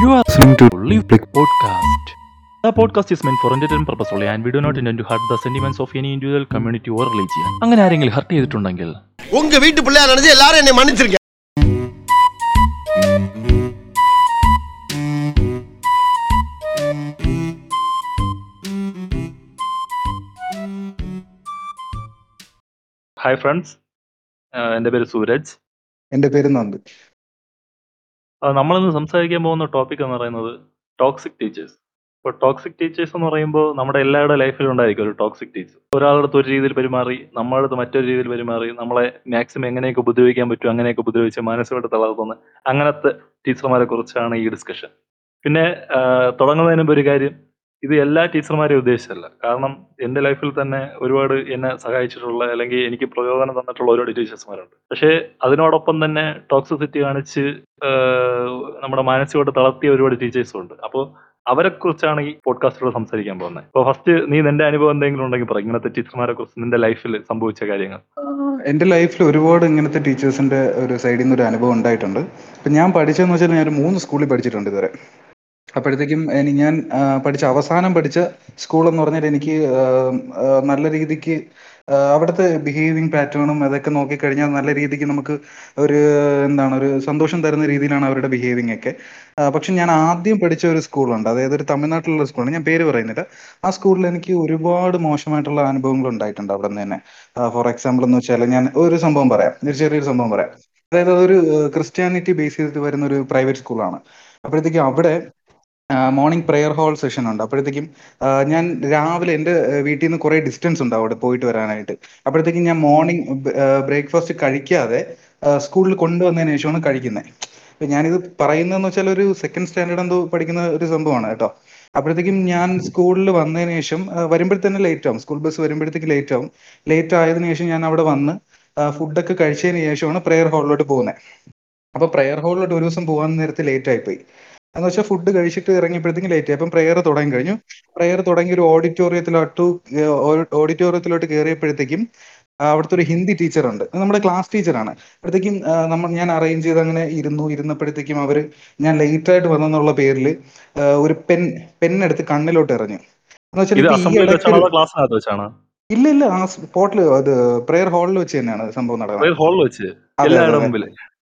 You are listening to Live Click Podcast. The podcast is meant for entertainment purpose only and we do not intend to hurt the sentiments of any individual community or religion. അങ്ങനെ ആരെങ്കിലും hurt ചെയ്തിട്ടുണ്ടെങ്കിൽ உங்க வீட்டு பிள்ளையா நினைச்சு எல்லாரும் என்னை மன்னிச்சிருக்க hi friends എൻ്റെ പേര് സൂരജ് എന്റെ പേര് നന്ദ് ആ, നമ്മളിന്ന് സംസാരിക്കാൻ പോകുന്ന ടോപ്പിക് എന്ന് പറയുന്നത് ടോക്സിക് ടീച്ചേഴ്സ് ഇപ്പോൾ ടോക്സിക് ടീച്ചേഴ്സ് എന്ന് പറയുമ്പോൾ നമ്മുടെ എല്ലാവരുടെ ലൈഫിലും ഉണ്ടായിരിക്കും ഒരു ടോക്സിക് ടീച്ചർ ഒരാളുടെ അടുത്ത് ഒരു രീതിയിൽ പെരുമാറി നമ്മളുടെ അടുത്ത് മറ്റൊരു രീതിയിൽ പെരുമാറി നമ്മളെ മാക്സിമം എങ്ങനെയൊക്കെ ഉപദ്രവിക്കാൻ പറ്റും അങ്ങനെയൊക്കെ ഉപദ്രവിച്ച് മാനസികമായിട്ട് തളർത്തുന്ന അങ്ങനത്തെ ടീച്ചർമാരെ കുറിച്ചാണ് ഈ ഡിസ്കഷൻ പിന്നെ തുടങ്ങുന്നതിന് മുമ്പ് ഒരു കാര്യം ഇത് എല്ലാ ടീച്ചർമാരെയും ഉദ്ദേശിച്ചല്ല കാരണം എന്റെ ലൈഫിൽ തന്നെ ഒരുപാട് എന്നെ സഹായിച്ചിട്ടുള്ള അല്ലെങ്കിൽ എനിക്ക് പ്രയോജനം തന്നിട്ടുള്ള ഒരുപാട് ടീച്ചേഴ്സ്മാരുണ്ട്. പക്ഷേ അതിനോടൊപ്പം തന്നെ ടോക്സിസിറ്റി കാണിച്ച് നമ്മുടെ മാനസികമായിട്ട് തളർത്തിയ ഒരുപാട് ടീച്ചേഴ്സും ഉണ്ട് അപ്പോൾ അവരെ കുറിച്ചാണ് ഈ പോഡ്കാസ്റ്റിലൂടെ സംസാരിക്കാൻ പോകുന്നത്. അപ്പോൾ ഫസ്റ്റ് നീ നിന്റെ അനുഭവം എന്തെങ്കിലും ഉണ്ടെങ്കിൽ പറ. ഇങ്ങനത്തെ ടീച്ചർമാരെ കുറിച്ച് നിന്റെ ലൈഫിൽ സംഭവിച്ച കാര്യങ്ങൾ. എന്റെ ലൈഫിൽ ഒരുപാട് ഇങ്ങനത്തെ ടീച്ചേഴ്സിന്റെ ഒരു സൈഡിൽ നിന്ന് ഒരു അനുഭവം ഉണ്ടായിട്ടുണ്ട്. ഇപ്പൊ ഞാൻ പഠിച്ചതെന്ന് വെച്ചാൽ ഞാൻ ഒരു മൂന്ന് സ്കൂളിൽ പഠിച്ചിട്ടുണ്ട് ഇതുവരെ. അപ്പോഴത്തേക്കും ഇനി ഞാൻ പഠിച്ച അവസാനം പഠിച്ച സ്കൂൾ എന്ന് പറഞ്ഞാൽ എനിക്ക് നല്ല രീതിക്ക് അവിടുത്തെ ബിഹേവിങ് പാറ്റേണും അതൊക്കെ നോക്കിക്കഴിഞ്ഞാൽ നല്ല രീതിക്ക് നമുക്ക് ഒരു എന്താണ് ഒരു സന്തോഷം തരുന്ന രീതിയിലാണ് അവരുടെ ബിഹേവിങ് ഒക്കെ. പക്ഷെ ഞാൻ ആദ്യം പഠിച്ച ഒരു സ്കൂളുണ്ട് അതായത് ഒരു തമിഴ്നാട്ടിലുള്ള സ്കൂളാണ് ഞാൻ പേര് പറയുന്നില്ല. ആ സ്കൂളിൽ എനിക്ക് ഒരുപാട് മോശമായിട്ടുള്ള അനുഭവങ്ങൾ ഉണ്ടായിട്ടുണ്ട് അവിടെ നിന്ന് തന്നെ. ഫോർ എക്സാമ്പിൾ എന്ന് വെച്ചാൽ ഞാൻ ഒരു സംഭവം പറയാം. ഒരു ചെറിയൊരു സംഭവം പറയാം. അതായത് അതൊരു ക്രിസ്ത്യാനിറ്റി ബേസ് ചെയ്തിട്ട് വരുന്ന ഒരു പ്രൈവറ്റ് സ്കൂളാണ് അപ്പോഴത്തേക്കും അവിടെ മോർണിംഗ് പ്രെയർ ഹാൾ സെഷൻ ഉണ്ട്. അപ്പോഴത്തേക്കും ഞാൻ രാവിലെ എന്റെ വീട്ടിൽ നിന്ന് കുറേ ഡിസ്റ്റൻസ് ഉണ്ട് അവിടെ പോയിട്ട് വരാനായിട്ട്. അപ്പോഴത്തേക്കും ഞാൻ മോർണിംഗ് ബ്രേക്ക്ഫാസ്റ്റ് കഴിക്കാതെ സ്കൂളിൽ കൊണ്ടുവന്നതിന് ശേഷമാണ് കഴിക്കുന്നത് അപ്പൊ ഞാനിത് പറയുന്നതെന്ന് വെച്ചാൽ ഒരു സെക്കൻഡ് സ്റ്റാൻഡേർഡ് എന്തോ പഠിക്കുന്ന ഒരു സംഭവമാണ് കേട്ടോ. അപ്പോഴത്തേക്കും ഞാൻ സ്കൂളിൽ വന്നതിന് ശേഷം വരുമ്പോഴത്തേന് ലേറ്റ് ആവും. സ്കൂൾ ബസ് വരുമ്പോഴത്തേക്ക് ലേറ്റ് ആവും. ലേറ്റ് ആയതിനു ശേഷം ഞാൻ അവിടെ വന്ന് ഫുഡൊക്കെ കഴിച്ചതിന് ശേഷമാണ് പ്രെയർ ഹാളിലോട്ട് പോകുന്നത് അപ്പോൾ പ്രെയർ ഹാളിലോട്ട് ഒരു ദിവസം പോകാൻ നേരത്തെ ലേറ്റ് ആയിപ്പോയി. എന്ന് വെച്ചാൽ ഫുഡ് കഴിച്ചിട്ട് ഇറങ്ങിയപ്പോഴത്തേക്കും ലേറ്റ് ആയി. അപ്പം പ്രെയർ തുടങ്ങി കഴിഞ്ഞു. പ്രെയർ തുടങ്ങി ഒരു ഓഡിറ്റോറിയത്തിലോട്ട് ഓഡിറ്റോറിയത്തിലോട്ട് കയറിയപ്പോഴത്തേക്കും അവിടുത്തെ ഒരു ഹിന്ദി ടീച്ചർ ഉണ്ട്. നമ്മുടെ ക്ലാസ് ടീച്ചറാണ് അപ്പോഴത്തേക്കും നമ്മൾ ഞാൻ അറേഞ്ച് ചെയ്ത് അങ്ങനെ ഇരുന്നു. ഇരുന്നപ്പോഴത്തേക്കും അവർ ഞാൻ ലേറ്റ് ആയിട്ട് വന്നെന്നുള്ള പേരിൽ ഒരു പെൻ പെണ്ണെടുത്ത് കണ്ണിലോട്ട് എറിഞ്ഞു. എന്ന് വെച്ചാൽ ഇല്ല ഇല്ല ആ സ്പോട്ടിൽ അത് പ്രെയർ ഹാളിൽ വെച്ച് തന്നെയാണ് സംഭവം നടക്കുന്നത്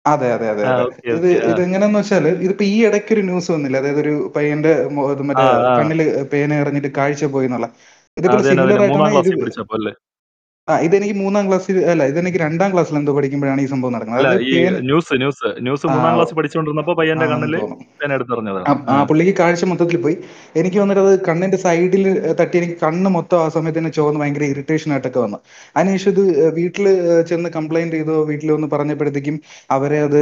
അതെ അതെ അതെ അതെ. അതെ ആ അതെ ഓക്കെ ഇത് ഓക്കെ ഇത് എങ്ങനെയാന്ന് വെച്ചാൽ ഇതിപ്പോ ഈ ഇടയ്ക്ക് ഒരു ന്യൂസ് വന്നില്ല? അതായത് ഒരു പയ്യന്റെ മോ- ഇത് ആ മറ്റേ ആ കണ്ണിൽ പേന എറിഞ്ഞിട്ട് കാഴ്ച പോയി എന്നുള്ള. ഇതിപ്പോ അതെ സിമിലർ അതെ മൂന്നാം ആയിട്ടാണ് ഇത് ക്ലാസ്സിൽ പഠിച്ചപ്പോ അല്ലേ? ആ ഇതെനിക്ക് മൂന്നാം ക്ലാസ്സിൽ അല്ല ഇതെനിക്ക് രണ്ടാം ക്ലാസ്സിൽ എന്തോ പഠിക്കുമ്പോഴാണ് ഈ സംഭവം നടക്കുന്നത്. അല്ല ഈ ന്യൂസ് ന്യൂസ് ന്യൂസ് മൂന്നാം ക്ലാസ് പഠിച്ചുകൊണ്ടിരുന്നപ്പോ പയ്യന്റെ ആണെന്ന് കണ്ണിൽ തോന്നുന്നു പേന എടുത്തെറിഞ്ഞതാണ് ആ ആ, പുള്ളിക്ക് കാഴ്ച മൊത്തത്തിൽ പോയി. എനിക്ക് വന്നിട്ട് അത് കണ്ണിന്റെ സൈഡിൽ തട്ടി എനിക്ക് കണ്ണ് മൊത്തം ആ സമയത്ത് തന്നെ ചുവന്ന് ഭയങ്കര ഇറിറ്റേഷൻ ആയിട്ടൊക്കെ വന്നു. അതിനുശേഷം ഇത് വീട്ടിൽ ചെന്ന് കംപ്ലൈന്റ് ചെയ്തോ. വീട്ടിൽ ഒന്ന് പറഞ്ഞപ്പോഴത്തേക്കും അവരെ അത്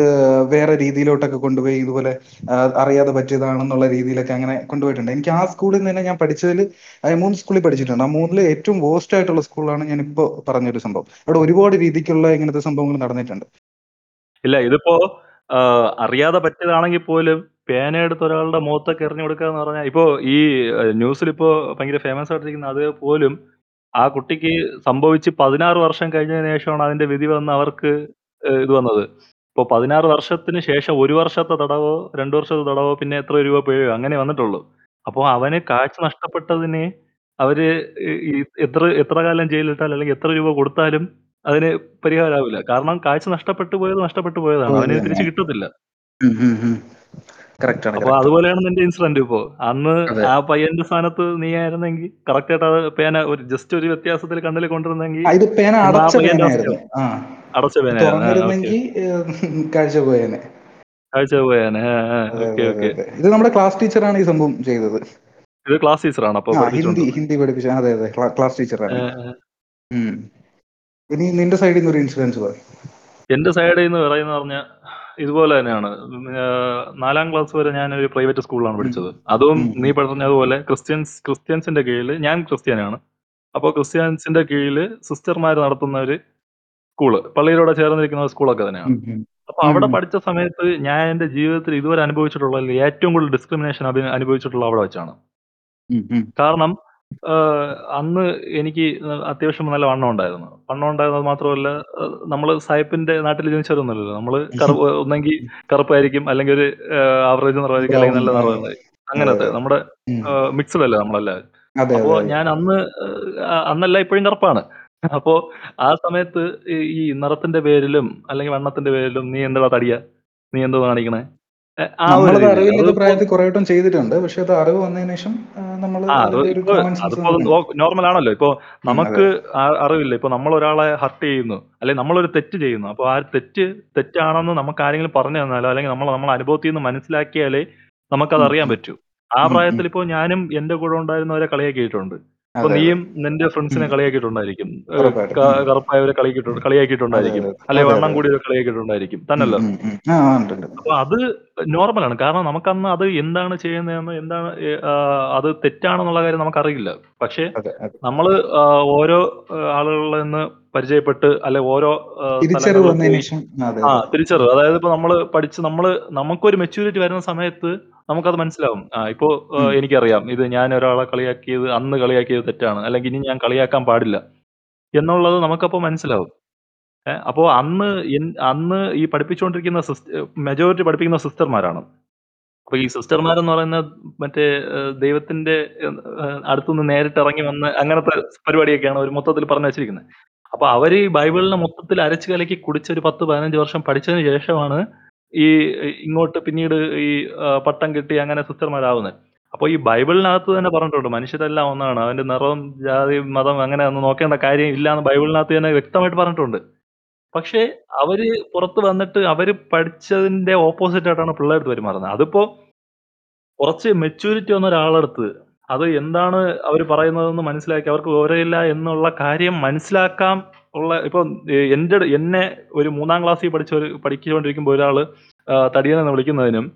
വേറെ രീതിയിലോട്ടൊക്കെ കൊണ്ടുപോയി. ഇതുപോലെ ആ, അറിയാതെ പറ്റിയതാണെന്നുള്ള രീതിയിലൊക്കെ അങ്ങനെ കൊണ്ടുപോയിട്ടുണ്ട്. എനിക്ക് ആ സ്കൂളിൽ നിന്ന് തന്നെ ഞാൻ പഠിച്ചതിൽ മൂന്ന് സ്കൂളിൽ പഠിച്ചിട്ടുണ്ട്. ആ മൂന്നിൽ ഏറ്റവും വേസ്റ്റ് ആയിട്ടുള്ള സ്കൂളാണ് ഞാൻ ഇപ്പോൾ പറഞ്ഞൊരു സംഭവം. അവിടെ ഒരുപാട് രീതിക്കുള്ള ഇങ്ങനത്തെ സംഭവങ്ങൾ നടന്നിട്ടുണ്ട്. ഇല്ല ഇതിപ്പോ അറിയാതെ പറ്റിയതാണെങ്കിൽ പോലും പേന എടുത്ത് ഒരാളുടെ മുഖത്തൊക്കെ എറിഞ്ഞു കൊടുക്കുക എന്ന് പറഞ്ഞാൽ ഇപ്പോ ഈ ന്യൂസിൽ ഇപ്പോ ഭയങ്കര ഫേമസ് ആയിട്ടിരിക്കുന്ന അത് പോലും ആ കുട്ടിക്ക് സംഭവിച്ച് പതിനാറ് വർഷം കഴിഞ്ഞതിന് ശേഷമാണ് അതിന്റെ വിധി വന്ന് അവർക്ക് ഇത് വന്നത്. ഇപ്പൊ പതിനാറ് വർഷത്തിന് ശേഷം ഒരു വർഷത്തെ തടവോ രണ്ടു വർഷത്തെ തടവോ പിന്നെ എത്ര രൂപ പിഴയോ അങ്ങനെ വന്നിട്ടുള്ളൂ. അപ്പോൾ അവന് കാഴ്ച നഷ്ടപ്പെട്ടതിന് അവർ ഈ എത്ര എത്ര കാലം ജയിലിട്ടാലും അല്ലെങ്കിൽ എത്ര രൂപ കൊടുത്താലും അതിന് പരിഹാരമാവില്ല കാരണം കാഴ്ച നഷ്ടപ്പെട്ടു പോയത് നഷ്ടപ്പെട്ടു പോയതാണ്. പോയത് അവന് തിരിച്ചു കിട്ടത്തില്ല. അപ്പൊ അതുപോലെയാണ് നിന്റെ ഇൻസിഡന്റ് ഇപ്പോ. അന്ന് അതെ. ആ പയ്യന്റെ സ്ഥാനത്ത് നീ ആയിരുന്നെങ്കിൽ കറക്റ്റ് ആയിട്ട് ആ പേന ഒരു ജസ്റ്റ് ഒരു വ്യത്യാസത്തിൽ കണ്ണിൽ കൊണ്ടിരുന്നെങ്കിൽ ആ, ഇത് പേന ഇന്ന് ആ അടച്ച പയ്യന്റെ പേനയായിരുന്നു. ആ. അടച്ച ഇത് പേനയായിരുന്നു ആ ഓക്കെ. തുറന്നിരുന്നെങ്കിൽ ഏഹ്, കാഴ്ച പോയേനെ. കാഴ്ച പോയാനെ. അതെ ഓക്കെ അതെ അതെ ഓക്കെ. അതെ. ഇത് നമ്മുടെ ക്ലാസ് ടീച്ചറാണ് ഈ സംഭവം ചെയ്തത്. ഇത് ക്ലാസ് ടീച്ചറാണ് അപ്പൊ ഹിന്ദി ഹിന്ദി പഠിപ്പിച്ച അതെ അതെ ക്ലാസ് ടീച്ചറാണ്. ഇനി നിന്റെ സൈഡിൽ നിന്ന് ഒരു ഇൻസിഡൻസ് പറയും എന്റെ സൈഡിൽ നിന്ന് പറയുന്ന പറഞ്ഞ ഇതുപോലെ തന്നെയാണ്. നാലാം ക്ലാസ് വരെ ഞാൻ ഒരു പ്രൈവറ്റ് സ്കൂളിലാണ് പഠിച്ചത്. അതും നീ പറഞ്ഞതുപോലെ ക്രിസ്ത്യൻസ് ക്രിസ്ത്യൻസിന്റെ കീഴിൽ ഞാൻ ക്രിസ്ത്യാനാണ് അപ്പോൾ ക്രിസ്ത്യൻസിന്റെ കീഴിൽ സിസ്റ്റർമാർ നടത്തുന്ന ഒരു സ്കൂൾ പള്ളിയിലൂടെ ചേർന്നിരിക്കുന്ന സ്കൂളൊക്കെ തന്നെയാണ്. അപ്പൊ അവിടെ പഠിച്ച സമയത്ത് ഞാൻ എന്റെ ജീവിതത്തിൽ ഇതുവരെ അനുഭവിച്ചിട്ടുള്ള ഏറ്റവും കൂടുതൽ ഡിസ്ക്രിമിനേഷൻ അനുഭവിച്ചിട്ടുള്ള അവിടെ വെച്ചാണ്. കാരണം അന്ന് എനിക്ക് അത്യാവശ്യം നല്ല വണ്ണം ഉണ്ടായിരുന്നു. വണ്ണം ഉണ്ടായിരുന്നത് മാത്രമല്ല ഏഹ് നമ്മൾ സായിപ്പിന്റെ നാട്ടിൽ ജനിച്ചവരൊന്നുമല്ലല്ലോ. നമ്മൾ കറു ഒന്നെങ്കിൽ കറുപ്പായിരിക്കും അല്ലെങ്കിൽ ഒരു ഏഹ് ആവറേജ് നിറമായിരിക്കും അല്ലെങ്കിൽ ബ്രൗൺ നല്ല ആ, നിറമായിരിക്കും. അതെ അങ്ങനത്തെ അതെ നമ്മുടെ ഉം. ഏഹ് മിക്സ്ഡ് അല്ലേ നമ്മളെല്ലാവരും. അതെ അപ്പോ അതെ അതെ ഞാൻ അന്ന് ഏഹ് അന്നല്ല ഇപ്പോഴും കറുപ്പാണ്. അപ്പോ ആ സമയത്ത് ഈ ഈ നിറത്തിന്റെ പേരിലും അല്ലെങ്കിൽ വണ്ണത്തിന്റെ പേരിലും നീ എന്തെടാ തടിയാ? നീ എന്തോ കാണിക്കണേ? ആ ഒരു നമ്മളത് അറിവില്ലാത്ത പ്രായത്തിൽ കുറെ വട്ടം ചെയ്തിട്ടുണ്ട്. പക്ഷെ അത് അറിവ് വന്നതിന് ശേഷം നമ്മൾ ആ അത് അതിന്റെ ഒരു ഇപ്പൊ കോമൺ സെൻസ് അതിപ്പോ നമുക്ക് നോർമൽ ആണല്ലോ. ഇപ്പൊ ഉം, അതെ നമുക്ക് ആ അറിവില്ല. ഇപ്പൊ നമ്മൾ ഒരാളെ ഹർട്ട് ചെയ്യുന്നു, അല്ലെങ്കിൽ നമ്മളൊരു തെറ്റ് ചെയ്യുന്നു. അപ്പൊ ആ തെറ്റ് തെറ്റാണെന്ന് നമുക്ക് ആരെങ്കിലും പറഞ്ഞു തന്നാലോ, അല്ലെങ്കിൽ നമ്മൾ നമ്മുടെ അനുഭവത്തിൽ നിന്ന് മനസ്സിലാക്കിയാലേ നമുക്കത് ഉം, അറിയാൻ ഉം, പറ്റൂ. ആ ഉം, ഉം. പ്രായത്തിൽ ഇപ്പോ ഞാനും എന്റെ കൂടെ ഉണ്ടായിരുന്നവരെ കളിയാക്കിയിട്ടുണ്ട്. അതെ നീയും നിന്റെ ഫ്രണ്ട്സിനെ കളിയാക്കിയിട്ടുണ്ടായിരിക്കും. കറുപ്പായവരെ കളിയാക്കിയിട്ടുണ്ട് കളിയാക്കിയിട്ടുണ്ടായിരിക്കും. അല്ലെ വെള്ളം വണ്ണം കൂടിയവരെ കളിയാക്കിയിട്ടുണ്ടായിരിക്കും. തന്നല്ലോ. അപ്പൊ അത് നോർമലാണ്. കാരണം നമുക്കന്ന് അത് എന്താണ് ചെയ്യുന്നതെന്ന് എന്താണ് അത് തെറ്റാണെന്നുള്ള കാര്യം നമുക്കറിയില്ല. പക്ഷെ നമ്മൾ ഓരോ ആളുകളിൽ നിന്ന് പരിചയപ്പെട്ട് അല്ലെ ഓരോ ആ തിരിച്ചറിവ്. അതായത് ഇപ്പൊ നമ്മൾ പഠിച്ച് നമ്മൾ നമുക്കൊരു മെച്യൂരിറ്റി വരുന്ന സമയത്ത് നമുക്കത് മനസ്സിലാവും. ആ ഇപ്പോ എനിക്കറിയാം ഇത് ഞാൻ ഒരാളെ കളിയാക്കിയത് അന്ന് കളിയാക്കിയത് തെറ്റാണ്. അല്ലെങ്കിൽ ഇനി ഞാൻ കളിയാക്കാൻ പാടില്ല എന്നുള്ളത് നമുക്കപ്പോ മനസ്സിലാവും. അപ്പോൾ അപ്പോ അന്ന് അന്ന് ഈ പഠിപ്പിച്ചുകൊണ്ടിരിക്കുന്ന മെജോറിറ്റി പഠിപ്പിക്കുന്ന സിസ്റ്റർമാരാണ്. അപ്പൊ ഈ സിസ്റ്റർമാരെന്ന് പറയുന്ന മറ്റേ ദൈവത്തിന്റെ അടുത്തുനിന്ന് നേരിട്ട് ഇറങ്ങി വന്ന അങ്ങനത്തെ പരിപാടിയൊക്കെയാണ് ഒരു മൊത്തത്തിൽ പറഞ്ഞു വെച്ചിരിക്കുന്നത് അപ്പൊ അവർ ഈ ബൈബിളിനെ മൊത്തത്തിൽ അരച്ചു കലക്കി കുടിച്ച് ഒരു 10, 15 വർഷം പഠിച്ചതിന് ശേഷമാണ് ഈ ഇങ്ങോട്ട് പിന്നീട് ഈ പട്ടം കിട്ടി അങ്ങനെ സിസ്റ്റർമാരാവുന്നത്. അപ്പൊ ഈ ബൈബിളിനകത്ത് തന്നെ പറഞ്ഞിട്ടുണ്ട് മനുഷ്യരെല്ലാം ഒന്നാണ്. അവന്റെ നിറവും ജാതി, മതം അങ്ങനെ ഒന്നും നോക്കേണ്ട കാര്യം ഇല്ലാന്ന് ബൈബിളിനകത്ത് തന്നെ വ്യക്തമായിട്ട് പറഞ്ഞിട്ടുണ്ട്. പക്ഷേ അവർ പുറത്ത് വന്നിട്ട് അവർ പഠിച്ചതിന്റെ ഓപ്പോസിറ്റ് ആയിട്ടാണ് പിള്ളേർ പെരുമാറുന്നത്. അതിപ്പോ കുറച്ച് മെച്യൂരിറ്റി വന്ന ഒരാളടുത്ത് അത് എന്താണ് അവർ പറയുന്നതെന്ന് മനസ്സിലാക്കി അവർക്ക് വിവരമില്ല എന്നുള്ള കാര്യം മനസ്സിലാക്കാം ഉള്ള ഇപ്പൊ എന്റെ എന്നെ ഒരു മൂന്നാം ക്ലാസ്സിൽ പഠിച്ച ഒരു പഠിച്ചുകൊണ്ടിരിക്കുമ്പോൾ ഒരാൾ ആഹ് തടിയനെന്ന് വിളിക്കുന്നതിനും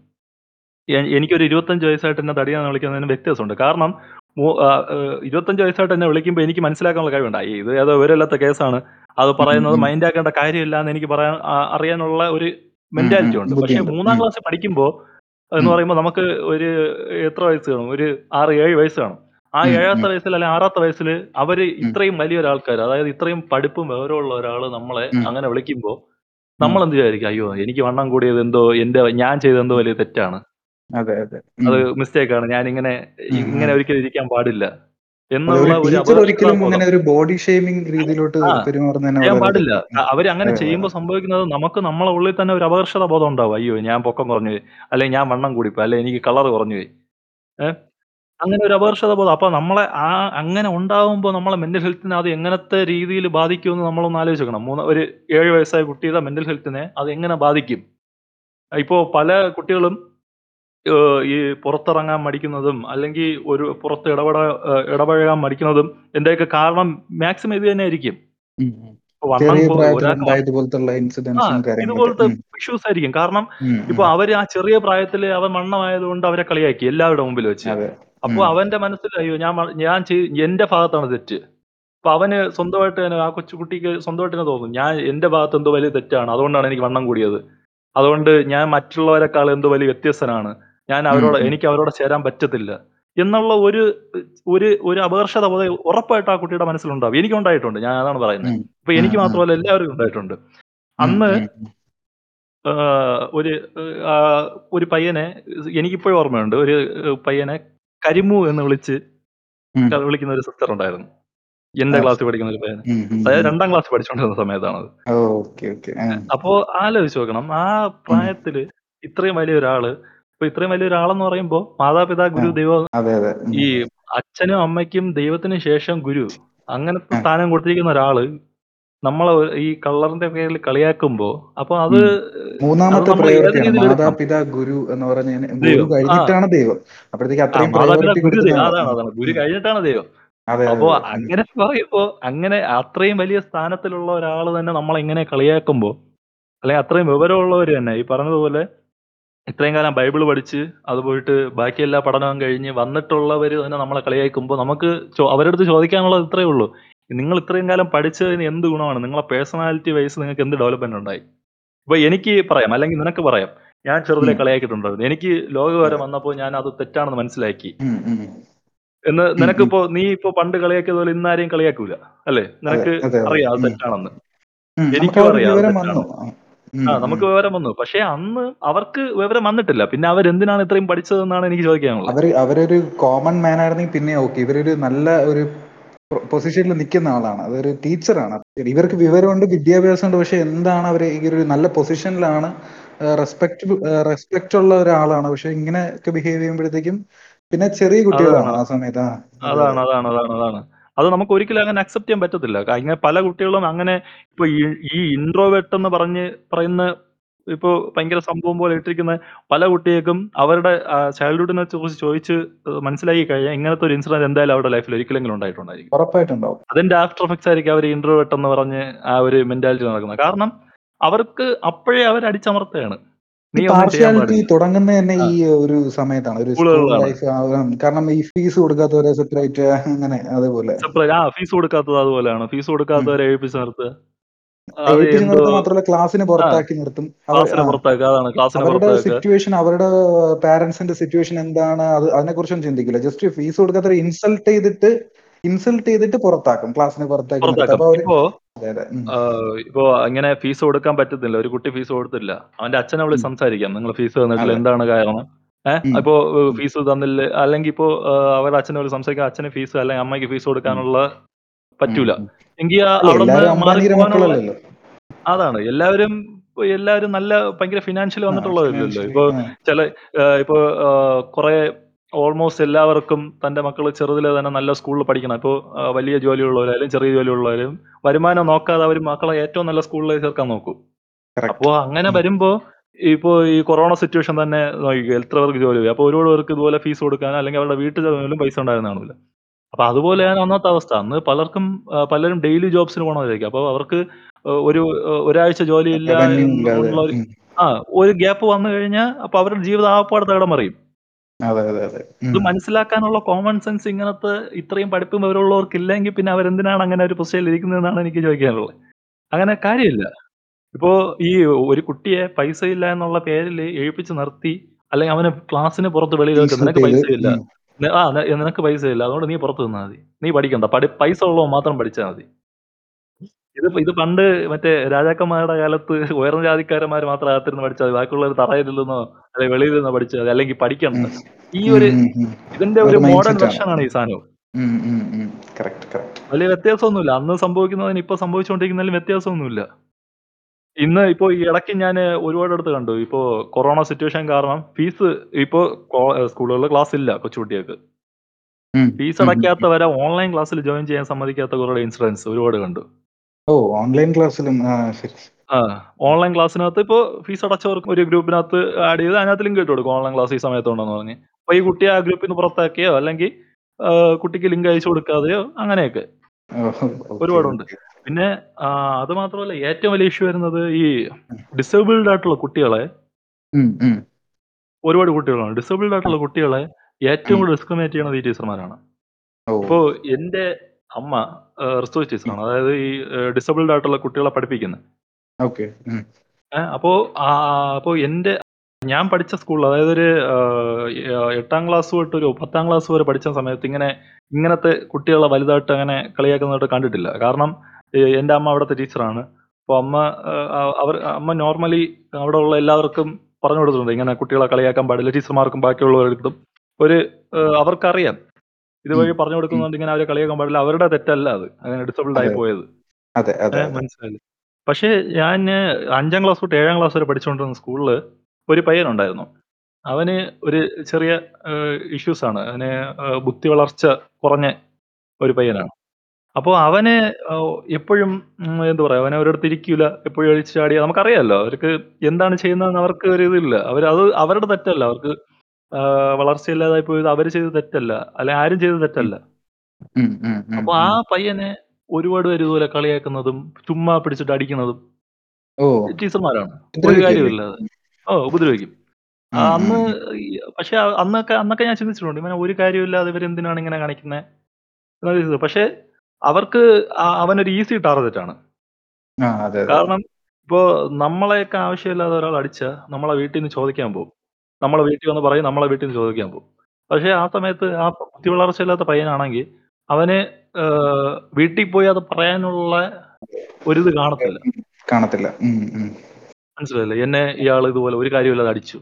എ എനിക്കൊരു 25 വയസ്സായിട്ട് എന്നെ തടിയനെന്ന് വിളിക്കുന്നതിനും വ്യത്യാസമുണ്ട്. കാരണം മു ആഹ് ഏഹ് 25 വയസ്സായിട്ട് എന്നെ വിളിക്കുമ്പോൾ എനിക്ക് മനസ്സിലാക്കാനുള്ള കഴിവുണ്ട്. അയ്യേ ഇത് ഏതോ വിവരമില്ലാത്ത കേസാണ്. അത് ഉം, പറയുന്നത് ഉം, മൈൻഡ് ആക്കേണ്ട കാര്യമില്ല എന്ന് എനിക്ക് പറയാൻ അറിയാനുള്ള ഒരു ഉം, ഉം. മെന്റാലിറ്റി ഉണ്ട്. പക്ഷെ ബുദ്ധിയുണ്ട് മൂന്നാം ഉം, ക്ലാസ്സിൽ പഠിക്കുമ്പോൾ എന്ന് ഉം, പറയുമ്പോൾ നമുക്ക് ഒരു എത്ര വയസ്സ് കാണും? ഒരു 6, 7 വയസ്സ് കാണും. ആ ഉം, ഉം, വയസ്സിൽ അല്ലെങ്കിൽ ആറാത്ത വയസ്സിൽ അവർ ഉം, ഇത്രയും വലിയൊരാൾക്കാര് അതായത് ഇത്രയും പഠിപ്പും വിവരമുള്ള ഒരാൾ നമ്മളെ ഉം, അങ്ങനെ വിളിക്കുമ്പോ ഉം. നമ്മളെന്ത് വിചാരിക്കും? അയ്യോ! എനിക്ക് വണ്ണം കൂടിയത് എന്തോ എന്റെ ഞാൻ ചെയ്തത് എന്തോ വലിയ തെറ്റാണ്. അതെ അതെ അത് ഉം, മിസ്റ്റേക്ക് ആണ്. ഞാനിങ്ങനെ ഉം, ഇങ്ങനെ ഉം. ഒരിക്കലും ഇരിക്കാൻ പാടില്ല. എന്നുള്ള ഒരു ഒരു ടീച്ചർ ഒരിക്കലും അങ്ങനെ ഒരു ബോഡി ഷെയ്മിങ് രീതിയിലോട്ട് പാടില്ല. അവർ അവർ അങ്ങനെ അതെ അതെ ചെയ്യുമ്പോ സംഭവിക്കുന്നത് നമുക്ക് നമ്മളെ ഉള്ളിൽ തന്നെ ഒരു അപകർഷത ബോധം ഉണ്ടാവും. അയ്യോ! ഞാൻ പൊക്കം കുറഞ്ഞു പോയി. അല്ലെങ്കിൽ ഞാൻ വണ്ണം കൂടിപ്പോയി. അല്ലെ എനിക്ക് കളർ കുറഞ്ഞു പോയി. അങ്ങനെ ഒരു അപകർഷത ബോധം അപ്പൊ നമ്മളെ ആ അങ്ങനെ ഉണ്ടാവുമ്പോ നമ്മളെ മെന്റൽ ഹെൽത്തിനെ അത് എങ്ങനത്തെ രീതിയിൽ ബാധിക്കുമെന്ന് നമ്മളൊന്ന് ആലോചിക്കണം. മൂന്ന് ഒരു ഏഴ് വയസ്സായ കുട്ടിയുടെ മെന്റൽ ഹെൽത്തിനെ അത് എങ്ങനെ ബാധിക്കും? ഇപ്പോ പല കുട്ടികളും ഏഹ് ഈ പുറത്തിറങ്ങാൻ മടിക്കുന്നതും, അല്ലെങ്കിൽ ഒരു പുറത്ത് ഇടപെടാ ഏഹ് ഇടപഴകാൻ മടിക്കുന്നതും എന്റെയൊക്കെ കാരണം മാക്സിമം ഇത് തന്നെയായിരിക്കും. ഉം, ഉം. വണ്ണം ചെറിയ കൊ പ്രായത്തിൽ ഒരാൾക്ക് വ ഉണ്ടായതുപോലത്തുള്ള ആ ഇൻസിഡൻസും കാര്യങ്ങളൊക്കെ ഇതുപോലത്തെ ഉം, ഇഷ്യൂസ് ആയിരിക്കും. കാരണം ഉം, ഇപ്പൊ ഉം. അവർ ആ ചെറിയ പ്രായത്തിൽ അവൻ വണ്ണമായതുകൊണ്ട് അവരെ കളിയാക്കി എല്ലാവരുടെ മുമ്പിൽ വെച്ച്. അതെ അപ്പൊ ഉം, അവന്റെ മനസ്സിൽ അയ്യോ ഞാൻ വ ഞാൻ ചെയ് എന്റെ ഭാഗത്താണ് തെറ്റ്. അപ്പൊ അവന് സ്വന്തമായിട്ട് തന്നെ ആ കൊച്ചുകുട്ടിക്ക് സ്വന്തമായിട്ട് തന്നെ തോന്നും. ഞാൻ എന്റെ ഭാഗത്ത് എന്തോ വലിയ തെറ്റാണ്. അതുകൊണ്ടാണ് എനിക്ക് വണ്ണം കൂടിയത്. അതുകൊണ്ട് ഞാൻ മറ്റുള്ളവരെക്കാൾ എന്തോ വലിയ വ്യത്യസ്തനാണ്. ഞാൻ അവരോട് എനിക്ക് അവരോട് ചേരാൻ പറ്റത്തില്ല. എന്നുള്ള ഒരു ഒരു ഒരു അപകർഷത ഉറപ്പായിട്ട് ആ കുട്ടിയുടെ മനസ്സിലുണ്ടാവും. എനിക്ക് ഉണ്ടായിട്ടുണ്ട് ഞാൻ അതാണ് പറയുന്നത്. അപ്പൊ എനിക്ക് മാത്രമല്ല എല്ലാവർക്കും ഉണ്ടായിട്ടുണ്ട്. അന്ന് ഒരു ഒരു പയ്യനെ എനിക്കിപ്പോഴും ഓർമ്മയുണ്ട്. ഒരു പയ്യനെ കരിമു എന്ന് വിളിച്ച് വിളിക്കുന്ന ഒരു സിസ്റ്റർ ഉണ്ടായിരുന്നു. എന്റെ ക്ലാസ് ക്ലാസ്സിൽ പഠിക്കുന്ന ഒരു ഉം, അതായത് രണ്ടാം ക്ലാസ് പഠിച്ചുകൊണ്ടിരുന്ന സമയത്താണത്. അപ്പോ ആലോചിച്ച് നോക്കണം. ആ. പ്രായത്തിൽ ഇത്രയും വലിയൊരാൾ ഇപ്പൊ ഇത്രയും വലിയൊരാളെന്ന് പറയുമ്പോ മാതാപിതാ, ഗുരു, ദൈവം ഈ അച്ഛനും അമ്മയ്ക്കും ദൈവത്തിന് ശേഷം ഗുരു അങ്ങനത്തെ സ്ഥാനം കൊടുത്തിരിക്കുന്ന ഒരാൾ നമ്മളെ ഈ കള്ളറിന്റെ പേരിൽ കളിയാക്കുമ്പോ അപ്പൊ അത് മൂന്നാമത്തെ പ്രയോറിറ്റിയാണ് മാതാപിതാ ഗുരു എന്ന് പറഞ്ഞ ഗുരു കഴിഞ്ഞിട്ടാണ് ദൈവം. അപ്പോഴത്തേക്ക് അത്രയും ഗുരു കഴിഞ്ഞിട്ടാണ് ദൈവം. അപ്പോ. അങ്ങനെ പറയുമ്പോ അങ്ങനെ അത്രയും വലിയ സ്ഥാനത്തിലുള്ള ഒരാൾ തന്നെ നമ്മളെ ഇങ്ങനെ കളിയാക്കുമ്പോ അല്ലെങ്കിൽ അത്രയും വിവരമുള്ളവര് തന്നെ ഈ പറഞ്ഞതുപോലെ ഇത്രയും കാലം ബൈബിൾ പഠിച്ച് അത് പോയിട്ട് ബാക്കി എല്ലാ പഠനവും കഴിഞ്ഞ് വന്നിട്ടുള്ളവർ തന്നെ നമ്മളെ കളിയാക്കുമ്പോൾ നമുക്ക് അവരടുത്ത് ചോദിക്കാനുള്ളത് ഇത്രയേ ഉള്ളൂ. നിങ്ങൾ ഇത്രയും കാലം പഠിച്ചതിന് എന്ത് ഗുണമാണ്? നിങ്ങളെ പേഴ്സണാലിറ്റി വൈസ് നിങ്ങൾക്ക് എന്ത് ഡെവലപ്മെന്റ് ഉണ്ടായി? ഇപ്പൊ എനിക്ക് പറയാം അല്ലെങ്കിൽ നിനക്ക് പറയാം. ഞാൻ ചെറുതിലെ. കളിയാക്കിയിട്ടുണ്ടായിരുന്നു. എനിക്ക് ലോകവിവരം വരെ വന്നപ്പോൾ ഞാൻ അത് തെറ്റാണെന്ന് മനസ്സിലാക്കി. എന്ന്. നിനക്കിപ്പോ നീ ഇപ്പൊ പണ്ട് കളിയാക്കിയത് പോലെ ഇന്നാരെയും കളിയാക്കൂല അല്ലേ നിനക്ക് അറിയാം അത് തെറ്റാണെന്ന് എനിക്കും അറിയാം ആ. നമുക്ക് വിവരം വന്നു. പക്ഷെ അന്ന് അവർക്ക് വിവരം വന്നിട്ടില്ല. പിന്നെ അവരെന്തിനാണ് ഇത്രയും പഠിച്ചതെന്നാണ് എനിക്ക് ചോദിക്കാനുള്ളത്. അവർ അവരൊരു കോമൺ മാൻ ആയിരുന്നെങ്കിൽ പിന്നെ ഓക്കെ ഇവരൊരു നല്ല ഒരു പൊസിഷനിൽ നിൽക്കുന്ന ആളാണ്. അതൊരു ടീച്ചറാണ് ഇവർക്ക് വിവരമുണ്ട് വിദ്യാഭ്യാസമുണ്ട്. പക്ഷെ എന്താണ് അവർ ഈ ഒരു നല്ല പൊസിഷനിലാണ് റെസ്പെക്ട് റെസ്പെക്ട് ഉള്ള ഒരാളാണ്. പക്ഷെ ഇങ്ങനെയൊക്കെ ബിഹേവ് ചെയ്യുമ്പോഴത്തേക്കും പിന്നെ ചെറിയ കുട്ടികളാണ് ആ സമയത്ത്. അതാണ് അതാണ് അതാണ് അതാണ്. അത് നമുക്ക് ഒരിക്കലും അങ്ങനെ അക്സെപ്റ്റ് ചെയ്യാൻ പറ്റത്തില്ല. അങ്ങനെ പല കുട്ടികളും അങ്ങനെ ഇപ്പൊ ഈ ഈ ഇൻട്രോവേർട്ട് എന്ന് പറഞ്ഞ് പറയുന്ന ഇപ്പൊ ഭയങ്കര സംഭവം പോലെ ഇട്ടിരിക്കുന്ന പല കുട്ടികൾക്കും അവരുടെ ചൈൽഡ്ഹുഡിനെ കുറിച്ച് ചോദിച്ച് മനസ്സിലാക്കി കഴിഞ്ഞാൽ ഇങ്ങനത്തെ ഒരു ഇൻസിഡന്റ് എന്തായാലും അവരുടെ ലൈഫിൽ ഒരിക്കലെങ്കിലും ഉണ്ടായിട്ടുണ്ടായിരിക്കും. ഉറപ്പായിട്ടുണ്ടാവും. അതിന്റെ ആഫ്റ്റർ എഫക്ട്സ് ആയിരിക്കും അവർ ഇൻട്രോവേർട്ട് എന്ന് പറഞ്ഞ് ആ ഒരു മെന്റാലിറ്റി നടക്കുന്നത്. കാരണം അവർക്ക് അപ്പോഴേ അവർ അടിച്ചമർത്തുകയാണ് പാർഷ്യാലിറ്റി തുടങ്ങുന്ന തന്നെ ഈ ഒരു സമയത്താണ്. ഒരു ലൈഫ് കാരണം ഈ ഫീസ് കൊടുക്കാത്തവരെ സെപ്പറേറ്റ് അങ്ങനെ അതേപോലെ. ഫീസ് കൊടുക്കാത്തത് അതുപോലെയാണ്. ഫീസ്. കൊടുക്കാത്തവരെ ഏൽപ്പിച്ച് നിർത്തുക മാത്രമല്ല ക്ലാസ്സിന് പുറത്താക്കി നിർത്തും. അവരുടെ സിറ്റുവേഷൻ അവരുടെ പാരന്റ്സിന്റെ സിറ്റുവേഷൻ എന്താണ്? അത് അതിനെക്കുറിച്ചൊന്നും ചിന്തിക്കില്ല. ജസ്റ്റ് ഫീസ് കൊടുക്കാത്തവരെ ഇൻസൾട്ട് ചെയ്തിട്ട് ഇൻസൾട്ട് ചെയ്തിട്ട് പുറത്താക്കും ക്ലാസ്സിന് പുറത്താക്കും ഇപ്പോ ഇപ്പോ ഇങ്ങനെ ഫീസ് കൊടുക്കാൻ പറ്റത്തില്ല. ഒരു കുട്ടി ഫീസ് കൊടുത്തില്ല. അവന്റെ അച്ഛനെ വിളിച്ച് സംസാരിക്കാം. നിങ്ങൾ ഫീസ് തന്നിട്ടില്ല എന്താണ് കാരണം? ഏഹ് അപ്പോ ഇപ്പോ ഫീസ് തന്നില്ല. അല്ലെങ്കിൽ ഇപ്പോ അവരുടെ അച്ഛനെ വിളിച്ച് സംസാരിക്കാം. അച്ഛന് ഫീസ് അല്ലെങ്കിൽ അമ്മയ്ക്ക് ഫീസ് കൊടുക്കാനുള്ള പറ്റൂല. എങ്കിൽ അവിടെ അതാണ്. എല്ലാവരും എല്ലാവരും നല്ല ഭയങ്കര ഫിനാൻഷ്യൽ വന്നിട്ടുള്ളതല്ലോ വന്നിട്ടുള്ളവരില്ലല്ലോ ഇപ്പോ ചില ഇപ്പോ കുറെ ഓൾമോസ്റ്റ് എല്ലാവർക്കും തന്റെ മക്കൾ ചെറുതിലെ തന്നെ നല്ല സ്കൂളിൽ പഠിക്കണം. ഇപ്പോൾ വലിയ ജോലിയുള്ളവരായാലും ചെറിയ ജോലിയുള്ളവരും വരുമാനം നോക്കാതെ അവർ മക്കളെ ഏറ്റവും നല്ല സ്കൂളിലേക്ക് ചേർക്കാൻ നോക്കും. അപ്പോൾ അപ്പോ അങ്ങനെ വരുമ്പോൾ ഇപ്പോൾ ഈ കൊറോണ സിറ്റുവേഷൻ തന്നെ നോക്കിക്കുക എത്ര പേർക്ക് ജോലി പോയി അപ്പോൾ ഒരുപാട് പേർക്ക് ഇതുപോലെ ഫീസ് കൊടുക്കാൻ അല്ലെങ്കിൽ അവരുടെ വീട്ടിൽ പോലും പൈസ ഉണ്ടായിരുന്നാണില്ല അപ്പോൾ അപ്പൊ അതുപോലെയാണ് അന്നത്തെ അവസ്ഥ. അന്ന് പലർക്കും പലരും ഡെയിലി ജോബ്സിന് പോകണമായിരിക്കും അപ്പോൾ അവർക്ക് ഒരു ഒരാഴ്ച ജോലി ഉം. ആ ഒരു ഗ്യാപ്പ് വന്നു കഴിഞ്ഞാൽ അപ്പൊ അവരുടെ ജീവിതം ആപ്പാട് തകിടം മറിയും. ഇത് മനസ്സിലാക്കാനുള്ള കോമൺ സെൻസ് ഇങ്ങനത്തെ ഇത്രയും പഠിപ്പും അവരുള്ളവർക്ക് ഇല്ലെങ്കിൽ പിന്നെ അവരെന്തിനാണ് അങ്ങനെ ഒരു പൊസിഷനിൽ ഇരിക്കുന്നതെന്നാണ് എനിക്ക് ചോദിക്കാനുള്ളത്. അങ്ങനെ കാര്യമില്ല. ഇപ്പോ ഈ ഒരു കുട്ടിയെ പൈസ ഇല്ല എന്നുള്ള പേരിൽ എഴുപ്പിച്ച് നിർത്തി അല്ലെങ്കിൽ അവന് ക്ലാസ്സിന് പുറത്ത് വെളിയിൽ വെക്കും നിനക്ക് പൈസ ഇല്ല. ആ നിനക്ക് പൈസ ഇല്ല. അതുകൊണ്ട് നീ പുറത്ത് നിന്നാൽ മതി. നീ പഠിക്കണ്ട. പൈസ ഉള്ളവൻ മാത്രം പഠിച്ചാൽ മതി. ഇത് ഇത് പണ്ട് മറ്റേ രാജാക്കന്മാരുടെ കാലത്ത് ഉയർന്ന ജാതിക്കാരന്മാർ മാത്രം അകത്തിരുന്ന് പഠിച്ചാൽ മതി. ബാക്കിയുള്ളവർ തറയിലിരുന്നോ അല്ലെങ്കിൽ വെളിയിൽ നിന്നോ പഠിച്ചാൽ മതി. അല്ലെങ്കിൽ പഠിക്കണം ഈ ഒരു. ഇതിന്റെ ഒരു മോഡേൺ വെർഷൻ ആണ്. ഈ സാധനം. കറക്റ്റ് കറക്റ്റ് വലിയ വ്യത്യാസമൊന്നുമില്ല. അന്ന് സംഭവിക്കുന്നതിന് ഇപ്പൊ സംഭവിച്ചുകൊണ്ടിരിക്കുന്നതിൽ വ്യത്യാസമൊന്നുമില്ല. ഇന്ന് ഇപ്പോ ഈ ഇടയ്ക്ക് ഞാൻ ഒരുപാടടുത്ത് കണ്ടു. ഇപ്പോ കൊറോണ സിറ്റുവേഷൻ കാരണം ഫീസ് ഇപ്പോ സ്കൂളുകളിൽ ക്ലാസ് ഇല്ല കൊച്ചുകുട്ടികൾക്ക്. ഫീസ് അടയ്ക്കാത്തവരെ ഓൺലൈൻ ക്ലാസ്സിൽ ജോയിൻ ചെയ്യാൻ സമ്മതിക്കാത്ത കുറെ ഇൻഷുറൻസ് ഒരുപാട് കണ്ടു. ഓ ഓൺലൈൻ ക്ലാസ്സിലും ആ ശരി. ആ ഓൺലൈൻ ക്ലാസ്സിനകത്ത് ഇപ്പോ ഫീസ് അടച്ചവർക്ക് ഒരു ഗ്രൂപ്പിനകത്ത് ആഡ് ചെയ്ത് അതിനകത്ത് ലിങ്ക് ഇട്ട് കൊടുക്കും ഓൺലൈൻ ക്ലാസ് ഈ സമയത്തുണ്ടെന്ന് പറഞ്ഞ്. അപ്പൊ ഈ കുട്ടിയെ ആ ഗ്രൂപ്പിൽ നിന്ന് പുറത്താക്കിയോ? അല്ലെങ്കിൽ കുട്ടിക്ക് ലിങ്ക് അയച്ചു കൊടുക്കാതെയോ? അങ്ങനെയൊക്കെ. ഒരുപാടുണ്ട്. പിന്നെ അത് മാത്രമല്ല ഏറ്റവും വലിയ ഇഷ്യൂ വരുന്നത് ഈ ഡിസേബിൾഡ് ആയിട്ടുള്ള കുട്ടികളെ ഒരുപാട് കുട്ടികളാണ്. ഡിസേബിൾഡ് ആയിട്ടുള്ള കുട്ടികളെ ഏറ്റവും കൂടുതൽ ഡിസ്ക്രിമിനേറ്റ് ചെയ്യുന്നത് ഈ ടീച്ചർമാരാണ് ഓ. ഇപ്പോ എന്റെ അമ്മ റിസോഴ്സ് ടീച്ചറാണ് അതായത് ഈ ഡിസേബിൾഡ് ആയിട്ടുള്ള കുട്ടികളെ പഠിപ്പിക്കുന്നത് ഓക്കെ. ഏഹ് അപ്പോ അപ്പോ എന്റെ ഞാൻ പഠിച്ച സ്കൂളിൽ അതായത് ഒരു ആഹ് എട്ടാം ക്ലാസ് തൊട്ട് ഒരു പത്താം ക്ലാസ് വരെ പഠിച്ച സമയത്ത് ഇങ്ങനെ ഇങ്ങനത്തെ കുട്ടികളെ വലുതായിട്ട് അങ്ങനെ കളിയാക്കുന്നതായിട്ട് കണ്ടിട്ടില്ല. കാരണം ഈ എന്റെ അമ്മ അവിടുത്തെ ടീച്ചറാണ് അപ്പൊ അമ്മ അവർ അമ്മ നോർമലി അവിടെ ഉള്ള എല്ലാവർക്കും പറഞ്ഞു കൊടുത്തിട്ടുണ്ട് ഇങ്ങനെ കുട്ടികളെ കളിയാക്കാൻ പാടില്ല ടീച്ചർമാർക്കും ബാക്കിയുള്ളവർക്കും ഒരു അവർക്കറിയാം. ഇതുവഴി പറഞ്ഞു കൊടുക്കുന്നുണ്ട് ഇങ്ങനെ അവരെ കളിയാക്കാൻ പാടില്ല. അവരുടെ തെറ്റല്ല അത്. അങ്ങനെ ഡിസബിൾഡ് ആയി. പോയത്. മനസ്സിലായി പക്ഷേ ഞാൻ അഞ്ചാം ക്ലാസ് തൊട്ട് ഏഴാം ക്ലാസ് വരെ പഠിച്ചുകൊണ്ടിരുന്ന സ്കൂളിൽ ഒരു പയ്യനുണ്ടായിരുന്നു. അവന് ഒരു ചെറിയ ഇഷ്യൂസ് ആണ്. അവന് ബുദ്ധി വളർച്ച കുറഞ്ഞ ഒരു പയ്യനാണ്. അപ്പോൾ അവനെ എപ്പോഴും എന്താ പറയാ അവനെ ഒരിടത്ത് ഇരിക്കൂല. എപ്പോഴും അഴിച്ചു നമുക്കറിയാമല്ലോ അവർക്ക് എന്താണ് ചെയ്യുന്നതെന്ന് അവർക്ക് ഒരു ഇതില്ല. അവർ അത് അവരുടെ തെറ്റല്ല. അവർക്ക് വളർച്ചയില്ലാതായി പോയത് അവർ ചെയ്ത തെറ്റല്ല. അല്ലെ ആരും ചെയ്ത തെറ്റല്ല. അപ്പൊ ആ പയ്യനെ ഒരുപാട് പേര് ഇതുപോലെ കളിയാക്കുന്നതും ചുമ്മാ പിടിച്ചിട്ട് അടിക്കുന്നതും ടീച്ചർമാരാണ്. ഒരു? കാര്യമില്ല ഓ ഉപദ്രവിക്കും. അന്ന്. പക്ഷെ അന്നൊക്കെ അന്നൊക്കെ ഞാൻ ചിന്തിച്ചിട്ടുണ്ട്. ഇങ്ങനെ ഒരു കാര്യമില്ലാതെ ഇവർ എന്തിനാണ് ഇങ്ങനെ കാണിക്കുന്നത് പക്ഷെ അവർക്ക് അവനൊരു ഈസി ടാർഗറ്റാണ്. കാരണം ഇപ്പോ നമ്മളെയൊക്കെ ആവശ്യമില്ലാതെ ഒരാൾ അടിച്ച നമ്മളെ വീട്ടിൽ നിന്ന് ചോദിക്കാൻ പോകും. നമ്മളെ വീട്ടിൽ വന്ന് പറയും നമ്മളെ വീട്ടിൽ നിന്ന് ചോദിക്കാൻ പോകും പക്ഷേ ആ സമയത്ത് ആ ബുദ്ധി വളർച്ച ഇല്ലാത്ത പയ്യനാണെങ്കി അവന് ഏഹ്, വീട്ടിൽ പോയി അത് പറയാനുള്ള ഒരിത് കാണത്തില്ല. കാണത്തില്ല. ഉം, ഉം. മനസ്സിലായില്ലേ? എന്നെ ഇയാൾ ഇതുപോലെ ഒരു കാര്യവുമില്ലാതെ അടിച്ചു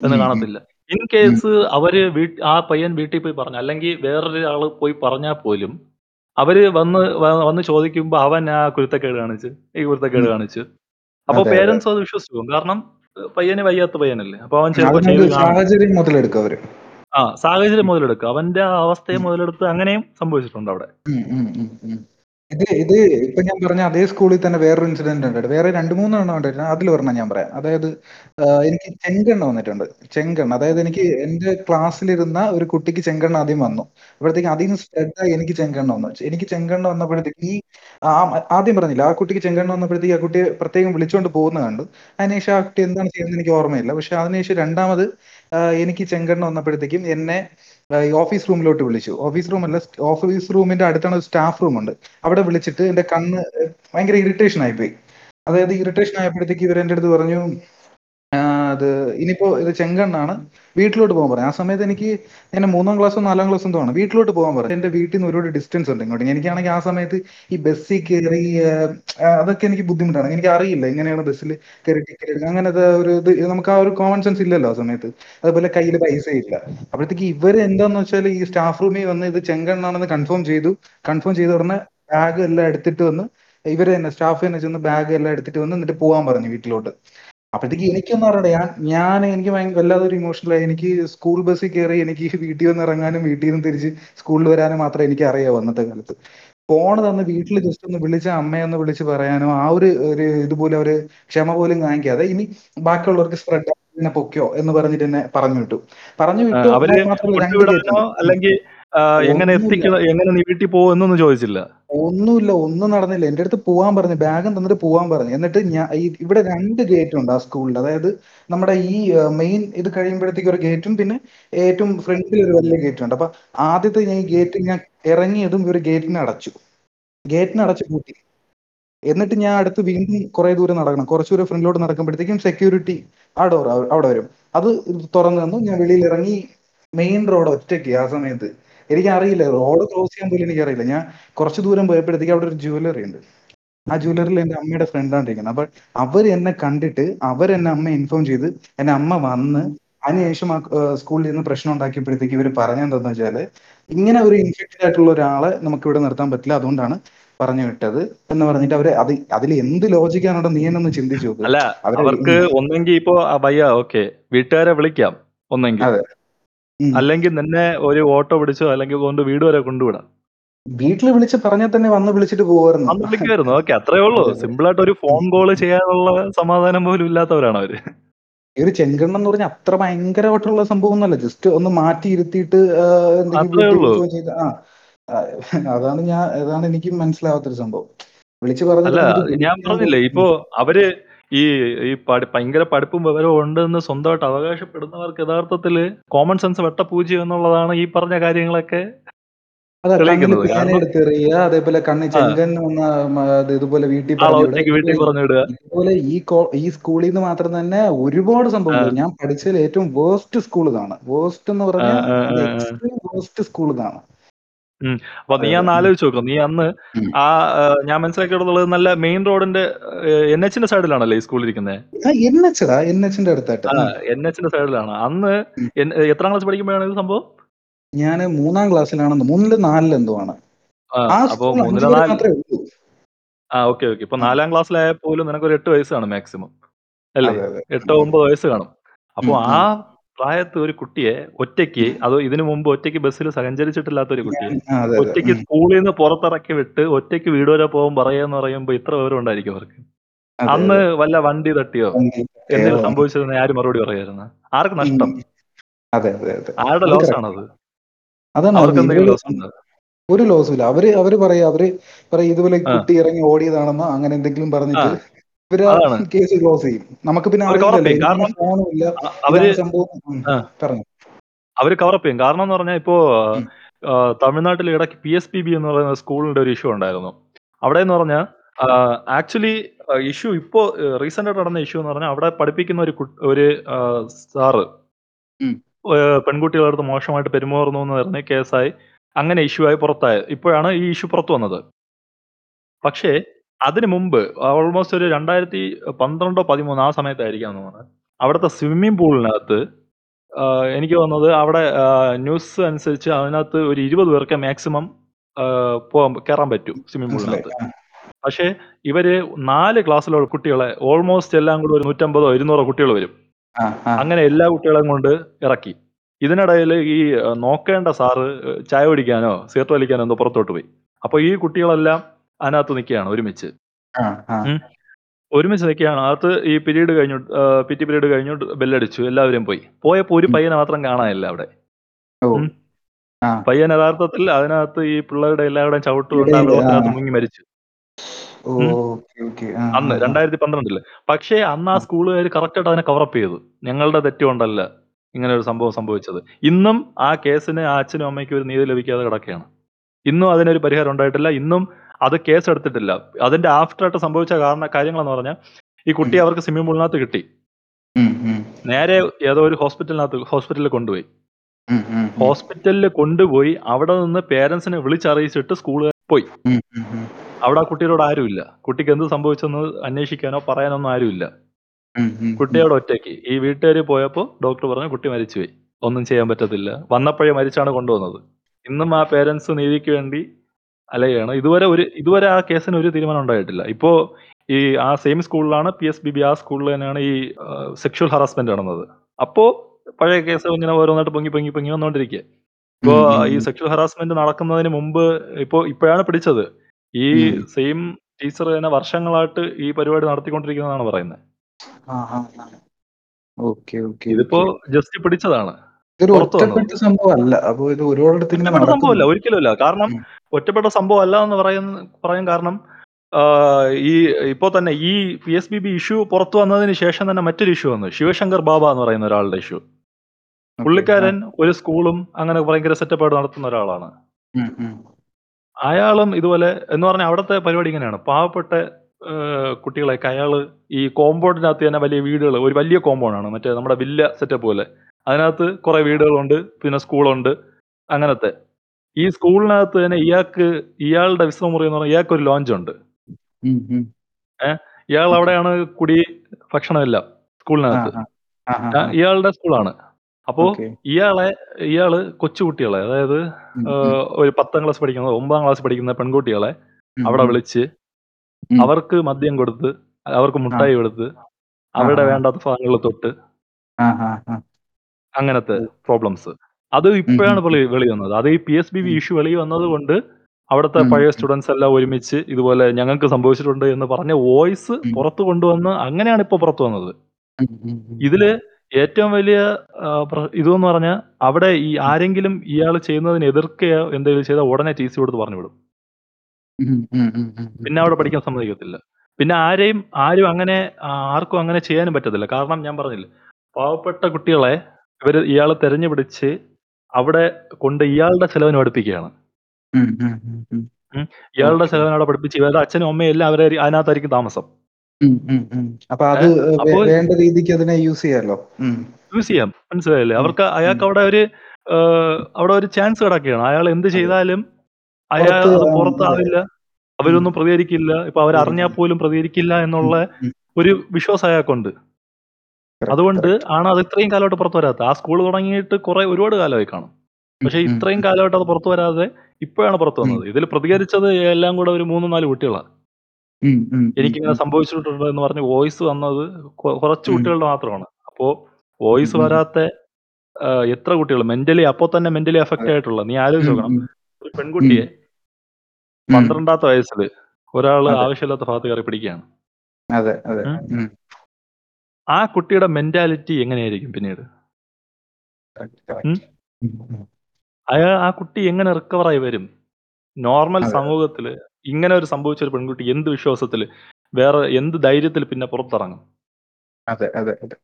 എന്ന് ഉം, ഉം. കാണത്തില്ല. ഇൻ ഉം. കേസ് അവർ വീട്ട് ആ പയ്യൻ വീട്ടിൽ പോയി പറഞ്ഞു. അല്ലെങ്കിൽ വേറൊരാൾ പോയി പറഞ്ഞാ പോലും അവർ വന്ന് വ വന്ന് ചോദിക്കുമ്പോ അവൻ ആ കുരുത്തക്കേട് കാണിച്ച്, ഈ കുരുത്തക്കേട് ഉം. കാണിച്ച്. അപ്പൊ അതെ, അതെ. പേരന്റ്സ് അത് വിശ്വസിച്ച് പോകും. കാരണം പയ്യന് വയ്യാത്ത പയ്യനല്ലേ. അപ്പൊ അവൻ. സാഹചര്യം മുതലെടുക്കും അവർ. ആ സാഹചര്യം മുതലെടുക്കും. അവന്റെ അവസ്ഥയെ മുതലെടുത്ത് അങ്ങനെയും സംഭവിച്ചിട്ടുണ്ട് അവിടെ. ഇത് ഇത് ഇപ്പൊ ഞാൻ പറഞ്ഞ അതേ സ്കൂളിൽ തന്നെ വേറൊരു ഇൻസിഡന്റ് ഉണ്ട്. വേറെ 2, 3 എണ്ണം ഉണ്ടായിരുന്നു. അതിലൊരെണ്ണം ഞാൻ പറയാം. അതായത് എനിക്ക് ചെങ്കണ്ണ് വന്നിട്ടുണ്ട്. ചെങ്കണ്ണ്. അതായത് എനിക്ക് എന്റെ ക്ലാസ്സിലിരുന്ന ഒരു കുട്ടിക്ക് ചെങ്കണ്ണ് ആദ്യം വന്നു. അപ്പോഴത്തേക്ക് അതീന്ന് സ്പ്രെഡായി എനിക്ക് ചെങ്കണ്ണ് വന്നു. എനിക്ക് ചെങ്കണ്ണ് വന്നപ്പോഴത്തേക്ക് ഈ ആ ആദ്യം പറഞ്ഞില്ല ആ കുട്ടിക്ക് ചെങ്കണ്ണ് വന്നപ്പോഴത്തേക്ക് ആ കുട്ടിയെ പ്രത്യേകം വിളിച്ചുകൊണ്ട് പോകുന്ന കണ്ടു. അതിനുശേഷം ആ കുട്ടി എന്താണ് ചെയ്യുന്നത് എനിക്ക് ഓർമ്മയില്ല. പക്ഷെ അതിനുശേഷം രണ്ടാമത് എനിക്ക് ചെങ്കണ്ണ് വന്നപ്പോഴത്തേക്കും എന്നെ ഓഫീസ് റൂമിലോട്ട് വിളിച്ചു. ഓഫീസ് റൂം അല്ല ഓഫീസ് റൂമിന്റെ അടുത്താണ് സ്റ്റാഫ് റൂം ഉണ്ട്. അവിടെ വിളിച്ചിട്ട് എന്റെ കണ്ണ് ഭയങ്കര ഇറിറ്റേഷൻ ആയിപ്പോയി. അതായത് ഇറിറ്റേഷൻ ആയപ്പോഴത്തേക്ക് ഇവർ എന്റെ അടുത്ത് പറഞ്ഞു അത് ഇനിയിപ്പോ ഇത് ചെങ്കണ്ണാണ് വീട്ടിലോട്ട് പോകാൻ പറഞ്ഞു. ആ സമയത്ത് എനിക്ക് എന്നെ മൂന്നാം ക്ലാസ്സോ നാലാം ക്ലാസ്സോ എന്തോ ആണ്. വീട്ടിലോട്ട് പോകാൻ പറഞ്ഞു. എന്റെ വീട്ടിൽ നിന്ന് ഒരുപാട് ഡിസ്റ്റൻസ് ഉണ്ട് ഇങ്ങോട്ട്. എനിക്കാണെങ്കിൽ ആ സമയത്ത് ഈ ബസ്സിൽ കയറി അതൊക്കെ എനിക്ക് ബുദ്ധിമുട്ടാണ്. എനിക്ക് അറിയില്ല എങ്ങനെയാണ് ബസ്സിൽ കയറി ടിക്കറ്റ് എടുക്കുക. അങ്ങനത്തെ ഒരു ഇത് നമുക്ക് ആ ഒരു കോമൺ സെൻസ് ഇല്ലല്ലോ ആ സമയത്ത്. അതുപോലെ കയ്യിൽ പൈസ ഇല്ല. അപ്പോഴത്തേക്ക് ഇവർ എന്താന്ന് വെച്ചാൽ ഈ സ്റ്റാഫ് റൂമിൽ വന്ന് ഇത് ചെങ്കണ്ണാണെന്ന് കൺഫേം ചെയ്തു. കൺഫേം ചെയ്ത ഉടനെ ബാഗ് എല്ലാം എടുത്തിട്ട് വന്ന് ഇവർ തന്നെ സ്റ്റാഫ് തന്നെ ചെന്ന് ബാഗ് എല്ലാം എടുത്തിട്ട് വന്ന് എന്നിട്ട് പോകാൻ പറഞ്ഞു വീട്ടിലോട്ട്. അപ്പോഴത്തേക്ക് എനിക്കൊന്നും അറിയണ്ട. ഞാൻ ഞാൻ എനിക്ക് ഭയങ്കര വല്ലാതെ ഒരു ഇമോഷണൽ ആയി. എനിക്ക് സ്കൂൾ ബസ്സിൽ കയറി എനിക്ക് വീട്ടിൽ നിന്ന് ഇറങ്ങാനും വീട്ടിൽ നിന്ന് തിരിച്ച് സ്കൂളിൽ വരാനും മാത്രമേ എനിക്ക് അറിയാവൂ അന്നത്തെ കാലത്ത്. ഫോൺ തന്ന് വീട്ടിൽ ജസ്റ്റ് ഒന്ന് വിളിച്ച് അമ്മയെ ഒന്ന് വിളിച്ച് പറയാനോ ആ ഒരു ഒരു ഇതുപോലെ ഒരു ക്ഷമ പോലും കാണിക്കാതെ ഇനി ബാക്കിയുള്ളവർക്ക് സ്പ്രെഡ് ആയി പൊക്കോ എന്ന് പറഞ്ഞിട്ട് തന്നെ പറഞ്ഞു വിട്ടു. പറഞ്ഞു വിട്ടു. അല്ലെങ്കിൽ ആഹ്, എങ്ങനെ ഒന്നുമില്ല. എത്തിക്കണം എങ്ങനെ നീ വീട്ടിൽ പോകും എന്നൊന്നും ചോദിച്ചില്ല. ഒന്നുമില്ല. ഒന്നും നടന്നില്ല. എന്റെ അടുത്ത് പോവാൻ പറഞ്ഞു. ബാഗും തന്നിട്ട് പോവാൻ പറഞ്ഞു. എന്നിട്ട് ഞാൻ ഈ ഇവിടെ രണ്ട് ഗേറ്റ് ഉണ്ട് ആ സ്കൂളിൽ. അതായത് നമ്മുടെ ഈ മെയിൻ ഇത് കഴിയുമ്പോഴത്തേക്ക് ഒരു ഗേറ്റും പിന്നെ ഏറ്റവും ഫ്രണ്ടിൽ ഒരു വലിയ ഗേറ്റും ഉണ്ട്. അപ്പൊ ആദ്യത്തെ ഞാൻ ഈ ഗേറ്റ് ഞാൻ ഇറങ്ങിയതും ഇവർ ഗേറ്റിനെ അടച്ചു. ഗേറ്റിനെ അടച്ചു പൂട്ടി. എന്നിട്ട് ഞാൻ അടുത്ത് വീണ്ടും കുറെ ദൂരം നടക്കണം. കുറച്ചു ദൂരം ഫ്രണ്ടിലോട്ട് നടക്കുമ്പോഴത്തേക്കും സെക്യൂരിറ്റി ആ ഡോർ അവിടെ വരും. അത് തുറന്നു തന്നു. ഞാൻ വെളിയിൽ ഇറങ്ങി മെയിൻ റോഡ് ഒറ്റയ്ക്ക് ആ സമയത്ത്. എനിക്കറിയില്ല റോഡ് ക്രോസ് ചെയ്യാൻ പോലും എനിക്കറിയില്ല. ഞാൻ കുറച്ച് ദൂരം പോയപ്പോഴത്തേക്ക് അവിടെ ഒരു ജ്വല്ലറി ഉണ്ട്. ആ ജ്വല്ലറിയിൽ എന്റെ അമ്മയുടെ ഫ്രണ്ടാണ് ഇരിക്കുന്നത്. അപ്പൊ അവർ എന്നെ കണ്ടിട്ട് അവർ എന്നെ അമ്മ ഇൻഫോം ചെയ്ത് എന്റെ അമ്മ വന്ന് അതിനുശേഷം ആ സ്കൂളിൽ നിന്ന് പ്രശ്നം ഉണ്ടാക്കിയപ്പോഴത്തേക്ക് ഇവർ പറഞ്ഞെന്താന്ന് വെച്ചാൽ ഇങ്ങനെ ഒരു ഇൻഫെക്റ്റഡ് ആയിട്ടുള്ള ഒരാളെ നമുക്ക് ഇവിടെ നിർത്താൻ പറ്റില്ല. അതുകൊണ്ടാണ് പറഞ്ഞു വിട്ടത് എന്ന് പറഞ്ഞിട്ട് അവർ അത് അതിൽ എന്ത് ലോജിക്കാണോ നീ എന്നൊന്ന് ചിന്തിച്ചു അല്ല അവർക്ക് ഒന്നെങ്കിൽ ഇപ്പോ ഭയ്യ ഓക്കെ വീട്ടുകാരെ വിളിക്കാം ഒന്നെങ്കിൽ. അല്ലെങ്കിൽ നിന്നെ ഒരു ഓട്ടോ പിടിച്ചോ അല്ലെങ്കിൽ കൊണ്ട് വീട് വരെ കൊണ്ടുവിടാം. വീട്ടിൽ വിളിച്ച് പറഞ്ഞാൽ തന്നെ വന്ന് വിളിച്ചിട്ട് പോകുമായിരുന്നു വന്ന് വിളിക്കുമായിരുന്നു. ഓക്കെ അത്രേ ഉള്ളൂ. സിമ്പിൾ ആയിട്ട് ഒരു ഫോൺ കോൾ ചെയ്യാനുള്ള സമാധാനം പോലും ഇല്ലാത്തവരാണ് അവർ. ഈ ഒരു ചെങ്കണ്ണം എന്ന് പറഞ്ഞാൽ അത്ര ഭയങ്കരമായിട്ടുള്ള സംഭവം ഒന്നല്ല ജസ്റ്റ് ഒന്ന് മാറ്റി ഇരുത്തിയിട്ട് അതാണ് ഞാൻ അതാണ് എനിക്ക് മനസ്സിലാവാത്തൊരു സംഭവം. വിളിച്ചു പറഞ്ഞില്ല ഞാൻ പറഞ്ഞില്ലേ ഇപ്പോ അവർ ഈ ഈ പഠി ഭയങ്കര പഠിപ്പും വിവരവും ഉണ്ടെന്ന് സ്വന്തമായിട്ട് അവകാശപ്പെടുന്നവർക്ക് യഥാർത്ഥത്തിൽ കോമൺ സെൻസ് വട്ടപൂജ്യം എന്നുള്ളതാണ് ഈ പറഞ്ഞ കാര്യങ്ങളൊക്കെ അതാ പേന അതേപോലെ കണ്ണി ചെങ്കൻ ഇതുപോലെ വീട്ടിൽ ഇതുപോലെ ഈ ഈ സ്കൂളിൽ നിന്ന് മാത്രം തന്നെ ഒരുപാട് സംഭവങ്ങൾ. ഞാൻ പഠിച്ചതിൽ ഏറ്റവും വേസ്റ്റ് സ്കൂൾ ഇതാണ്. വേസ്റ്റ് എന്ന് പറഞ്ഞാൽ വേസ്റ്റ് സ്കൂൾ ഇതാണ്. ഉം. അപ്പൊ നീ അന്ന് ആലോചിച്ച് നോക്ക്. നീ അന്ന് ഉം. ആ ഞാൻ മനസ്സിലാക്കിയിട്ടുള്ളത് നല്ല മെയിൻ റോഡിന്റെ എൻ എച്ചിന്റെ സൈഡിലാണല്ലേ ഈ സ്കൂൾ ഇരിക്കുന്നത്. ആ എൻ എൻഎച്ചിന്റെ അടുത്തായിട്ട് ആ ഉം. എൻ സൈഡിലാണ്. അന്ന് ഉം. എൻ- എത്രാം ക്ലാസ് പഠിക്കുമ്പോഴാണ് ഇത് സംഭവം? ഞാൻ മൂന്നാം ക്ലാസ്സിലാണെന്ന് മൂന്നിൽ നാലിൽ എന്തോ ആണ് ആ ആ അപ്പൊ സ്കൂൾ മൂന്നിലോ വരെ നാല് മാത്രമേ ഉള്ളൂ ആ ഓക്കെ ഓക്കെ. ഇപ്പൊ നാലാം ക്ലാസ്സിലായ പോലും നിനക്കൊരു എട്ട് വയസ്സ് കാണും മാക്സിമം. അല്ലേ? അതെ അതെ എട്ടോ. ഒമ്പത് വയസ്സ് കാണും. അപ്പൊ ഉം, ആ ഉം, പ്രായത്ത് ഒരു കുട്ടിയെ ഒറ്റയ്ക്ക്. അതോ ഇതിനു മുമ്പ് ഒറ്റയ്ക്ക് ബസ്സിൽ സഞ്ചരിച്ചിട്ടില്ലാത്ത ഒരു കുട്ടിയെ ഒറ്റയ്ക്ക് സ്കൂളിൽ നിന്ന് പുറത്തിറക്കി വിട്ട് ഒറ്റയ്ക്ക് വീട് വരെ പോകും പറയാന്ന് പറയുമ്പോ ഇത്ര വിവരം ഉണ്ടായിരിക്കും അവർക്ക്. അന്ന് വല്ല വണ്ടി തട്ടിയോ എന്തെങ്കിലും സംഭവിച്ചിരുന്ന ആര് മറുപടി പറയായിരുന്നു? ആർക്ക് നഷ്ടം? ആരുടെ ലോസ് ആണത്? അവർക്ക് എന്തെങ്കിലും ലോസ് ഉണ്ടോ? ഒരു ലോസും ഇല്ല അവർ അവർ പറയാ അവർ പറയാ ഇതുപോലെ കുട്ടി ഇറങ്ങി ഓടിയതാണെന്നോ അങ്ങനെ എന്തെങ്കിലും പറഞ്ഞിട്ട് ഇവർ. കേസ് ക്ലോസ് ചെയ്യും നമുക്ക് പിന്നെ അവർ കവറപ്പ് ചെയ്യും. കാരണം അവർ കവറപ്പ് ചെയ്യും. എന്ന് പറഞ്ഞാൽ ഇപ്പോ തമിഴ്നാട്ടിൽ ഇടയ്ക്ക് പി എസ് പി ബി എന്ന് പറയുന്ന സ്കൂളിന്റെ ഒരു ഇഷ്യൂ ഉണ്ടായിരുന്നു. അവിടെ എന്ന് പറഞ്ഞാൽ ആക്ച്വലി ഇഷ്യൂ ഇപ്പോ റീസെന്റ് ആയിട്ട് നടന്ന ഇഷ്യൂ എന്ന് പറഞ്ഞാൽ അവിടെ പഠിപ്പിക്കുന്ന ഒരു ഒരു സാറ് പെൺകുട്ടികളടുത്ത് പെൺകുട്ടികളുടെ അടുത്ത് മോശമായിട്ട് പെരുമാറുന്നു എന്ന് പറഞ്ഞ് കേസായി അങ്ങനെ ഇഷ്യൂ ആയി പുറത്തായത്. ഇപ്പോഴാണ് ഈ ഇഷ്യൂ പുറത്തു വന്നത്. പക്ഷേ അതിന് മുമ്പ് ഓൾമോസ്റ്റ് ഒരു 2012 13 ആ സമയത്തായിരിക്കാം എന്ന് തോന്നുന്നു. അവിടുത്തെ സ്വിമ്മിംഗ് പൂളിനകത്ത് ആഹ് എനിക്ക് തോന്നുന്നത് അവിടെ ആഹ് ന്യൂസ് അനുസരിച്ച് അതിനകത്ത് ഒരു 20 പേർക്ക് മാക്സിമം ആഹ് കേറാൻ പറ്റും സ്വിമ്മിംഗ് മനസ്സിലായി. പൂളിനകത്ത്. ആ. പക്ഷേ ഇവർ നാല് ക്ലാസ്സിലുള്ള കുട്ടികളെ ഓൾമോസ്റ്റ് എല്ലാം കൂടെ ഒരു 150ഓ 200ഓ കുട്ടികൾ വരും. ആ, ആ. അങ്ങനെ എല്ലാ കുട്ടികളെയും കൊണ്ട് ഇറക്കി. ഇതിനിടയിൽ ഈ നോക്കേണ്ട സാറ് ചായ കുടിക്കാനോ സിഗരറ്റ് വലിക്കാനോ എന്തോ പുറത്തോട്ട് പോയി. അപ്പൊ ഈ കുട്ടികളെല്ലാം അതിനകത്ത് നിൽക്കുകയാണ് ഒരുമിച്ച്. ഒരുമിച്ച് നിൽക്കുകയാണ്. അകത്ത് ഈ പിരീഡ് കഴിഞ്ഞു പി പിറ്റി പിരീഡ് കഴിഞ്ഞു ബെല്ലടിച്ചു. എല്ലാവരും പോയി. പോയപ്പോ ഒരു. പയ്യനെ മാത്രം കാണാനില്ല അവിടെ. പയ്യൻ യഥാർത്ഥത്തിൽ അതിനകത്ത് ഈ പിള്ളേരുടെ എല്ലാവരുടെയും ചവിട്ട് കൊണ്ട് ആ ഇടയിൽ ആ. വെള്ളത്തിനകത്ത് മുങ്ങി മരിച്ചു. അന്ന് രണ്ടായിരത്തി പന്ത്രണ്ടിൽ പക്ഷേ അന്ന് ആ സ്കൂളുകാർ കറക്റ്റായിട്ട് അതിനെ കവറപ്പ് ചെയ്തു. ഞങ്ങളുടെ തെറ്റുകൊണ്ടല്ല ഇങ്ങനെ ഒരു സംഭവം സംഭവിച്ചത്. ഇന്നും ആ കേസിന് ആ അച്ഛനും അമ്മയ്ക്കും ഒരു നീതി ലഭിക്കാതെ കിടക്കുകയാണ്. ഇന്നും അതിനൊരു പരിഹാരം ഉണ്ടായിട്ടില്ല. ഇന്നും അത് കേസ് എടുത്തിട്ടില്ല. അതിന്റെ ആഫ്റ്റർ ആയിട്ട് സംഭവിച്ച കാരണ കാര്യങ്ങളെന്ന് പറഞ്ഞാൽ ഈ കുട്ടി അവർക്ക് സ്വിമ്മിംഗ് പൂളിനകത്ത് കിട്ടി. നേരെ ഏതോ ഒരു ഹോസ്പിറ്റലിനകത്ത് ഹോസ്പിറ്റലിൽ കൊണ്ടുപോയി. ഹോസ്പിറ്റലിൽ കൊണ്ടുപോയി അവിടെ നിന്ന് പേരൻസിനെ വിളിച്ചറിയിച്ചിട്ട് സ്കൂളുകാർ പോയി. അവിടെ ആ കുട്ടിയോട് ആരുമില്ല. കുട്ടിക്ക് എന്ത് സംഭവിച്ചെന്ന് അന്വേഷിക്കാനോ പറയാനൊന്നും ആരുമില്ല. കുട്ടിയോട് ഒറ്റയ്ക്ക്. ഈ വീട്ടുകാരി പോയപ്പോ ഡോക്ടർ പറഞ്ഞു കുട്ടി മരിച്ചുപോയി. ഒന്നും ചെയ്യാൻ പറ്റത്തില്ല. വന്നപ്പോഴേ മരിച്ചാണ് കൊണ്ടുവന്നത്. ഇന്നും ആ പേരൻസ് നീതിക്ക് വേണ്ടി അലയുകയാണ്. ഇതുവരെ ഒരു ഇതുവരെ ആ കേസിന് ഒരു തീരുമാനം ഉണ്ടായിട്ടില്ല. ഇപ്പോ ഈ ആ സെയിം സ്കൂളിലാണ് പിഎസ്ബിബി ആ സ്കൂളിൽ തന്നെയാണ് ഈ ആഹ് സെക്ഷൽ ഹറാസ്മെന്റ് നടന്നത്. അപ്പോ പഴയ കേസ് ഇങ്ങനെ ഓരോന്നായിട്ട് പൊങ്ങി പൊങ്ങി പൊങ്ങി വന്നോണ്ടിരിക്കുകയാ. ഇപ്പോ ഉം, ഈ ഉം. സെക്ഷൽ ഹറാസ്മെന്റ് നടക്കുന്നതിന് മുമ്പ് ഇപ്പോ ഇപ്പോഴാണ് പിടിച്ചത്. ഈ ഉം. സെയിം ടീച്ചർ തന്നെ വർഷങ്ങളായിട്ട് ഈ പരിപാടി നടത്തിക്കൊണ്ടിരിക്കുന്നതാണ് പറയുന്നത്. ഓക്കെ, ഓക്കെ, ഇതിപ്പോ ഓക്കെ. ജസ്റ്റ് പിടിച്ചതാണ്. ഇതൊരു പുറത്തു വന്നത്. ഒറ്റപ്പെട്ട സംഭവമല്ല. അപ്പൊ ഇത് ഒരുപാടിടത്ത് ഇങ്ങനെ ഒറ്റപ്പെട്ട സംഭവമല്ല. ഒരിക്കലുമല്ല. കാരണം ഉം. ഒറ്റപ്പെട്ട സംഭവം അല്ല എന്ന് പറയുന്ന പറയാൻ കാരണം ഈ ഇപ്പോൾ തന്നെ ഈ P S B B issue പുറത്തു വന്നതിന് ശേഷം തന്നെ മറ്റൊരു ഇഷ്യൂ വന്നു. ശിവശങ്കർ ബാബ എന്ന് പറയുന്ന ഒരാളുടെ ഇഷ്യൂ. പുള്ളിക്കാരൻ ഒരു സ്കൂളും അങ്ങനെ ഭയങ്കര സെറ്റപ്പായിട്ട് നടത്തുന്ന ഒരാളാണ്. അയാളും ഇതുപോലെ എന്ന് പറഞ്ഞാൽ അവിടുത്തെ പരിപാടി ഇങ്ങനെയാണ്. പാവപ്പെട്ട കുട്ടികളൊക്കെ കുട്ടികളെയൊക്കെ അയാൾ ഈ കോമ്പൗണ്ടിനകത്ത് തന്നെ വലിയ വീടുകൾ ഒരു വലിയ കോമ്പൗണ്ടാണ്. മറ്റേ നമ്മുടെ വില്ല സെറ്റപ്പ് പോലെ. അതിനകത്ത് കുറെ വീടുകളുണ്ട്. പിന്നെ സ്കൂളുണ്ട്. അങ്ങനത്തെ. ഈ സ്കൂളിനകത്ത് തന്നെ ഇയാൾക്ക് ഇയാളുടെ വിശ്രമമുറി എന്ന് പറഞ്ഞാൽ ഇയാൾക്കൊരു ലോഞ്ച് ഉണ്ട്. ഏഹ് ഇയാൾ അവിടെയാണ് കുടി ഭക്ഷണം എല്ലാം സ്കൂളിനകത്ത്. ഇയാളുടെ സ്കൂളാണ്. അപ്പോ. ഇയാളെ ഇയാൾ കൊച്ചുകുട്ടികളെ അതായത് ഒരു 10ാം ക്ലാസ് പഠിക്കുന്ന ഒമ്പതാം ക്ലാസ് പഠിക്കുന്ന പെൺകുട്ടികളെ അവിടെ വിളിച്ച് അവർക്ക് മദ്യം കൊടുത്ത് അവർക്ക്. മുട്ടായി കൊടുത്ത് അവരുടെ വേണ്ടാത്ത ഭാഗങ്ങളിൽ തൊട്ട്. അങ്ങനത്തെ പ്രോബ്ലംസ്. അത് ഇപ്പോഴാണ്. വെളി വെളി വന്നത്. അത് ഈ പി എസ് ബി ഇഷ്യൂ വെളി വന്നത് കൊണ്ട് അവിടുത്തെ പഴയ സ്റ്റുഡൻസ് എല്ലാം ഒരുമിച്ച് ഇതുപോലെ ഞങ്ങൾക്ക് സംഭവിച്ചിട്ടുണ്ട് എന്ന് പറഞ്ഞ വോയിസ് പുറത്തു കൊണ്ടുവന്ന് അങ്ങനെയാണ് ഇപ്പോ പുറത്തു വന്നത്. ഇതിൽ ഏറ്റവും വലിയ ഇതു എന്ന് ഇതെന്ന് പറഞ്ഞാൽ അവിടെ ഈ ആരെങ്കിലും ഇയാൾ ചെയ്യുന്നതിന് എതിർക്കുകയോ എന്തെങ്കിലും ചെയ്താൽ ഉടനെ ടി സി കൊടുത്ത് പറഞ്ഞു വിടും. പിന്നെ അവിടെ പഠിക്കാൻ സമ്മതിക്കത്തില്ല. പിന്നെ ആരെയും ആരും അങ്ങനെ ആർക്കും അങ്ങനെ ചെയ്യാനും പറ്റത്തില്ല. കാരണം ഞാൻ പറഞ്ഞില്ല പാവപ്പെട്ട കുട്ടികളെ ഇവർ ഇയാൾ തെരഞ്ഞു പിടിച്ച് അവിടെ കൊണ്ട് ഇയാളുടെ ചെലവിന് പഠിപ്പിക്കുകയാണ്. ഉം, ഉം, ഉം, ഉം. ഉം. ഇയാളുടെ ഓക്കെ. ചെലവിന് അവിടെ പഠിപ്പിച്ച് ഇവരുടെ അച്ഛനും അമ്മയും എല്ലാം അവരെ അതിനകത്തായിരിക്കും താമസം. ഉം, ഉം, ഉം. അപ്പൊ അത് ഏഹ് വേ അപ്പോ വേണ്ട രീതിക്ക് അതിനെ യൂസ് ചെയ്യാലോ. ഉം. യൂസ് ചെയ്യാം. മനസ്സിലായില്ലേ? ഉം, അവർക്ക് ഉം. അയാൾക്ക് അവിടെ ഒരു ഏഹ് അവിടെ ഒരു ചാൻസ് കിടക്കുകയാണ്. അയാൾ എന്ത് അതെ. ചെയ്താലും അയാൾ പുറത്ത് അത് ആ, അതെ. പുറത്താവില്ല. ഉം. അവരൊന്നും പ്രതികരിക്കില്ല. ഇപ്പൊ അവരറിഞ്ഞാൽ പ്രതികരിക്കില്ല. പോലും പ്രതികരിക്കില്ല ഉം, എന്നുള്ള ഉം. ഒരു വിശ്വാസം അയാൾക്കുണ്ട്. കറക്റ്റ്, അതുകൊണ്ട് കറക്റ്റ്. ആണ് അത് ഇത്രയും കാലമായിട്ട് പുറത്തു വരാത്തത്. ആ സ്കൂൾ തുടങ്ങിയിട്ട് കുറെ ഒരുപാട് കാലമായി കാണും. ഉം, പക്ഷേ ഉം, ഇത്രയും ഉം. കാലമായിട്ട് അത് പുറത്തു വരാതെ ഇപ്പോഴാണ് പുറത്തു ഉം. വന്നത്. ഇതിൽ പ്രതികരിച്ചത് എല്ലാം കൂടെ ഒരു 3, 4 കുട്ടികളാ. ഉം, ഉം, ഉം, എനിക്കിങ്ങനെ ഉം. സംഭവിച്ചിട്ടുണ്ട് എന്ന് പറഞ്ഞ് വോയിസ് വന്നത് കൊ കുറച്ച് ഉം. കുട്ടികളുടെ മാത്രമാണ്. അപ്പോ ഉം, വോയിസ് ഉം. വരാത്ത ആഹ് എത്ര കുട്ടികൾ മെന്റലി അപ്പൊ തന്നെ മെന്റലി അഫക്റ്റ് ആയിട്ടുള്ള നീ ആലോചിച്ച് ഉം, നോക്കണം. ഉം. ഒരു ഉം. പെൺകുട്ടിയെ ഉം. 12ാമത്തെ വയസ്സിൽ ഒരാൾ അതെ. ആവശ്യമില്ലാത്ത ഭാഗത്ത് കയറി പിടിക്കുകയാണ്. അതെ, അതെ. ഉം. ഉം. ആ കുട്ടിയുടെ മെന്റാലിറ്റി എങ്ങനെയായിരിക്കും പിന്നീട്? കറക്റ്റ്, ഉം. കറക്റ്റ്. ഉം, ഉം. അയാ ആ കുട്ടി എങ്ങനെ റിക്കവറായി വരും? നോർമൽ സമൂഹത്തിൽ ഇങ്ങനെ ഒരു സംഭവിച്ച ഒരു പെൺകുട്ടി എന്ത് വിശ്വാസത്തിൽ വേറെ എന്ത് ധൈര്യത്തിൽ പിന്നെ പുറത്തിറങ്ങും? അതെ, അതെ, അതെ.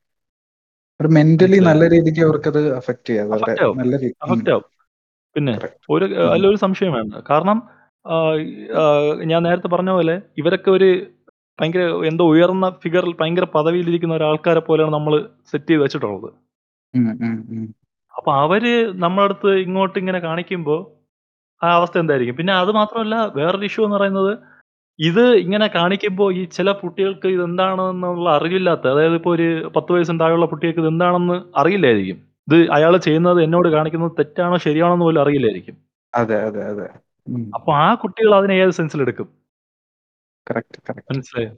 ഒരു മെന്റലി നല്ല? രീതിക്ക് അവർക്കത് ചെയ്യും. നല്ല. അഫക്റ്റ് ആവും. പിന്നെ ഒരു. അതിലൊരു സംശയം വേണ്ട. കാരണം ഞാൻ നേരത്തെ പറഞ്ഞ പോലെ ഇവരൊക്കെ ഒരു ഭയങ്കര എന്തോ ഉയർന്ന ഫിഗറിൽ ഭയങ്കര പദവിയിലിരിക്കുന്ന ഒരാൾക്കാരെ പോലെയാണ് നമ്മൾ സെറ്റ് ചെയ്ത് വെച്ചിട്ടുള്ളത്. അപ്പൊ അവർ നമ്മുടെ അടുത്ത് ഇങ്ങോട്ട് ഇങ്ങനെ കാണിക്കുമ്പോൾ ആ അവസ്ഥ എന്തായിരിക്കും? പിന്നെ അത് മാത്രമല്ല വേറൊരു ഇഷ്യൂ എന്ന് പറയുന്നത് ഇത് ഇങ്ങനെ കാണിക്കുമ്പോൾ ഈ ചില കുട്ടികൾക്ക് ഇത് എന്താണെന്നുള്ള അറിവില്ലാത്ത അതായത് ഇപ്പൊ ഒരു 10 വയസ്സിന് താഴെയുള്ള കുട്ടികൾക്ക് ഇതെന്താണെന്ന് അറിയില്ലായിരിക്കും. ഇത് അയാൾ ചെയ്യുന്നത് എന്നോട് കാണിക്കുന്നത് തെറ്റാണോ ശരിയാണോ എന്ന് പോലും അറിയില്ലായിരിക്കും. അതെ, അതെ, അതെ. അപ്പൊ ആ കുട്ടികൾ അതിനെ ഏത് സെൻസിലെടുക്കും? Correct, correct. മനസ്സിലായോ?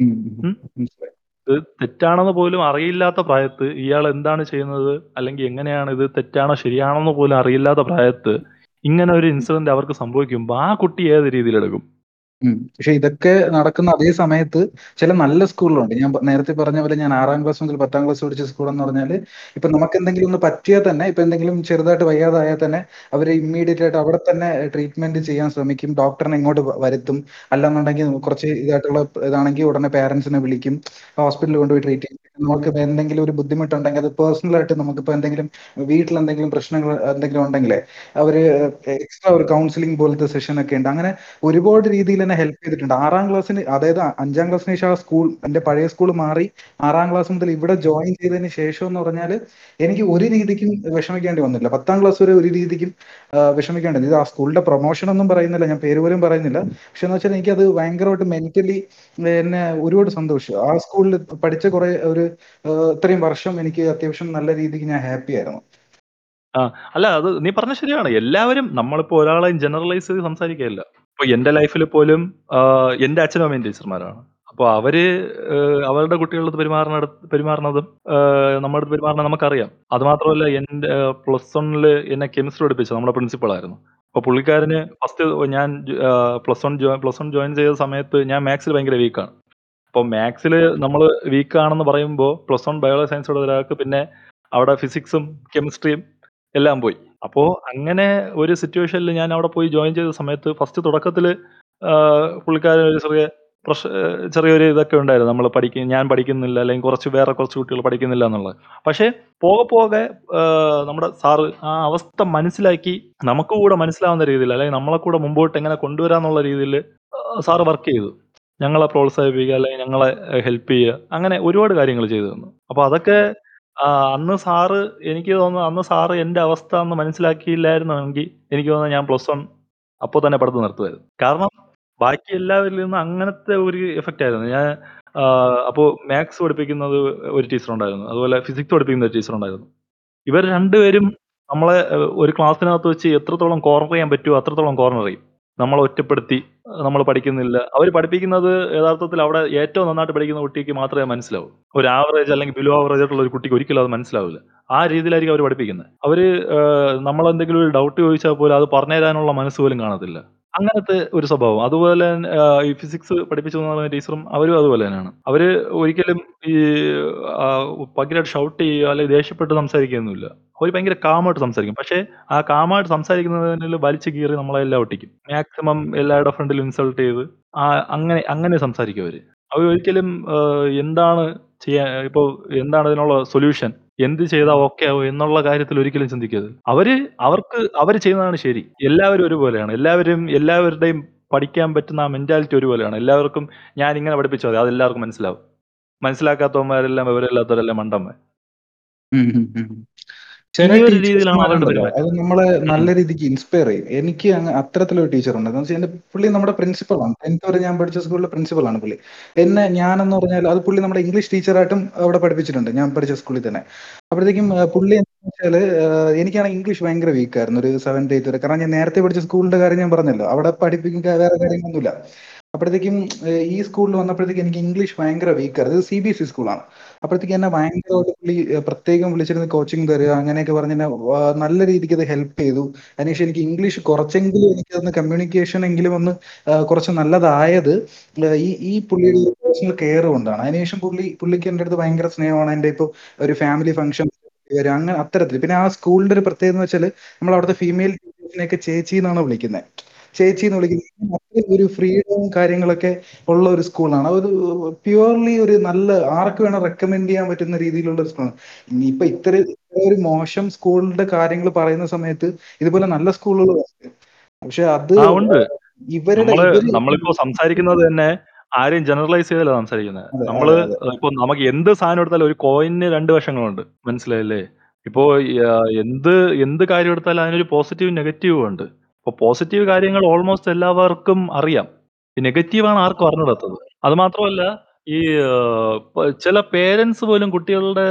ഉം, ഉം, ഉം. മനസ്സിലായി. ഇത് തെറ്റാണെന്ന് പോലും അറിയില്ലാത്ത പ്രായത്ത് ഇയാൾ എന്താണ് ചെയ്യുന്നത്? അല്ലെങ്കിൽ എങ്ങനെയാണ് ഇത് തെറ്റാണോ ശരിയാണോ എന്ന് പോലും അറിയില്ലാത്ത പ്രായത്ത് ഇങ്ങനെ ഒരു ഇൻസിഡന്റ് അവർക്ക് സംഭവിക്കുമ്പോ ആ കുട്ടി ഏത് രീതിയിലെടുക്കും? പക്ഷെ ഇതൊക്കെ നടക്കുന്ന അതേ സമയത്ത് ചില നല്ല സ്കൂളുകളുണ്ട്. ഞാൻ നേരത്തെ പറഞ്ഞ പോലെ ഞാൻ ആറാം ക്ലാസ് മുതൽ 10ാം ക്ലാസ് പഠിച്ച സ്കൂളെന്ന് പറഞ്ഞാൽ ഇപ്പൊ നമുക്ക് എന്തെങ്കിലും ഒന്ന് പറ്റിയാൽ തന്നെ ഇപ്പൊ എന്തെങ്കിലും ചെറുതായിട്ട് വയ്യാതായാൽ തന്നെ അവരെ ഇമ്മീഡിയേറ്റ് ആയിട്ട് അവിടെ തന്നെ ട്രീറ്റ്മെന്റ് ചെയ്യാൻ ശ്രമിക്കും. ഡോക്ടറിനെ ഇങ്ങോട്ട് വരുത്തും. അല്ലാന്നുണ്ടെങ്കിൽ കുറച്ച് ഇതായിട്ടുള്ള ഇതാണെങ്കിൽ ഉടനെ പേരൻസിനെ വിളിക്കും. ഹോസ്പിറ്റലിൽ കൊണ്ടുപോയി ട്രീറ്റ് ചെയ്യും. നമുക്ക് എന്തെങ്കിലും ഒരു ബുദ്ധിമുട്ടുണ്ടെങ്കിൽ അത് പേഴ്സണൽ ആയിട്ട് നമുക്കിപ്പോ എന്തെങ്കിലും വീട്ടിൽ എന്തെങ്കിലും പ്രശ്നങ്ങൾ എന്തെങ്കിലും ഉണ്ടെങ്കിലേ അവർ എക്സ്ട്രാ ഒരു കൗൺസിലിംഗ് പോലത്തെ സെഷൻ ഒക്കെ ഉണ്ട്. അങ്ങനെ ഒരുപാട് രീതിയിൽ എന്നെ ഹെൽപ്പ് ചെയ്തിട്ടുണ്ട്. ആറാം ക്ലാസ്സിന് അതായത് അഞ്ചാം ക്ലാസ്സിന് ശേഷം ആ സ്കൂൾ എന്റെ പഴയ സ്കൂൾ മാറി ആറാം ക്ലാസ് മുതൽ ഇവിടെ ജോയിൻ ചെയ്തതിന് ശേഷം എന്ന് പറഞ്ഞാൽ എനിക്ക് ഒരു രീതിക്കും വിഷമിക്കേണ്ടി വന്നില്ല. 10ാം ക്ലാസ് വരെ ഒരു രീതിക്കും വിഷമിക്കേണ്ടി. ഇത് ആ സ്കൂളിന്റെ പ്രൊമോഷൻ ഒന്നും പറയുന്നില്ല. ഞാൻ പേര് പോലും പറയുന്നില്ല. പക്ഷെ എന്ന് വെച്ചാൽ എനിക്കത് ഭയങ്കരമായിട്ട് മെന്റലി എന്നെ ഒരുപാട് സന്തോഷിച്ചു. ആ സ്കൂളിൽ പഠിച്ച കുറെ ഒരു ഇത്രയും വർഷം എനിക്ക് അത്യാവശ്യം നല്ല രീതിക്ക് ഞാൻ ഹാപ്പി ആയിരുന്നു. ആ. അല്ല അത് നീ പറഞ്ഞ ശരിയാണ്. എല്ലാവരും നമ്മളിപ്പോ ഒരാളെ ജനറലൈസ് ചെയ്ത് സംസാരിക്കുകയല്ല. ഇപ്പൊ എന്റെ ലൈഫിൽ പോലും എന്റെ അച്ഛനും അമ്മയും ടീച്ചർമാരാണ്. അപ്പൊ അവർ അവരുടെ കുട്ടികളുടെ പെരുമാറുന്നിടത്ത് പെരുമാറുന്നതും ഏഹ് നമ്മുടെ അടുത്ത് പെരുമാറുന്നത് നമുക്കറിയാം. അത് മാത്രമല്ല എന്റെ പ്ലസ് വണ്ണിൽ എന്നെ കെമിസ്ട്രി പഠിപ്പിച്ചത് നമ്മുടെ പ്രിൻസിപ്പൾ ആയിരുന്നു. അപ്പൊ പുള്ളിക്കാരന് ഫസ്റ്റ് ഞാൻ plus one plus one join ചെയ്ത സമയത്ത് ഞാൻ മാത്സിൽ ഭയങ്കര വീക്കാണ്. അപ്പൊ മാത്സിൽ നമ്മൾ വീക്കാണെന്ന് പറയുമ്പോ പ്ലസ് വൺ ബയോളജി സയൻസ് ഉള്ള ഒരാൾക്ക് പിന്നെ അവിടെ ഫിസിക്സും കെമിസ്ട്രിയും എല്ലാം പോയി. അപ്പോ അങ്ങനെ ഒരു സിറ്റുവേഷനിൽ ഞാൻ അവിടെ പോയി ജോയിൻ ചെയ്ത സമയത്ത് ഫസ്റ്റ് തുടക്കത്തിൽ പുള്ളിക്കാരൻ ഒരു ചെറിയ പ്രശ് ചെറിയൊരു ഇതൊക്കെ ഉണ്ടായിരുന്നു. നമ്മൾ പഠിക്ക ഞാൻ പഠിക്കുന്നില്ല അല്ലെങ്കിൽ കുറച്ച് വേറെ കുറച്ച് കുട്ടികൾ പഠിക്കുന്നില്ല എന്നുള്ളത്. പക്ഷേ പോകെ പോകെ നമ്മുടെ സാറ് ആ അവസ്ഥ മനസ്സിലാക്കി നമുക്ക് കൂടെ മനസ്സിലാവുന്ന രീതിയിൽ അല്ലെങ്കിൽ നമ്മളെ കൂടെ മുമ്പോട്ട് എങ്ങനെ കൊണ്ടുവരാന്നുള്ള രീതിയിൽ സാറ് വർക്ക് ചെയ്തു. ഞങ്ങളെ പ്രോത്സാഹിപ്പിക്കുക അല്ലെങ്കിൽ ഞങ്ങളെ ഹെൽപ്പ് ചെയ്യുക. അങ്ങനെ ഒരുപാട് കാര്യങ്ങൾ ചെയ്തു തന്നു. അതൊക്കെ ആഹ് അന്ന് സാറ് എനിക്ക് തോന്നുന്നു അന്ന് സാറ് എന്റെ അവസ്ഥ അന്ന് മനസ്സിലാക്കിയില്ലായിരുന്നെങ്കിൽ എനിക്ക് തോന്നുന്നു ഞാൻ പ്ലസ് വൺ അപ്പൊ തന്നെ പഠിത്തം നിർത്തുമായിരുന്നു. കാരണം ബാക്കി എല്ലാവരിൽ നിന്നും അങ്ങനത്തെ ഒരു എഫക്റ്റ് ആയിരുന്നു. ഞാൻ ആഹ് അപ്പൊ മാത്സ് പഠിപ്പിക്കുന്നത് ഒരു ടീച്ചർ ഉണ്ടായിരുന്നു. അതുപോലെ ഫിസിക്സ് പഠിപ്പിക്കുന്ന ഒരു ടീച്ചർ ഉണ്ടായിരുന്നു. ഇവർ രണ്ടുപേരും നമ്മളെ ഒരു ക്ലാസ്സിനകത്ത് വെച്ച് എത്രത്തോളം കോർണർ ചെയ്യാൻ പറ്റുമോ അത്രത്തോളം കോർണർ ചെയ്യും. നമ്മളെ ഒറ്റപ്പെടുത്തി നമ്മൾ പഠിക്കുന്നില്ല. അവർ പഠിപ്പിക്കുന്നത് യഥാർത്ഥത്തിൽ അവിടെ ഏറ്റവും നന്നായിട്ട് പഠിക്കുന്ന കുട്ടിക്ക് മാത്രമേ മനസ്സിലാവൂ. ഒരു ആവറേജ് അല്ലെങ്കിൽ ബിലോ ആവറേജ് ആയിട്ടുള്ള ഒരു കുട്ടിക്ക് ഒരിക്കലും അത് മനസ്സിലാവില്ല. ആ രീതിയിലായിരിക്കും അവർ പഠിപ്പിക്കുന്നത്. അവർ ഏഹ് നമ്മളെന്തെങ്കിലും ഒരു ഡൗട്ട് ചോദിച്ചാൽ പോലും അത് പറഞ്ഞു തരാനുള്ള മനസ്സ് പോലും കാണത്തില്ല. അങ്ങനത്തെ ഒരു സ്വഭാവം. അതുപോലെ ഈ ഫിസിക്സ് പഠിപ്പിച്ചു തന്ന ടീച്ചറും അവരും അതുപോലെ തന്നെയാണ്. അവർ ഒരിക്കലും ഈ ഭയങ്കരമായിട്ട് ഷൗട്ട് ചെയ്യുക, അല്ലെങ്കിൽ ദേഷ്യപ്പെട്ട് സംസാരിക്കുകയൊന്നുമില്ല. അവർ ഭയങ്കര കാം ആയിട്ട് സംസാരിക്കും. പക്ഷേ ആ കാം ആയിട്ട് സംസാരിക്കുന്നതിനിടയിൽ വലിച്ചു കീറി നമ്മളെല്ലാം ഒട്ടിക്കും. മാക്സിമം എല്ലാവരുടെ ഫ്രണ്ടിലും ഇൻസൾട്ട് ചെയ്ത് ആ അങ്ങനെ അങ്ങനെ സംസാരിക്കും അവർ. അവരൊരിക്കലും എന്താണ് ചെയ്യാ ഇപ്പോൾ എന്താണ് അതിനുള്ള സൊല്യൂഷൻ എന്ത് ചെയ്താൽ ഓക്കെ ആവും എന്നുള്ള കാര്യത്തിൽ ഒരിക്കലും ചിന്തിക്കരുത്. അവർ അവർക്ക് അവർ ചെയ്യുന്നതാണ് ശരി. എല്ലാവരും ഒരുപോലെയാണ്. എല്ലാവരും എല്ലാവരുടെയും പഠിക്കാൻ പറ്റുന്ന ആ മെന്റാലിറ്റി ഒരുപോലെയാണ്. എല്ലാവർക്കും ഞാൻ ഇങ്ങനെ പഠിപ്പിച്ചാൽ മതി. അതെല്ലാവർക്കും മനസ്സിലാവും. മനസ്സിലാക്കാത്തവന്മാരെല്ലാം വിവരമില്ലാത്തവരെല്ലാം മണ്ടന്മാർ. അത് നമ്മളെ. നല്ല രീതിക്ക് ഇൻസ്പയർ ചെയ്യും. എനിക്ക് അങ്ങ് അത്തരത്തിലൊരു ടീച്ചറുണ്ട്. എന്ന് വെച്ചാൽ എന്റെ പുള്ളി നമ്മുടെ പ്രിൻസിപ്പളാണ്. 10th വരെ ഞാൻ പഠിച്ച സ്കൂളിലെ പ്രിൻസിപ്പളാണ് പുള്ളി. എന്നെ ഞാനെന്ന് പറഞ്ഞാൽ അത് പുള്ളി നമ്മുടെ ഇംഗ്ലീഷ് ടീച്ചറായിട്ടും അവിടെ പഠിപ്പിച്ചിട്ടുണ്ട്. ഞാൻ പഠിച്ച സ്കൂളിൽ തന്നെ. അപ്പോഴത്തേക്കും പുള്ളി വെച്ചാൽ എനിക്കാണെങ്കിൽ ഇംഗ്ലീഷ് ഭയങ്കര വീക്കായിരുന്നു. ഒരു 7th 8th വരെ. കാരണം ഞാൻ നേരത്തെ പഠിച്ച സ്കൂളിന്റെ കാര്യം ഞാൻ പറഞ്ഞല്ലോ. അവിടെ പഠിപ്പിക്കാൻ വേറെ കാര്യങ്ങളൊന്നുമില്ല. അപ്പോഴത്തേക്കും ഈ സ്കൂളിൽ വന്നപ്പോഴത്തേക്കും എനിക്ക് ഇംഗ്ലീഷ് ഭയങ്കര വീക്കായിരുന്നു. ഇത് ഇ സ്കൂളാണ്. അപ്പോഴത്തേക്കും എന്നെ ഭയങ്കരമായിട്ട് പുള്ളി പ്രത്യേകം വിളിച്ചിരുന്ന് കോച്ചിങ് തരിക അങ്ങനെയൊക്കെ പറഞ്ഞ് എന്നെ നല്ല രീതിക്ക് അത് ഹെൽപ്പ് ചെയ്തു. അതിനുശേഷം എനിക്ക് ഇംഗ്ലീഷ് കുറച്ചെങ്കിലും എനിക്കതൊന്ന് കമ്മ്യൂണിക്കേഷൻ എങ്കിലും ഒന്ന് കുറച്ച് നല്ലതായത് ഈ ഈ പുള്ളിയുടെ പേഴ്സണൽ കെയർ കൊണ്ടാണ്. അതിനുശേഷം പുള്ളി പുള്ളിക്ക് എന്റെ അടുത്ത് ഭയങ്കര സ്നേഹമാണ്. എന്റെ ഇപ്പോൾ ഒരു ഫാമിലി ഫംഗ്ഷൻ വരും അങ്ങനെ അത്തരത്തിൽ. പിന്നെ ആ സ്കൂളിന്റെ ഒരു പ്രത്യേകത എന്ന് വെച്ചാൽ നമ്മൾ അവിടുത്തെ ഫീമെയിൽ ടീച്ചേഴ്സിനെയൊക്കെ ചേച്ചി എന്നാണ് വിളിക്കുന്നത്. ചേച്ചി എന്ന് വിളിക്കുന്നത് അത്രയും ഒരു ഫ്രീഡവും കാര്യങ്ങളൊക്കെ ഉള്ള ഒരു സ്കൂളാണ്. ഒരു പ്യുവർലി ഒരു നല്ല ആർക്ക് വേണം റെക്കമെൻഡ് ചെയ്യാൻ പറ്റുന്ന രീതിയിലുള്ള ഒരു സ്കൂളാണ്. ഇനിയിപ്പോ ഇത്ര ഒരു മോശം സ്കൂളിന്റെ കാര്യങ്ങൾ പറയുന്ന സമയത്ത് ഇതുപോലെ നല്ല സ്കൂളുകൾ. പക്ഷെ അത്. ഇവരുടെ നമ്മൾ ഇവർ നമ്മളിപ്പോ സംസാരിക്കുന്നത് തന്നെ ആരെയും ജനറലൈസ് ചെയ്തല്ല സംസാരിക്കുന്നത്. നമ്മൾ. ഇപ്പൊ നമുക്ക് എന്ത് സാധനം എടുത്താലും ഒരു കോയിന് രണ്ട് വശങ്ങളുണ്ട്. മനസ്സിലായില്ലേ? ഇപ്പോ എന്ത് എന്ത് കാര്യം എടുത്താലും അതിനൊരു പോസിറ്റീവും നെഗറ്റീവും ഉണ്ട്. അപ്പൊ പോസിറ്റീവ് കാര്യങ്ങൾ ഓൾമോസ്റ്റ് എല്ലാവർക്കും അറിയാം. നെഗറ്റീവാണ് ആർക്കും അറിഞ്ഞൂടാത്തത്. അത് മാത്രമല്ല ഈ പ ചില പേരന്റ്സ് പോലും കുട്ടികളുടെ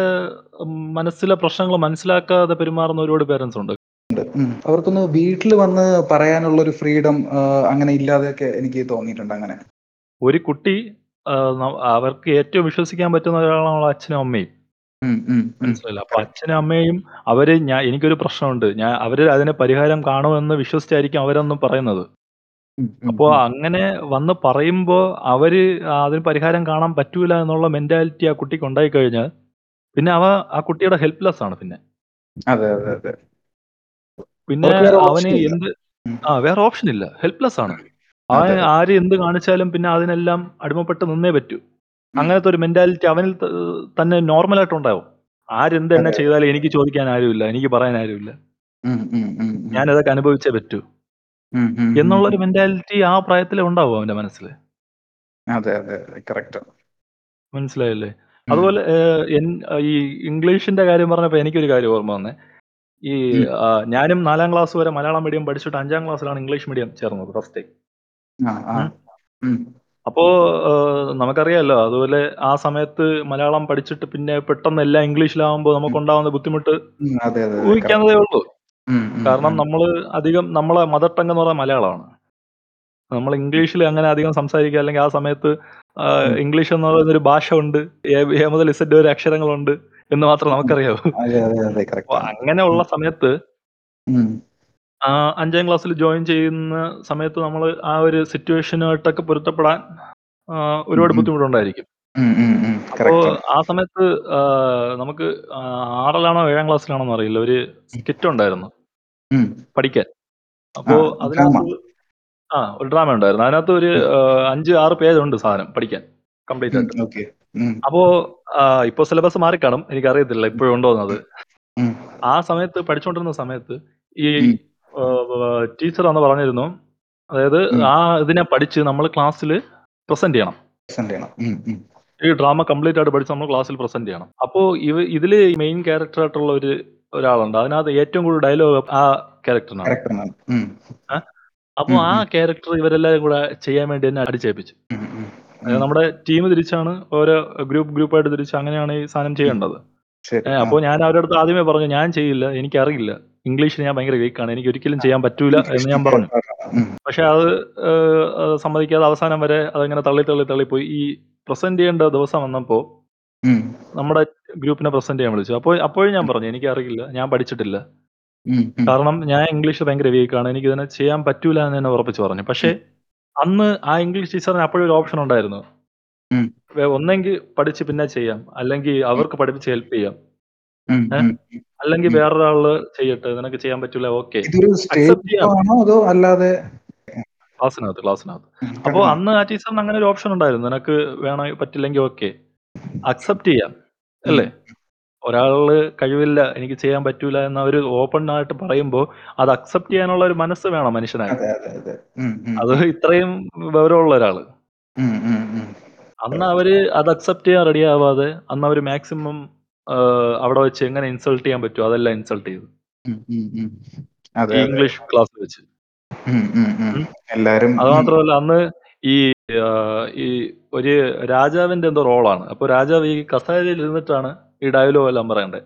മനസ്സിലെ പ്രശ്നങ്ങൾ മനസ്സിലാക്കാതെ പെരുമാറുന്ന ഒരുപാട് പേരന്റ്സ് ഉണ്ട്. ഉണ്ട്. ഉം. അവർക്കൊന്ന് വീട്ടിൽ വന്ന് പറയാനുള്ള ഒരു ഫ്രീഡം അങ്ങനെ ഇല്ലാതെയൊക്കെ എനിക്ക് തോന്നിയിട്ടുണ്ട് അങ്ങനെ. ഒരു കുട്ടി ആഹ് ന അവർക്ക് ഏറ്റവും വിശ്വസിക്കാൻ പറ്റുന്ന ഒരാളാണ് അച്ഛനും അമ്മയും. ഉം, ഉം, ഉം. മനസ്സിലായില്ലേ? അപ്പൊ അച്ഛനും അമ്മയും അവർ ഞാൻ എനിക്കൊരു പ്രശ്നമുണ്ട്. ഞാൻ അവർ അതിനെ പരിഹാരം കാണുമെന്ന് വിശ്വസിച്ചായിരിക്കും അവരൊന്നും പറയുന്നത്. ഉം, ഉം, അപ്പൊ ഉം. അങ്ങനെ വന്ന് പറയുമ്പോ അവർ അതിന് പരിഹാരം കാണാൻ പറ്റൂല എന്നുള്ള മെന്റാലിറ്റി ആ കുട്ടിക്ക് ഉണ്ടായി കഴിഞ്ഞാൽ പിന്നെ അവ ആ കുട്ടിയുടെ ഹെൽപ്‌ലെസ് ആണ് പിന്നെ. അതെ, അതെ, അതെ. പിന്നെ അവർക്ക് വേറെ അവന് എന്ത് ഉം. ആ വേറെ ഓപ്ഷൻ ഇല്ല. ഹെൽപ്‌ലെസ് ആണ്. അവൻ അതെ. ആര് എന്ത് കാണിച്ചാലും പിന്നെ അതിനെല്ലാം അടിമപ്പെട്ട് നിന്നേ പറ്റൂ. അങ്ങനത്തെ ഒരു മെന്റാലിറ്റി അവനിൽ തന്നെ നോർമൽ ആയിട്ട് ഉണ്ടാവും. ആരെന്ത് എന്നെ. ചെയ്താലും എനിക്ക് ചോദിക്കാൻ ആരുമില്ല. എനിക്ക് പറയാൻ ആരുമില്ല. അതൊക്കെ അനുഭവിച്ചേ പറ്റൂ. എന്നുള്ള ഒരു മെന്റാലിറ്റി ആ പ്രായത്തിലേ ഉണ്ടാവും അവന്റെ മനസ്സിൽ അതെ, അതെ, അതെ. കറക്റ്റ്. മനസ്സിലായില്ലേ? അതുപോലെ ഈ ഇംഗ്ലീഷിന്റെ കാര്യം പറഞ്ഞപ്പോ എനിക്കൊരു കാര്യം ഓർമ്മ വന്നേ. ഈ ഞാനും നാലാം ക്ലാസ് വരെ മലയാളം മീഡിയം പഠിച്ചിട്ട് അഞ്ചാം ക്ലാസ്സിലാണ് ഇംഗ്ലീഷ് മീഡിയം ചേർന്നത് ഫസ്റ്റ്. അപ്പോ നമുക്കറിയാമല്ലോ നമുക്കറിയാലോ അതുപോലെ ആ സമയത്ത് മലയാളം പഠിച്ചിട്ട് പിന്നെ പെട്ടെന്ന് എല്ലാം ഇംഗ്ലീഷിലാവുമ്പോ നമുക്ക് നമുക്കുണ്ടാവുന്ന ബുദ്ധിമുട്ട്. ഊഹിക്കാവുന്നതേ ഉള്ളൂ. കാരണം നമ്മൾ നമ്മൾ അധികം നമ്മളെ മദർ ടങ് എന്ന് പറയുന്നത് മലയാളമാണ്. നമ്മൾ ഇംഗ്ലീഷിൽ അങ്ങനെ അധികം സംസാരിക്കുക അല്ലെങ്കിൽ ആ സമയത്ത് ഇംഗ്ലീഷ് എന്ന് പറയുന്ന ഒരു ഭാഷ ഉണ്ട്. എ മുതൽ ഇസഡ് വരെ അക്ഷരങ്ങളുണ്ട് എന്ന് മാത്രം നമുക്കറിയാവൂ. കറക്റ്റാണ്. അങ്ങനെയുള്ള സമയത്ത് ആഹ് 5ാം ക്ലാസ്സിൽ ജോയിൻ ചെയ്യുന്ന സമയത്ത് നമ്മൾ ആ ഒരു സിറ്റുവേഷനായിട്ടൊക്കെ പൊരുത്തപ്പെടാൻ ഉം, ഒരുപാട് ഉം. ബുദ്ധിമുട്ടുണ്ടായിരിക്കും. ഉം, ഉം, ഉം. അപ്പോ. ആ സമയത്ത് ആഹ് നമുക്ക് ആഹ് 6ലാണോ 7ാം ക്ലാസ്സിലാണോന്ന് അറിയില്ല. ഒരു സ്കിറ്റ് ഉണ്ടായിരുന്നു. ഉം. പഠിക്കാൻ. ആ അപ്പോ ഡ്രാമ. അതിനകത്ത് ആ ഒരു ഡ്രാമ ഉണ്ടായിരുന്നു. അതിനകത്ത് ഒരു ഉം. ആഹ് 5, 6 പേജുണ്ട് സാധനം പഠിക്കാൻ. കംപ്ലീറ്റ് ഉം. ആയിട്ട്. ഓക്കെ. ഉം. അപ്പോ ആഹ് ഇപ്പൊ സിലബസ് മാറിക്കാണും. എനിക്കറിയത്തില്ല ഇപ്പോഴും ഉണ്ടോന്നത്. ഉം. ആ സമയത്ത് പഠിച്ചോണ്ടിരുന്ന സമയത്ത് ഈ ഉം. ടീച്ചർ അന്ന് പറഞ്ഞിരുന്നു. അതായത് ആ ഇതിനെ പഠിച്ച് നമ്മൾ ക്ലാസ്സിൽ പ്രസന്റ് ചെയ്യണം. പ്രസന്റ് ചെയ്യണം. ഈ ഡ്രാമ കംപ്ലീറ്റ് ആയിട്ട് പഠിച്ച് നമ്മൾ ക്ലാസ്സിൽ പ്രസന്റ് ചെയ്യണം. അപ്പോൾ ഇവ ഇതിൽ മെയിൻ ക്യാരക്ടർ ആയിട്ടുള്ള ഒരു ഒരാളുണ്ട്. അതിനകത്ത് ഏറ്റവും കൂടുതൽ ഡയലോഗ് ആ ക്യാരക്ടറിനാണ്. അപ്പോൾ ആ ക്യാരക്ടർ ഇവരെല്ലാവരും കൂടെ ചെയ്യാൻ വേണ്ടി തന്നെ അടിച്ചേൽപ്പിച്ചു. ഉം. നമ്മുടെ ടീം തിരിച്ചാണ് ഓരോ ഗ്രൂപ്പ് ഗ്രൂപ്പായിട്ട് തിരിച്ച് അങ്ങനെയാണ് ഈ സാധനം ചെയ്യേണ്ടത്. അപ്പോൾ അപ്പൊ ഞാൻ അവരുടെ അടുത്ത് ആദ്യമേ പറഞ്ഞു ഞാൻ ചെയ്യില്ല. എനിക്കറിയില്ല. ഇംഗ്ലീഷിൽ ഞാൻ ഭയങ്കര വീക്കാണ്. എനിക്ക് ഒരിക്കലും ചെയ്യാൻ പറ്റൂല എന്ന് ഞാൻ പറഞ്ഞു. പക്ഷെ അത് സമ്മതിക്കാതെ അവസാനം വരെ അതങ്ങനെ തള്ളി തള്ളി തള്ളിപ്പോയി. ഈ പ്രസന്റ് ചെയ്യേണ്ട ദിവസം വന്നപ്പോ നമ്മുടെ ഗ്രൂപ്പിനെ പ്രസന്റ് ചെയ്യാൻ വിളിച്ചു. അപ്പോൾ അപ്പോഴും ഞാൻ പറഞ്ഞു എനിക്ക് അറിയില്ല ഞാൻ പഠിച്ചിട്ടില്ല. കാരണം ഞാൻ ഇംഗ്ലീഷ് ഭയങ്കര വീക്കാണ്. എനിക്ക് ഇതിനെ ചെയ്യാൻ പറ്റൂല എന്ന് തന്നെ ഉറപ്പിച്ച് പറഞ്ഞു. പക്ഷെ അന്ന് ആ ഇംഗ്ലീഷ് ടീച്ചറിന് അപ്പോഴൊരു ഓപ്ഷൻ ഉണ്ടായിരുന്നു. ഒന്നെങ്കിൽ പഠിച്ച് പിന്നെ ചെയ്യാം. അല്ലെങ്കിൽ അവർക്ക് പഠിപ്പിച്ച് ഹെൽപ്പ് ചെയ്യാം. അല്ലെങ്കിൽ. വേറൊരാൾ ചെയ്യട്ടെ. നിനക്ക് ചെയ്യാൻ പറ്റൂല ഓക്കെ. അതോ അല്ലാതെ ക്ലാസ്സിനകത്ത് ക്ലാസ്സിനകത്ത്. ഉം. അപ്പോ അന്ന് ആ ടീച്ചറിന് അങ്ങനെ ഒരു ഓപ്ഷൻ ഉണ്ടായിരുന്നു. നിനക്ക് വേണ പറ്റില്ലെങ്കിൽ ഓക്കെ. അക്സെപ്റ്റ് ചെയ്യാം. അല്ലേ? ഒരാൾ കഴിവില്ല എനിക്ക് ചെയ്യാൻ പറ്റൂല എന്ന അവർ ഓപ്പൺ ആയിട്ട് പറയുമ്പോൾ അത് അക്സെപ്റ്റ് ചെയ്യാനുള്ള ഒരു മനസ്സ് വേണം മനുഷ്യനായിട്ട് അതെ, ഇത്രയും വിവരമുള്ള ഒരാൾ. അന്ന് അവർ അത് അക്സെപ്റ്റ് ചെയ്യാൻ റെഡി ആവാതെ അന്ന് അവർ മാക്സിമം അവിടെ വെച്ച് എങ്ങനെ ഇൻസൾട്ട് ചെയ്യാൻ പറ്റുമോ അതെല്ലാം ഇൻസൾട്ട് ചെയ്തു. ഇംഗ്ലീഷ് ക്ലാസ് വെച്ച്. എല്ലാരും അത്. മാത്രമല്ല അന്ന് ഈ ഈ ഒരു രാജാവിന്റെ എന്തോ റോളാണ്. അപ്പൊ രാജാവ് ഈ കസേരയിൽ ഇരുന്നിട്ടാണ് ഈ ഡയലോഗ് എല്ലാം പറയണ്ടേ.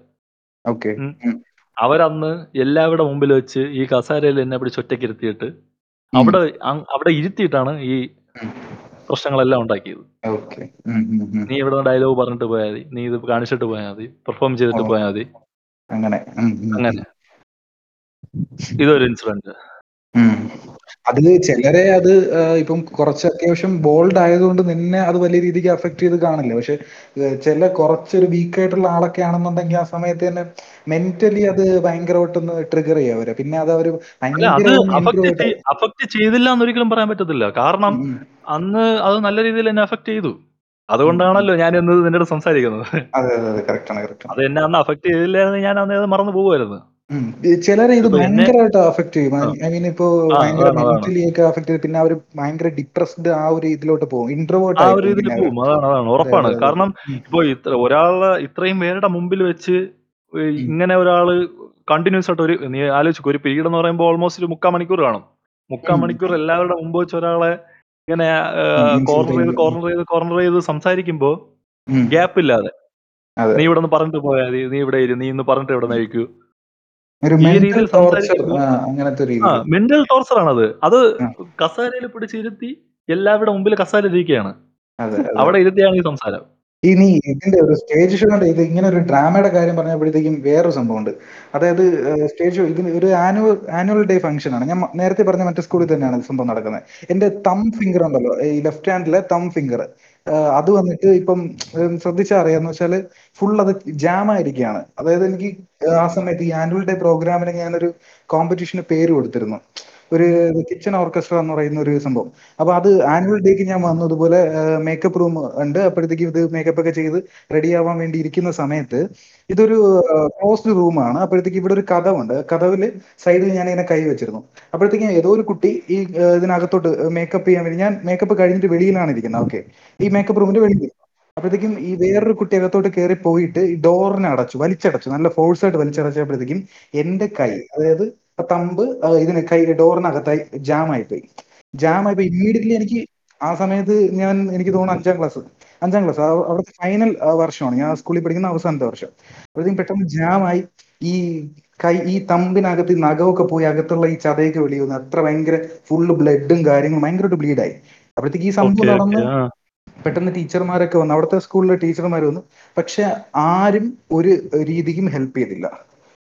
അവരന്ന് എല്ലാവരുടെ മുമ്പിൽ വെച്ച് ഈ കസേരയിൽ എന്നെ പിടിച്ച് ഒറ്റയ്ക്ക് ഇരുത്തിയിട്ട് അവിടെ അവിടെ ഇരുത്തിയിട്ടാണ് ഈ. പ്രശ്നങ്ങളെല്ലാം ഉണ്ടാക്കിയത്. നീ ഇവിടെ ഡയലോഗ് പറഞ്ഞിട്ട് പോയാൽ മതി. നീ ഇത് കാണിച്ചിട്ട് പോയാൽ മതി. പെർഫോം ചെയ്തിട്ട് പോയാൽ പോയാ മതി. അങ്ങനെ. അങ്ങനെ. ഇതൊരു ഇൻസിഡന്റ്. ഉം. അതിൽ ചിലരെ അത് ഇപ്പം കുറച്ച് അത്യാവശ്യം ബോൾഡ് ആയതുകൊണ്ട് നിന്നെ അത് വലിയ രീതിക്ക് അഫക്ട് ചെയ്ത് കാണില്ല. പക്ഷെ ചില കുറച്ചൊരു വീക്ക് ആയിട്ടുള്ള ആളൊക്കെ ആണെന്നുണ്ടെങ്കിൽ ആ സമയത്ത് തന്നെ മെന്റലി അത് ഭയങ്കരമായിട്ടൊന്ന് ട്രിഗർ ചെയ്യും അവരെ. പിന്നെ അത് അവർ അല്ല അഫക്ട് ചെയ്തില്ല എന്നൊരിക്കലും പറയാൻ പറ്റത്തില്ല. കാരണം. അന്ന് അത് നല്ല രീതിയിൽ എന്നെ അഫക്ട് ചെയ്തു. അതുകൊണ്ടാണല്ലോ ഞാൻ ഇന്ന് നിന്നോട് സംസാരിക്കുന്നത്. അതെ, അതെ, അതെ. അത് എന്നെ അന്ന് അഫക്ട് ചെയ്തില്ലായിരുന്നു ഞാൻ അന്ന് അത് മറന്നു പോകുമായിരുന്നു. ചിലരെ ഇത് ഭയങ്കരമായിട്ട് അഫക്ട് ചെയ്യും. ഐ മീൻ ഇപ്പോ ഭയങ്കര. മെന്റലി ഒക്കെ അഫക്ട് ചെയ്ത് പിന്നെ അവർ ഭയങ്കര ഡിപ്രസ്ഡ് ആ ഒരു ഇതിലോട്ട് പോകും. ഇൻട്രോവേർട്ട് ആ ഒരു ഇതിൽ പോകും. അതാണ് അതാണ് ഉറപ്പാണ്. കാരണം ഇപ്പോ ഇത്ര ഒരാളെ ഇത്രയും പേരുടെ മുമ്പിൽ വെച്ച് ഇങ്ങനെ ഒരാൾ കണ്ടിന്യൂസ് ആയിട്ട് ഒരു നീ ആലോചിക്കും ഒരു പീരീഡ് എന്ന് പറയുമ്പോൾ ഓൾമോസ്റ്റ് ഒരു മുക്കാൽ മണിക്കൂർ കാണും മുക്കാൽ മണിക്കൂർ എല്ലാവരുടെ മുമ്പ് വെച്ച് ഒരാളെ ഇങ്ങനെ കോർണർ ചെയ്ത്. കോർണർ ചെയ്ത് കോർണർ ചെയ്ത് സംസാരിക്കുമ്പോ. ഗ്യാപ്പ് ഇല്ലാതെ. നീ ഇവിടെ നിന്ന് പറഞ്ഞിട്ട് പോയാൽ നീ ഇവിടെ ഇരു നീ ഇന്ന് പറഞ്ഞിട്ട് ഇവിടെ കഴിക്കൂ ഈ മെന്റൽ ടോർച്ചർ ആണത്. അത് കസാരയിൽ പിടിച്ചിരുത്തി എല്ലാവരുടെ മുമ്പിൽ കസാര ഇരിക്കുകയാണ്. അവിടെ ഇരുത്തിയാണ് ഈ സംസാരം. ഇനി ഇതിന്റെ ഒരു സ്റ്റേജ് ഷോ ഷോയുടെ ഇത് ഇങ്ങനെ ഒരു ഡ്രാമയുടെ കാര്യം പറഞ്ഞപ്പോഴത്തേക്കും വേറൊരു സംഭവമുണ്ട്. അതായത് സ്റ്റേജ് ഷോ ഇതിന് ഒരു ആനുവൽ ആനുവൽ ഡേ ഫംഗ്ഷൻ ആണ്. ഞാൻ നേരത്തെ പറഞ്ഞ മറ്റേ സ്കൂളിൽ തന്നെയാണ് സംഭവം നടക്കുന്നത്. എന്റെ തം ഫിംഗർ ഉണ്ടല്ലോ. ഈ ലെഫ്റ്റ് ഹാൻഡിലെ തം ഫിംഗർ അത് വന്നിട്ട് ഇപ്പം ശ്രദ്ധിച്ച ശ്രദ്ധിച്ചാൽ അറിയാന്ന് വെച്ചാൽ ഫുൾ അത് ജാം ആയിരിക്കുകയാണ് അതായത് എനിക്ക് ആ സമയത്ത് ഈ ആനുവൽ ഡേ പ്രോഗ്രാമിന് ഞാനൊരു കോമ്പറ്റീഷന് പേര് കൊടുത്തിരുന്നു. ഒരു കിച്ചൺ ഓർക്കസ്ട്ര എന്ന് പറയുന്ന ഒരു സംഭവം. അപ്പൊ അത് ആനുവൽ ഡേക്ക് ഞാൻ വന്നു. ഇതുപോലെ മേക്കപ്പ് റൂം ഉണ്ട്. അപ്പോഴത്തേക്കും ഇത് മേക്കപ്പ് ഒക്കെ ചെയ്ത് റെഡി ആവാൻ വേണ്ടി ഇരിക്കുന്ന സമയത്ത് ഇതൊരു ക്ലോസ്ഡ് റൂമാണ് അപ്പോഴത്തേക്ക് ഇവിടെ ഒരു കഥവുണ്ട്. കഥവിൽ സൈഡിൽ ഞാൻ ഇങ്ങനെ കൈ വെച്ചിരുന്നു. അപ്പോഴത്തേക്കും ഏതോ ഒരു കുട്ടി ഈ ഇതിനകത്തോട്ട് മേക്കപ്പ് ചെയ്യാൻ വേണ്ടി ഞാൻ മേക്കപ്പ് കഴിഞ്ഞിട്ട് വെളിയിലാണ് ഇരിക്കുന്നത്. ഓക്കെ ഈ മേക്കപ്പ് റൂമിന്റെ വെളിയിൽ അപ്പോഴത്തേക്കും ഈ വേറൊരു കുട്ടി അകത്തോട്ട് കയറി പോയിട്ട് ഈ ഡോറിനെ അടച്ചു വലിച്ചടച്ചു. നല്ല ഫോഴ്സ് ആയിട്ട് വലിച്ചടച്ചപ്പോഴത്തേക്കും എന്റെ കൈ അതായത് തമ്പ് ഇതിന് കൈ ഡോറിനകത്തായി ജാം ആയിപ്പോയി. ജാം ആയിപ്പോയി ഇമ്മീഡിയറ്റ്ലി എനിക്ക് ആ സമയത്ത് ഞാൻ എനിക്ക് തോന്നുന്നു അഞ്ചാം ക്ലാസ് അഞ്ചാം ക്ലാസ് അവിടുത്തെ ഫൈനൽ വർഷമാണ്. ഞാൻ സ്കൂളിൽ പഠിക്കുന്ന അവസാനത്തെ വർഷം. അപ്പോഴത്തേക്കും പെട്ടെന്ന് ജാമായി ഈ കൈ ഈ തമ്പിനകത്ത് ഈ നഖമൊക്കെ പോയി അകത്തുള്ള ഈ ചതയൊക്കെ വെളി വന്നു അത്ര ഭയങ്കര ഫുള്ള് ബ്ലഡും കാര്യങ്ങളും ഭയങ്കരമായിട്ട് ബ്ലീഡായി അപ്പോഴത്തേക്ക് ഈ സംഭവം നടന്ന് പെട്ടെന്ന് ടീച്ചർമാരൊക്കെ വന്നു. അവിടുത്തെ സ്കൂളിലെ ടീച്ചർമാർ വന്നു. പക്ഷെ ആരും ഒരു രീതിക്കും ഹെൽപ്പ് ചെയ്തില്ല.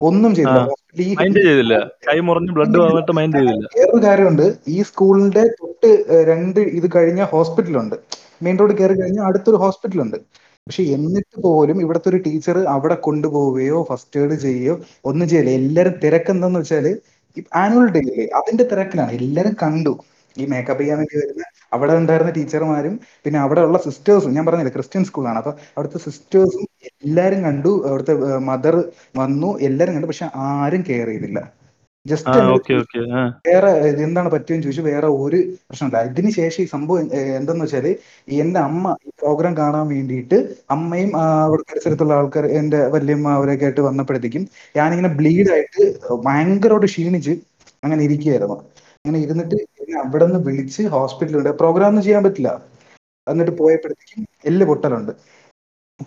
ഒന്നും ചെയ്തില്ല. ഹോസ്പിറ്റലിൽ മൈൻഡ് ചെയ്തില്ല. കൈ മുറിഞ്ഞ് ബ്ലഡ് വന്നിട്ട് മൈൻഡ് ചെയ്തില്ല. വേറൊരു കാര്യമുണ്ട്. ഈ സ്കൂളിന്റെ തൊട്ട് രണ്ട് ഇത് കഴിഞ്ഞ ഹോസ്പിറ്റലുണ്ട് മെയിൻ റോഡ് കയറി കഴിഞ്ഞാൽ അടുത്തൊരു ഹോസ്പിറ്റൽ ഉണ്ട് പക്ഷെ എന്നിട്ട് പോലും ഇവിടുത്തെ ഒരു ടീച്ചർ അവിടെ കൊണ്ടുപോവുകയോ ഫസ്റ്റ് എയ്ഡ് ചെയ്യുകയോ ഒന്നും ചെയ്യില്ല. എല്ലാവരും തിരക്കെന്തെന്ന് വെച്ചാൽ ആനുവൽ ഡേ ഇല്ലേ അതിന്റെ തിരക്കിലാണ്. എല്ലാരും കണ്ടു. ഈ മേക്കപ്പ് ചെയ്യാൻ വേണ്ടി വരുന്ന അവിടെ ഉണ്ടായിരുന്ന ടീച്ചർമാരും പിന്നെ അവിടെ ഉള്ള സിസ്റ്റേഴ്സും ഞാൻ പറഞ്ഞില്ല ക്രിസ്ത്യൻ സ്കൂളാണ് അപ്പൊ അവിടുത്തെ സിസ്റ്റേഴ്സും എല്ലാരും കണ്ടു. അവിടുത്തെ മദർ വന്നു. എല്ലാരും കണ്ടു. പക്ഷെ ആരും കെയർ ചെയ്തില്ല. ജസ്റ്റ് വേറെ എന്താണ് പറ്റിയെന്ന് ചോദിച്ചു വേറെ ഒരു പ്രശ്നമില്ല. ഇതിന് ശേഷം ഈ സംഭവം എന്തെന്ന് വെച്ചാൽ എന്റെ അമ്മ ഈ പ്രോഗ്രാം കാണാൻ വേണ്ടിയിട്ട് അമ്മയും അവിടെ പരിസരത്തുള്ള ആൾക്കാർ എന്റെ വല്യമ്മ അവരൊക്കെ ആയിട്ട് വന്നപ്പോഴത്തേക്കും ഞാനിങ്ങനെ ബ്ലീഡ് ആയിട്ട് ഭയങ്കരമായിട്ട് ക്ഷീണിച്ച് അങ്ങനെ ഇരിക്കുകയായിരുന്നു അങ്ങനെ ഇരുന്നിട്ട് എന്നെ അവിടെ നിന്ന് വിളിച്ച് ഹോസ്പിറ്റലിൽ പ്രോഗ്രാം ഒന്നും ചെയ്യാൻ പറ്റില്ല. എന്നിട്ട് പോയപ്പോഴത്തേക്കും എല്ല് പൊട്ടലുണ്ട്.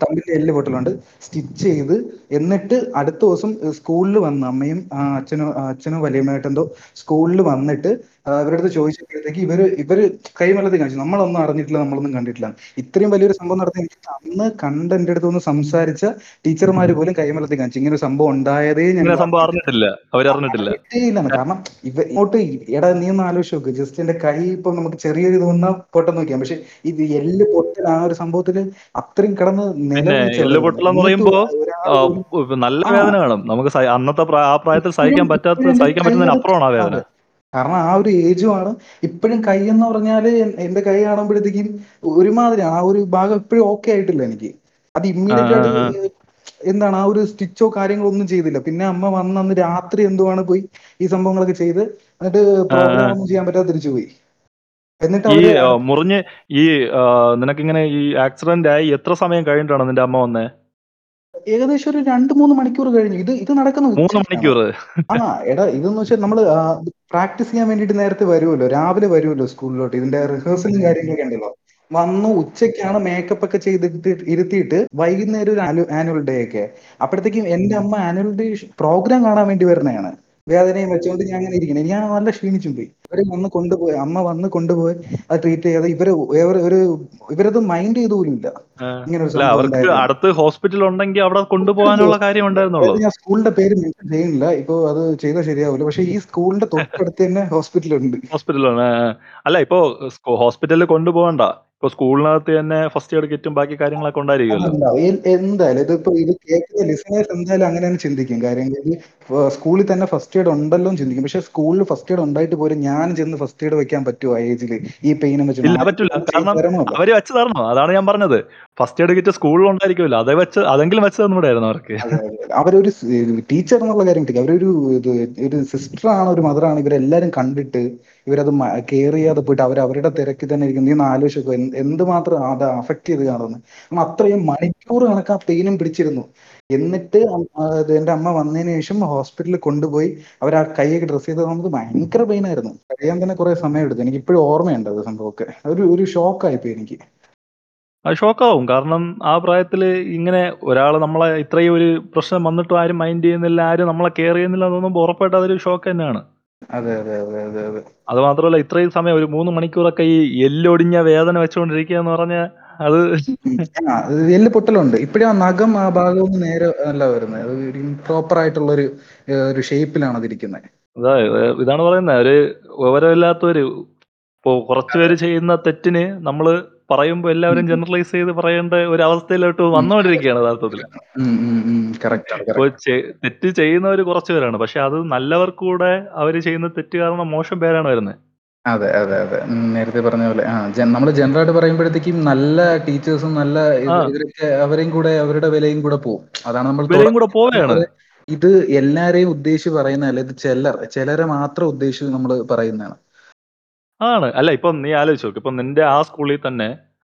തമ്പിന്റെ എല്ല് പൊട്ടലുണ്ട്. സ്റ്റിച്ച് ചെയ്ത് എന്നിട്ട് അടുത്ത ദിവസം സ്കൂളിൽ വന്ന് അമ്മയും അച്ഛനും അച്ഛനും വലിയമ്മയായിട്ട് എന്തോ സ്കൂളിൽ വന്നിട്ട് ആ, ഇവരുടെ അടുത്ത് ചോദിച്ചപ്പോഴത്തേക്ക് ഇവർ ഇവർ കൈമലത്തിൽ കാണിച്ചു. നമ്മളൊന്നും അറിഞ്ഞിട്ടില്ല നമ്മളൊന്നും കണ്ടിട്ടില്ല. ഇത്രയും വലിയൊരു സംഭവം നടത്തി അന്ന് കണ്ട എന്റെ അടുത്ത് ഒന്ന് സംസാരിച്ച ടീച്ചർമാര് പോലും കൈമലത്തിൽ കാണിച്ചു. ഇങ്ങനെ ഒരു സംഭവം ഉണ്ടായതേ ഞാൻ അറിഞ്ഞിട്ടില്ല. അവരറിഞ്ഞിട്ടില്ല ഇല്ലെന്ന് കാരണം ഇവ ഇങ്ങോട്ട് എടാ നീ ഒന്ന് ആലോചിച്ച് നോക്ക്. ജസ്റ്റ് എന്റെ കൈ ഇപ്പൊ നമുക്ക് ചെറിയൊരു തോന്നുന്ന പൊട്ടെന്ന് നോക്കിയാം. പക്ഷെ ഇത് എല്ല് പൊട്ടൽ ആ ഒരു സംഭവത്തിൽ അത്രയും കിടന്ന് പറയുമ്പോ നല്ല വേദന കാണും നമുക്ക് അന്നത്തെ ആ പ്രായത്തിൽ സഹിക്കാൻ പറ്റാത്ത സഹിക്കാൻ പറ്റുന്നതിന് അപ്പുറമാണ് ആ വേദന. കാരണം ആ ഒരു ഏജുമാണ് ഇപ്പോഴും കൈ എന്ന് പറഞ്ഞാൽ എന്റെ കൈ കാണുമ്പോഴത്തേക്കും ഒരുമാതിരിയാണ്. ആ ഒരു ഭാഗം ഇപ്പോഴും ഓക്കെ ആയിട്ടില്ല എനിക്ക്. അത് ഇമ്മീഡിയറ്റ് ആയിട്ട് എന്താണ് ആ ഒരു സ്റ്റിച്ചോ കാര്യങ്ങളോ ഒന്നും ചെയ്തില്ല. പിന്നെ അമ്മ വന്ന് അന്ന് രാത്രി എന്തുവാണ് പോയി ഈ സംഭവങ്ങളൊക്കെ ചെയ്ത് എന്നിട്ട് പ്രോഗ്രാം ഒന്നും ചെയ്യാൻ പറ്റാതെ തിരിച്ചു പോയി. എന്നിട്ട് ഈ മുറിഞ്ഞ് ഈ നിനക്കിങ്ങനെ ഈ ആക്സിഡന്റ് ആയി എത്ര സമയം കഴിഞ്ഞിട്ടാണ് നിന്റെ അമ്മ വന്നേ? ഏകദേശം ഒരു രണ്ട് മൂന്ന് മണിക്കൂർ കഴിഞ്ഞു. ഇത് ഇത് നടക്കുന്ന മൂന്ന് ഉച്ചയ്ക്കാണ്. മണിക്കൂർ ആ എടാ ഇതെന്ന് വെച്ചാൽ നമ്മൾ പ്രാക്ടീസ് ചെയ്യാൻ വേണ്ടിട്ട് നേരത്തെ വരുമല്ലോ. രാവിലെ വരുമല്ലോ സ്കൂളിലോട്ട്. ഇതിന്റെ റിഹേഴ്സലും കാര്യങ്ങളൊക്കെ ഉണ്ടല്ലോ. വന്നു ഉച്ചയ്ക്കാണ് മേക്കപ്പ് ഒക്കെ ചെയ്തിട്ട് ഇരുത്തിയിട്ട് വൈകുന്നേരം ഒരു ആനുവൽ ഡേ ഒക്കെ. അപ്പോഴത്തേക്കും എന്റെ അമ്മ ആനുവൽ ഡേ പ്രോഗ്രാം കാണാൻ വേണ്ടി വരുന്നതാണ്. വേദനയും വെച്ചുകൊണ്ട് ഞാൻ അങ്ങനെ ഇരിക്കണം ഞാൻ നല്ല ക്ഷീണിച്ചും പോയി. ഇവർ വന്ന് കൊണ്ടുപോയി അമ്മ വന്ന് കൊണ്ടുപോയി അത് ട്രീറ്റ് ചെയ്യാതെ ഇവർ ഒരു ഇവരത് മൈൻഡ് ചെയ്തു പോലും ഇല്ല. ഇങ്ങനെ അവർക്ക്. അടുത്ത് ഹോസ്പിറ്റൽ ഉണ്ടെങ്കിൽ അവിടെ കൊണ്ടുപോകാനുള്ള കാര്യം ഉണ്ടായിരുന്നുള്ളൂ. ഞാൻ സ്കൂളിന്റെ പേര് മെൻഷൻ ചെയ്യുന്നില്ല. ഇപ്പൊ അത് ചെയ്താൽ ശരിയാവില്ല. പക്ഷെ ഈ സ്കൂളിന്റെ തൊട്ടടുത്ത് തന്നെ ഹോസ്പിറ്റലുണ്ട് ഹോസ്പിറ്റലാണ് അല്ല ഇപ്പോ ഹോസ്പിറ്റലിൽ കൊണ്ടുപോകണ്ട. ഇപ്പൊ സ്കൂളിനകത്ത് തന്നെ ഫസ്റ്റ് എയ്ഡ് കിറ്റും ബാക്കി കാര്യങ്ങളൊക്കെ ഉണ്ടായിരിക്കുമല്ലോ. എന്തായാലും ഇതിപ്പോ ഇത് കേൾക്കുന്ന ലിസണേഴ്സ് എന്തായാലും അങ്ങനെ തന്നെ ചിന്തിക്കും. കാര്യം സ്കൂളിൽ തന്നെ ഫസ്റ്റ് എയ്ഡ് ഉണ്ടല്ലോ ചിന്തിക്കും. പക്ഷെ സ്കൂളിൽ ഫസ്റ്റ് എയ്ഡ് ഉണ്ടായിട്ട് പോലും ഞാൻ ചെന്ന് ഫസ്റ്റ് എയ്ഡ് വെക്കാൻ പറ്റുമോ ഏജിൽ ഏജിൽ ഈ പെയിനും വെച്ച് പറ്റില്ല കാരണം അവർ വെച്ച് തരണോ? അതാണ് ഞാൻ പറഞ്ഞത്. ഫസ്റ്റ് എയ്ഡ് കിറ്റ് സ്കൂളിൽ ഉണ്ടായിരിക്കുമല്ലോ. അത് വെച്ച് അതെങ്കിലും വെച്ച് തന്നൂടായിരുന്നു അവർക്ക്. അവരൊരു ടീച്ചർ എന്നുള്ള കാര്യം കിട്ടി അവരൊരു ഒരു സിസ്റ്റർ ആണ് ഒരു മദർ ആണ് ഇവരെല്ലാരും കണ്ടിട്ട് ഇവരത് കെയർ ചെയ്യാതെ പോയിട്ട് അവർ അവരുടെ തിരക്കിൽ തന്നെ ഇരിക്കുന്നു. നീ ആലോചിച്ചോ ആലോചിച്ച് എന്ത് എന്തുമാത്രം അത് അഫക്ട് ചെയ്ത് കാണുന്നു. നമ്മൾ അത്രയും മണിക്കൂർ കണക്ക് ആ പെയിനും പിടിച്ചിരുന്നു. എന്നിട്ട് എന്റെ അമ്മ വന്നതിന് ശേഷം ഹോസ്പിറ്റലിൽ കൊണ്ടുപോയി അവർ ആ കൈയൊക്കെ ഡ്രസ് ചെയ്ത് നമുക്ക് ഭയങ്കര പെയിൻ ആയിരുന്നു. കഴിയാൻ തന്നെ കുറെ സമയം എടുത്തു. എനിക്ക് ഇപ്പോഴും ഓർമ്മയുണ്ട് അത് സംഭവമൊക്കെ. ഒരു ഒരു ഷോക്കായിപ്പോയി എനിക്ക്. അത് ഷോക്കാവും കാരണം ആ പ്രായത്തിൽ ഇങ്ങനെ ഒരാൾ നമ്മളെ ഇത്രയും ഒരു പ്രശ്നം വന്നിട്ടും ആരും മൈൻഡ് ചെയ്യുന്നില്ല ആരും നമ്മളെ കെയർ ചെയ്യുന്നില്ല എന്നൊന്നും ഉറപ്പായിട്ട് അതൊരു ഷോക്ക് തന്നെയാണ്. അതെ അതെ അതെ അതെ അതെ. അത് മാത്രമല്ല ഇത്രയും സമയം ഒരു മൂന്ന് മണിക്കൂറൊക്കെ ഈ എല്ലൊടിഞ്ഞ വേദന വെച്ചുകൊണ്ടിരിക്കുക എന്ന് പറഞ്ഞ അത് എല്ല് പൊട്ടലുണ്ട്. ഇപ്പോഴും ആ നഖം ആ ഭാഗമൊന്നും നേരെ അല്ല വരുന്നത് അത് ഒരു ഇംപ്രോപ്പർ ആയിട്ടുള്ള ഒരു ഒരു ഷേപ്പിലാണ് അതിരിക്കുന്നത് അതാ ഇതാണ് പറയുന്നത് ഒരു വിവരമില്ലാത്തൊരു ഇപ്പോ കുറച്ചു ചെയ്യുന്ന തെറ്റിന് നമ്മൾ പറയുമ്പോൾ എല്ലാവരും ജനറലൈസ് ചെയ്ത് പറയേണ്ട ഒരു അവസ്ഥയിലോട്ട് വന്നുകൊണ്ടിരിക്കുകയാണ് യഥാർത്ഥത്തിൽ തെറ്റ് ചെയ്യുന്നവര് കുറച്ചു പേരാണ്. പക്ഷെ അത് നല്ലവർക്കൂടെ അവർ ചെയ്യുന്ന തെറ്റ് കാരണം മോശം പേരാണ് വരുന്നത്. അതെ അതെ അതെ. നേരത്തെ പറഞ്ഞ പോലെ ആ നമ്മൾ ജനറൽ ആയിട്ട് പറയുമ്പോഴത്തേക്കും നല്ല ടീച്ചേഴ്സും നല്ല. ഇവരൊക്കെ അവരെയും കൂടെ അവരുടെ വിലയും കൂടെ പോകും അതാണ് നമ്മൾ കൂടെ ഇത് എല്ലാരെയും ഉദ്ദേശിച്ച് പറയുന്നതല്ല ഇത് ചിലർ ചിലരെ മാത്രം ഉദ്ദേശിച്ച് നമ്മൾ പറയുന്നതാണ്. ആണ് അല്ല ഇപ്പൊ നീ ആലോചിച്ച് നോക്ക് ഇപ്പൊ നിന്റെ ആ സ്കൂളിൽ തന്നെ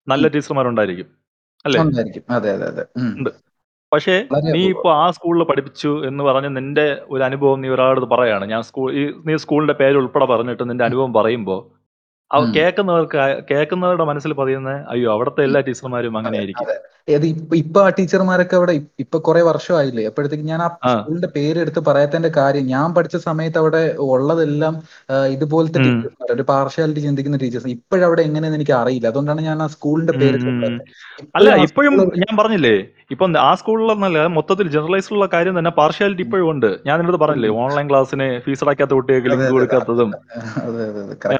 നല്ല ടീച്ചർമാരുണ്ടായിരിക്കും അല്ലേ ഉണ്ടായിരിക്കും അതെ അതെ അതെ. ഉണ്ട്. പക്ഷേ വളരെ നീ അപൂർവം. ഇപ്പൊ ആ സ്കൂളിൽ പഠിപ്പിച്ചു എന്ന് പറഞ്ഞ് നിന്റെ ഒരു അനുഭവം നീ ഒരാളോട് പറയാണ് ഞാൻ സ്കൂൾ ഈ നീ സ്കൂളിന്റെ പേര് ഉൾപ്പെടെ പറഞ്ഞിട്ട് നിന്റെ അനുഭവം പറയുമ്പോ അവ ഉം. കേൾക്കുന്നവർക്ക് കേൾക്കുന്നവരുടെ മനസ്സിൽ പതിയുന്ന അയ്യോ അവിടുത്തെ എല്ലാ ടീച്ചർമാരും അങ്ങനെ ആയിരിക്കും അതെ. ഇപ്പൊ ആ ടീച്ചർമാരൊക്കെ അവിടെ ഇപ്പൊ കുറെ വർഷമായില്ലേ? അപ്പോഴത്തേക്ക് ഞാൻ ആ. സ്കൂളിന്റെ പേര് എടുത്ത് പറയാത്തതിന്റെ കാര്യം ഞാൻ പഠിച്ച സമയത്ത് അവിടെ ഉള്ളതെല്ലാം ഇതുപോലത്തെ ടീച്ചർമാർ ഒരു പാർഷ്യാലിറ്റി ചിന്തിക്കുന്ന ടീച്ചേഴ്സ്. ഇപ്പോഴവിടെ എങ്ങനെയെന്ന് എനിക്ക് അറിയില്ല. അതുകൊണ്ടാണ് ഞാൻ ആ സ്കൂളിന്റെ പേര് അല്ല ഇപ്പോഴും ഞാൻ പറഞ്ഞില്ലേ ഇപ്പൊ ആ സ്കൂളിലെന്നല്ല മൊത്തത്തിൽ ജനറലൈസ് ഉള്ള കാര്യം തന്നെ പാർഷ്യാലിറ്റി ഇപ്പോഴും ഉണ്ട്. ഞാൻ നിന്നോട് പറഞ്ഞില്ലേ ഓൺലൈൻ ക്ലാസ്സിന് ഫീസ് അടയ്ക്കാത്ത കുട്ടികൾക്ക് ലിങ്ക് കൊടുക്കാത്തതും. അതൊക്കെ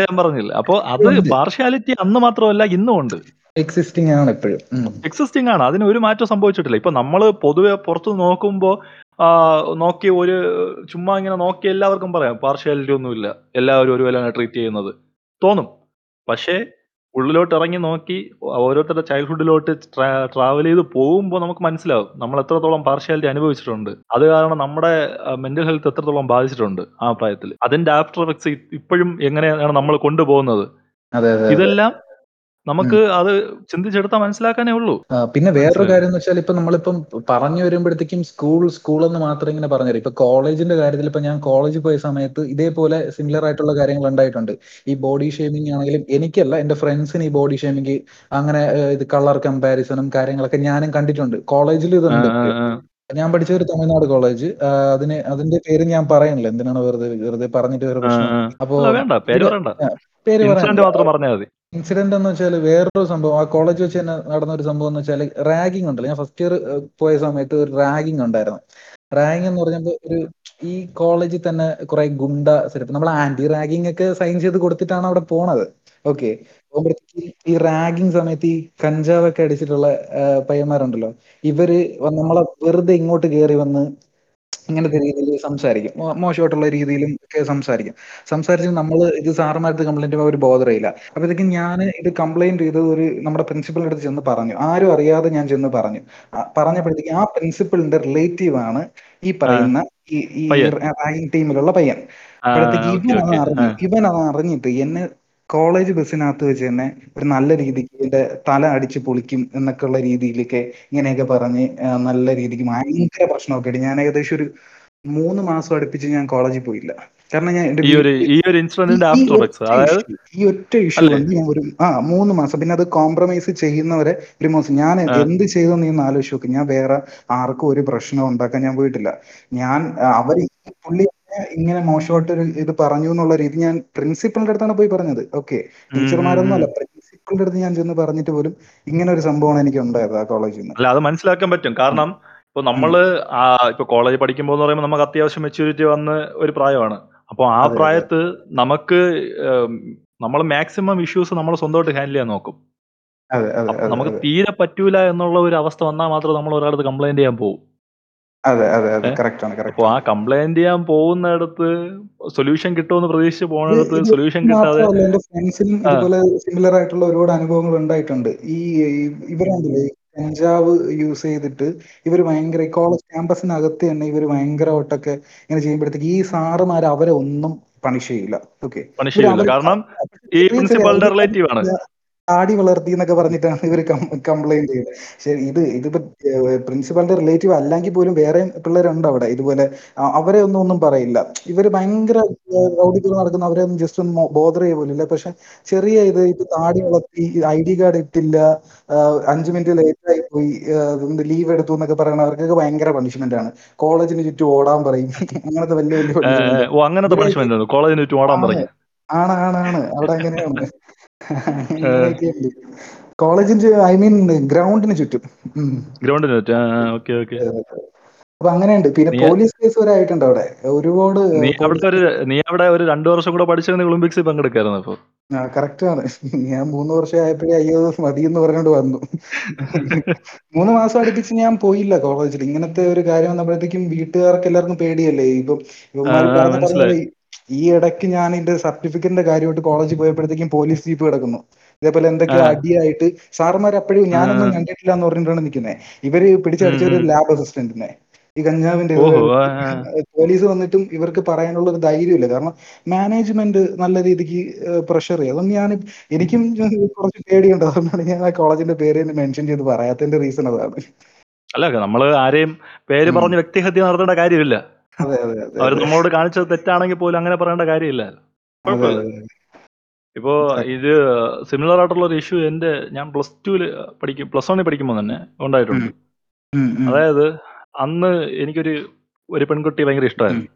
ഞാൻ പറഞ്ഞില്ല. അപ്പൊ അത് പാർഷ്യാലിറ്റി അന്ന് മാത്രമല്ല ഇന്നും ഉണ്ട്. എക്സിസ്റ്റിംഗ് ആണ് എപ്പോഴും. എക്സിസ്റ്റിംഗ് ആണ്. അതിന് ഒരു മാറ്റം സംഭവിച്ചിട്ടില്ല. ഇപ്പൊ നമ്മൾ പൊതുവെ പുറത്ത് നോക്കുമ്പോ നോക്കി ഒരു ചുമ്മാ ഇങ്ങനെ നോക്കി എല്ലാവർക്കും പറയാം പാർഷ്യാലിറ്റി ഒന്നുമില്ല. എല്ലാവരും ഒരുപോലെ ട്രീറ്റ് ചെയ്യുന്നത്. തോന്നും. പക്ഷേ ഉള്ളിലോട്ട് ഇറങ്ങി നോക്കി ഓരോരുത്തരുടെ ചൈൽഡ്ഹുഡിലോട്ട് ട്രാവൽ ചെയ്ത് പോകുമ്പോൾ നമുക്ക് മനസ്സിലാവും നമ്മൾ എത്രത്തോളം പാർഷ്യാലിറ്റി അനുഭവിച്ചിട്ടുണ്ട്. അത് കാരണം നമ്മുടെ മെന്റൽ ഹെൽത്ത് എത്രത്തോളം ബാധിച്ചിട്ടുണ്ട് ആ പ്രായത്തിൽ അതിന്റെ ആഫ്റ്റർ എഫക്ട്സ് ഇപ്പോഴും എങ്ങനെയാണ് നമ്മൾ കൊണ്ടുപോകുന്നത്? ഇതെല്ലാം നമുക്ക് അത് ചിന്തിച്ചെടുത്താൽ മനസ്സിലാക്കാനേ ഉള്ളൂ. പിന്നെ വേറൊരു? കാര്യം എന്ന് വെച്ചാൽ ഇപ്പൊ നമ്മളിപ്പം പറഞ്ഞു വരുമ്പോഴത്തേക്കും സ്കൂൾ സ്കൂൾ എന്ന് മാത്രം ഇങ്ങനെ പറഞ്ഞു ഇപ്പൊ കോളേജിന്റെ കാര്യത്തിൽ ഇപ്പൊ ഞാൻ കോളേജിൽ പോയ സമയത്ത് ഇതേപോലെ സിമിലർ ആയിട്ടുള്ള കാര്യങ്ങൾ ഉണ്ടായിട്ടുണ്ട്. ഈ ബോഡി ഷേമിംഗ് ആണെങ്കിലും എനിക്കല്ല എന്റെ ഫ്രണ്ട്സിന് ഈ ബോഡി ഷേമിംഗ് അങ്ങനെ ഇത് കളർ കമ്പാരിസണും കാര്യങ്ങളൊക്കെ ഞാനും കണ്ടിട്ടുണ്ട്. കോളേജിൽ ഇതുണ്ട്. ഞാൻ പഠിച്ച ഒരു തമിഴ്നാട് കോളേജ് അതിന് അതിന്റെ പേര് ഞാൻ പറയണില്ല എന്തിനാണ് വെറുതെ വെറുതെ പറഞ്ഞിട്ട് വേറെ പ്രശ്നം. അപ്പോ പേര് പറയാം ഇൻസിഡന്റ് എന്ന് വെച്ചാൽ വേറൊരു സംഭവം ആ കോളേജ് വെച്ച് തന്നെ നടന്ന ഒരു സംഭവം എന്ന് വെച്ചാൽ റാഗിങ് ഉണ്ടല്ലോ. ഞാൻ ഫസ്റ്റ് ഇയർ പോയ സമയത്ത് ഒരു റാഗിങ് ഉണ്ടായിരുന്നു. റാഗിങ് എന്ന് പറഞ്ഞപ്പോൾ ഒരു ഈ കോളേജിൽ തന്നെ കുറെ ഗുണ്ട സെറ്റപ്പ് നമ്മൾ ആന്റി റാഗിങ് ഒക്കെ സൈൻ ചെയ്ത് കൊടുത്തിട്ടാണ് അവിടെ പോണത്. ഓക്കെ ഈ റാഗിങ് സമയത്ത് ഈ കഞ്ചാവൊക്കെ അടിച്ചിട്ടുള്ള പയ്യന്മാരുണ്ടല്ലോ. ഇവർ നമ്മളെ വെറുതെ ഇങ്ങോട്ട് കയറി വന്ന് ഇങ്ങനത്തെ രീതിയിൽ സംസാരിക്കും. മോശമായിട്ടുള്ള രീതിയിലും ഒക്കെ സംസാരിക്കും. സംസാരിച്ച് നമ്മൾ ഇത് സാറുമാരത്ത് കംപ്ലൈന്റ് ഒരു ബോധറിയില്ല അപ്പോഴത്തേക്കും ഞാൻ ഇത് കംപ്ലൈന്റ് ചെയ്തത് ഒരു നമ്മുടെ പ്രിൻസിപ്പളിന്റെ അടുത്ത് ചെന്ന് പറഞ്ഞു. ആരും അറിയാതെ ഞാൻ ചെന്ന് പറഞ്ഞു. പറഞ്ഞപ്പോഴത്തേക്ക് ആ പ്രിൻസിപ്പളിന്റെ റിലേറ്റീവ് ആണ് ഈ പറയുന്ന ഈ ഈ റാങ്കിങ് ടീമിലുള്ള പയ്യൻ. അപ്പോഴത്തേക്ക് ഇവൻ അത് അറിഞ്ഞു ഇവൻ അത് അറിഞ്ഞിട്ട് എന്നെ കോളേജ് ബസ്സിനകത്ത് വെച്ച് തന്നെ ഒരു നല്ല രീതിക്ക് എന്റെ തല അടിച്ച് പൊളിക്കും എന്നൊക്കെ ഉള്ള രീതിയിലൊക്കെ ഇങ്ങനെയൊക്കെ പറഞ്ഞ് നല്ല രീതിക്ക് ഭയങ്കര പ്രശ്നമൊക്കെ ആയിട്ട് ഞാൻ ഏകദേശം ഒരു മൂന്ന് മാസം അടുപ്പിച്ച് ഞാൻ കോളേജിൽ പോയില്ല. കാരണം ഞാൻ ഈ ഒരു ഇൻസിഡന്റിന്റെ അതായത് ഈ ഒറ്റ ഇഷ്യൂ ഞാൻ ഒരു ആ മൂന്ന് മാസം. പിന്നെ അത് കോംപ്രമൈസ് ചെയ്യുന്നവരെ ഒരു മാസം. ഞാൻ എന്ത് ചെയ്തെന്ന് നീ ആലോചിച്ച് നോക്കും. ഞാൻ വേറെ ആർക്കും ഒരു പ്രശ്നം ഉണ്ടാക്കാൻ ഞാൻ പോയിട്ടില്ല. ഞാൻ അവർ പുള്ളി ഇങ്ങനെ മോശമായിട്ട് ഒരു ഇത് പറഞ്ഞു എന്നുള്ള രീതി ഞാൻ പ്രിൻസിപ്പളിന്റെ അടുത്താണ് പോയി പറഞ്ഞത്. ഓക്കെ ടീച്ചർമാരൊന്നും അല്ല പ്രിൻസിപ്പളിന്റെ അടുത്ത് ഞാൻ ചെന്ന് പറഞ്ഞിട്ട് പോലും ഇങ്ങനെ ഒരു സംഭവമാണ് എനിക്ക് ഉണ്ടായത് ആ കോളേജിൽ നിന്ന് അല്ല അത് മനസ്സിലാക്കാൻ പറ്റും. കാരണം ഇപ്പൊ നമ്മൾ ഇപ്പൊ കോളേജ് പഠിക്കുമ്പോൾ എന്ന് പറയുമ്പോൾ നമുക്ക് അത്യാവശ്യം മെച്യൂരിറ്റി വന്ന ഒരു പ്രായമാണ്. അപ്പോൾ ആ. പ്രായത്ത് നമുക്ക് നമ്മൾ മാക്സിമം ഇഷ്യൂസ് നമ്മൾ സ്വന്തമായിട്ട് ഹാൻഡിൽ ചെയ്യാൻ നോക്കും. അതെ അതെ അപ്പൊ നമുക്ക് തീരെ പറ്റൂല എന്നുള്ള ഒരു അവസ്ഥ വന്നാൽ മാത്രം നമ്മൾ ഒരാളടുത്ത് കംപ്ലൈന്റ് ചെയ്യാൻ പോകും അതെ അതെ അതെ. കറക്റ്റ് ആണ് അപ്പൊ ആ കംപ്ലൈന്റ് ചെയ്യാൻ പോകുന്നിടത്ത് സൊല്യൂഷൻ കിട്ടുമെന്ന് പ്രതീക്ഷിച്ച് പോകുന്നിടത്ത് സൊല്യൂഷൻ കിട്ടാതെ എന്റെ ഫ്രണ്ട്സിനും ഇതുപോലെ സിമിലർ ആയിട്ടുള്ള ഒരുപാട് അനുഭവങ്ങൾ ഉണ്ടായിട്ടുണ്ട്. ഈ ഇവരുണ്ടല്ലേ കഞ്ചാവ് യൂസ് ചെയ്തിട്ട് ഇവർ ഭയങ്കര കോളേജ് ക്യാമ്പസിനകത്ത് തന്നെ ഇവർ ഭയങ്കരമായിട്ടൊക്കെ ഇങ്ങനെ ചെയ്യുമ്പോഴത്തേക്ക് ഈ സാറുമാർ അവരെ ഒന്നും പണിഷ് ചെയ്യില്ല. ഓക്കെ പണിഷ് ചെയ്യില്ല. കാരണം ഈ പ്രിൻസിപ്പാളിന്റെ റിലേറ്റീവ് ആണ്. താടി വളർത്തി എന്നൊക്കെ പറഞ്ഞിട്ടാണ് ഇവർ കംപ്ലൈന്റ് ചെയ്തത് പക്ഷെ ഇത് ഇതിപ്പോ പ്രിൻസിപ്പാളിന്റെ റിലേറ്റീവ് അല്ലെങ്കിൽ പോലും വേറെ പിള്ളേരുണ്ട് അവിടെ. ഇതുപോലെ അവരെ ഒന്നും ഒന്നും പറയില്ല. ഇവർ ഭയങ്കര ഔഡിറ്റ് നടക്കുന്ന അവരെ ഒന്നും ജസ്റ്റ് ഒന്നും ബോധർ ചെയ്യ പോലില്ല പക്ഷെ ചെറിയ ഇത് ഇപ്പൊ താടി വളർത്തി ഐ ഡി കാർഡ് ഇട്ടില്ല അഞ്ചു മിനിറ്റ് ലേറ്റ് ആയി പോയി ലീവ് എടുത്തു എന്നൊക്കെ പറയണവർക്കൊക്കെ ഭയങ്കര പണിഷ്മെന്റ് ആണ്. കോളേജിന് ചുറ്റും ഓടാൻ പറയും. അങ്ങനത്തെ വലിയ വലിയ അങ്ങനത്തെ പണിഷ്മെന്റ് ആണ് കോളേജിന് ചുറ്റും ഓടാൻ പറയും. ആണ് ആണ് ആണ്. അവിടെ അങ്ങനെയാണ് അങ്ങനെയൊക്കെയുണ്ട് കോളേജിന്റെ ഐ മീൻ ഗ്രൗണ്ടിന് ചുറ്റും. ഗ്രൗണ്ടിന് ചുറ്റും. അപ്പൊ അങ്ങനെയുണ്ട്. പിന്നെ പോലീസ് കേസ് വരെ ആയിട്ടുണ്ട് അവിടെ. ഒരുപാട് നീ അവിടെ ഒരു രണ്ടു വർഷം കൂടെ പഠിച്ചിരുന്ന ഒളിമ്പിക്സിൽ പങ്കെടുക്കായിരുന്നു അപ്പൊ? കറക്റ്റ് ആണ്. ഞാൻ മൂന്ന് വർഷം ആയപ്പോഴേ അയ്യോ മതി എന്ന് പറഞ്ഞുകൊണ്ട് വന്നു. മൂന്ന് മാസം അടുപ്പിച്ച് ഞാൻ പോയില്ല കോളേജിൽ. ഇങ്ങനത്തെ ഒരു കാര്യം വന്നപ്പോഴത്തേക്കും വീട്ടുകാർക്ക് എല്ലാവർക്കും പേടിയല്ലേ? ഇപ്പം ഈ ഇടയ്ക്ക് ഞാൻ ഇതിന്റെ സർട്ടിഫിക്കറ്റിന്റെ കാര്യമായിട്ട് കോളേജിൽ പോയപ്പോഴത്തേക്കും പോലീസ് ജീപ്പ് കിടക്കുന്നു. ഇതേപോലെ എന്തൊക്കെ എന്തൊക്കെയോ അടിയായിട്ട് സാർമാർ അപ്പോഴും ഞാനൊന്നും കണ്ടിട്ടില്ല എന്ന് പറഞ്ഞിട്ടാണ് നിൽക്കുന്നത് ഇവർ പിടിച്ചടിച്ചൊരു പിടിച്ചടിച്ച ഒരു ലാബ് അസിസ്റ്റന്റിനെ ഈ കഞ്ചാവിന്റെ. പോലീസ് വന്നിട്ടും ഇവർക്ക് പറയാനുള്ള ഒരു ധൈര്യമില്ല. കാരണം മാനേജ്മെന്റ് നല്ല രീതിക്ക് പ്രഷർ ചെയ്യും. അതൊന്നും ഞാൻ എനിക്കും കുറച്ച് പേടിയുണ്ട്. അതുകൊണ്ടാണ് ഞാൻ ആ കോളേജിന്റെ പേര് മെൻഷൻ ചെയ്ത് പറയാത്തതിന്റെ റീസൺ അതാണ്. അല്ല നമ്മൾ ആരെയും പേര്. പറഞ്ഞ് വ്യക്തിഹത്യ നടത്തേണ്ട കാര്യമില്ല. അതെ അതെ അതെ അവർ നമ്മളോട് കാണിച്ചത് തെറ്റാണെങ്കിൽ പോലും അങ്ങനെ പറയേണ്ട കാര്യമില്ല. ഇപ്പോ ഇത് സിമിലർ ആയിട്ടുള്ള ഒരു ഇഷ്യൂ എന്റെ ഞാൻ പ്ലസ് ടുവിൽ പഠിക്കും പ്ലസ് വണ്ണിൽ പഠിക്കുമ്പോൾ തന്നെ ഉണ്ടായിട്ടുണ്ട്. അതായത് അന്ന് എനിക്കൊരു ഒരു പെൺകുട്ടി ഭയങ്കര ഇഷ്ടമായിരുന്നു.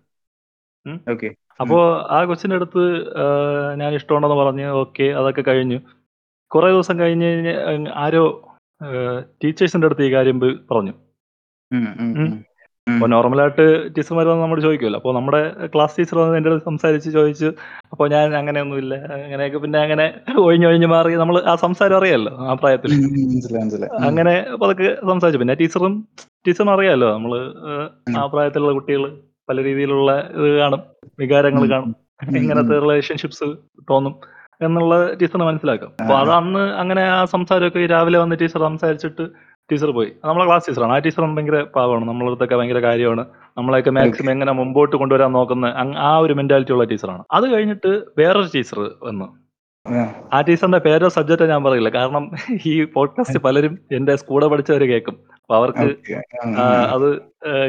അപ്പോ ആ കൊച്ചിന്റെ അടുത്ത് ഞാൻ ഇഷ്ടമുണ്ടെന്ന് പറഞ്ഞ് ഓക്കെ അതൊക്കെ കഴിഞ്ഞു. കുറെ ദിവസം കഴിഞ്ഞ് ആരോ ടീച്ചേഴ്സിന്റെ അടുത്ത് ഈ കാര്യം പറഞ്ഞു. അപ്പോൾ നോർമലായിട്ട് ടീച്ചർമാർ വന്ന് നമ്മൾ ചോദിക്കുമല്ലോ അപ്പോൾ നമ്മുടെ ക്ലാസ് ടീച്ചർ വന്ന് എന്റെ അടുത്ത് സംസാരിച്ച് ചോദിച്ചു അപ്പോൾ ഞാൻ അങ്ങനെയൊന്നുമില്ല അങ്ങനെയൊക്കെ പിന്നെ അങ്ങനെ ഒഴിഞ്ഞൊഴിഞ്ഞ് മാറി നമ്മൾ ആ സംസാരം അറിയാമല്ലോ ആ പ്രായത്തിൽ അങ്ങനെ പതൊക്കെ സംസാരിച്ചു. പിന്നെ ടീച്ചറും ടീച്ചറിനും അറിയാമല്ലോ നമ്മൾ ആ പ്രായത്തിലുള്ള കുട്ടികൾ പല രീതിയിലുള്ള ഇത് കാണും വികാരങ്ങൾ കാണും. ഇങ്ങനത്തെ റിലേഷൻഷിപ്സ് തോന്നും എന്നുള്ള ടീച്ചറിന് മനസ്സിലാക്കാം. അപ്പൊ അത് അന്ന് അങ്ങനെ ആ സംസാരമൊക്കെ രാവിലെ വന്ന് ടീച്ചർ സംസാരിച്ചിട്ട് ടീച്ചർ പോയി. നമ്മളെ ക്ലാസ് ടീച്ചറാണ് ആ ടീച്ചർ ഭയങ്കര പാവമാണ്. നമ്മളടുത്തൊക്കെ ഭയങ്കര കാര്യമാണ്. നമ്മളെയൊക്കെ മാക്സിമം എങ്ങനെ മുമ്പോട്ട് കൊണ്ടുവരാൻ നോക്കുന്ന ആ ഒരു മെന്റാലിറ്റി ഉള്ള ടീച്ചറാണ് അത് കഴിഞ്ഞിട്ട് വേറൊരു ടീച്ചർ വന്നു. ആ, ടീച്ചറിന്റെ പേരോ സബ്ജക്റ്റോ ഞാൻ പറയില്ല. കാരണം ഈ പോഡ്കാസ്റ്റ് പലരും എന്റെ സ്കൂളെ പഠിച്ചവർ കേൾക്കും അപ്പൊ അവർക്ക് അത്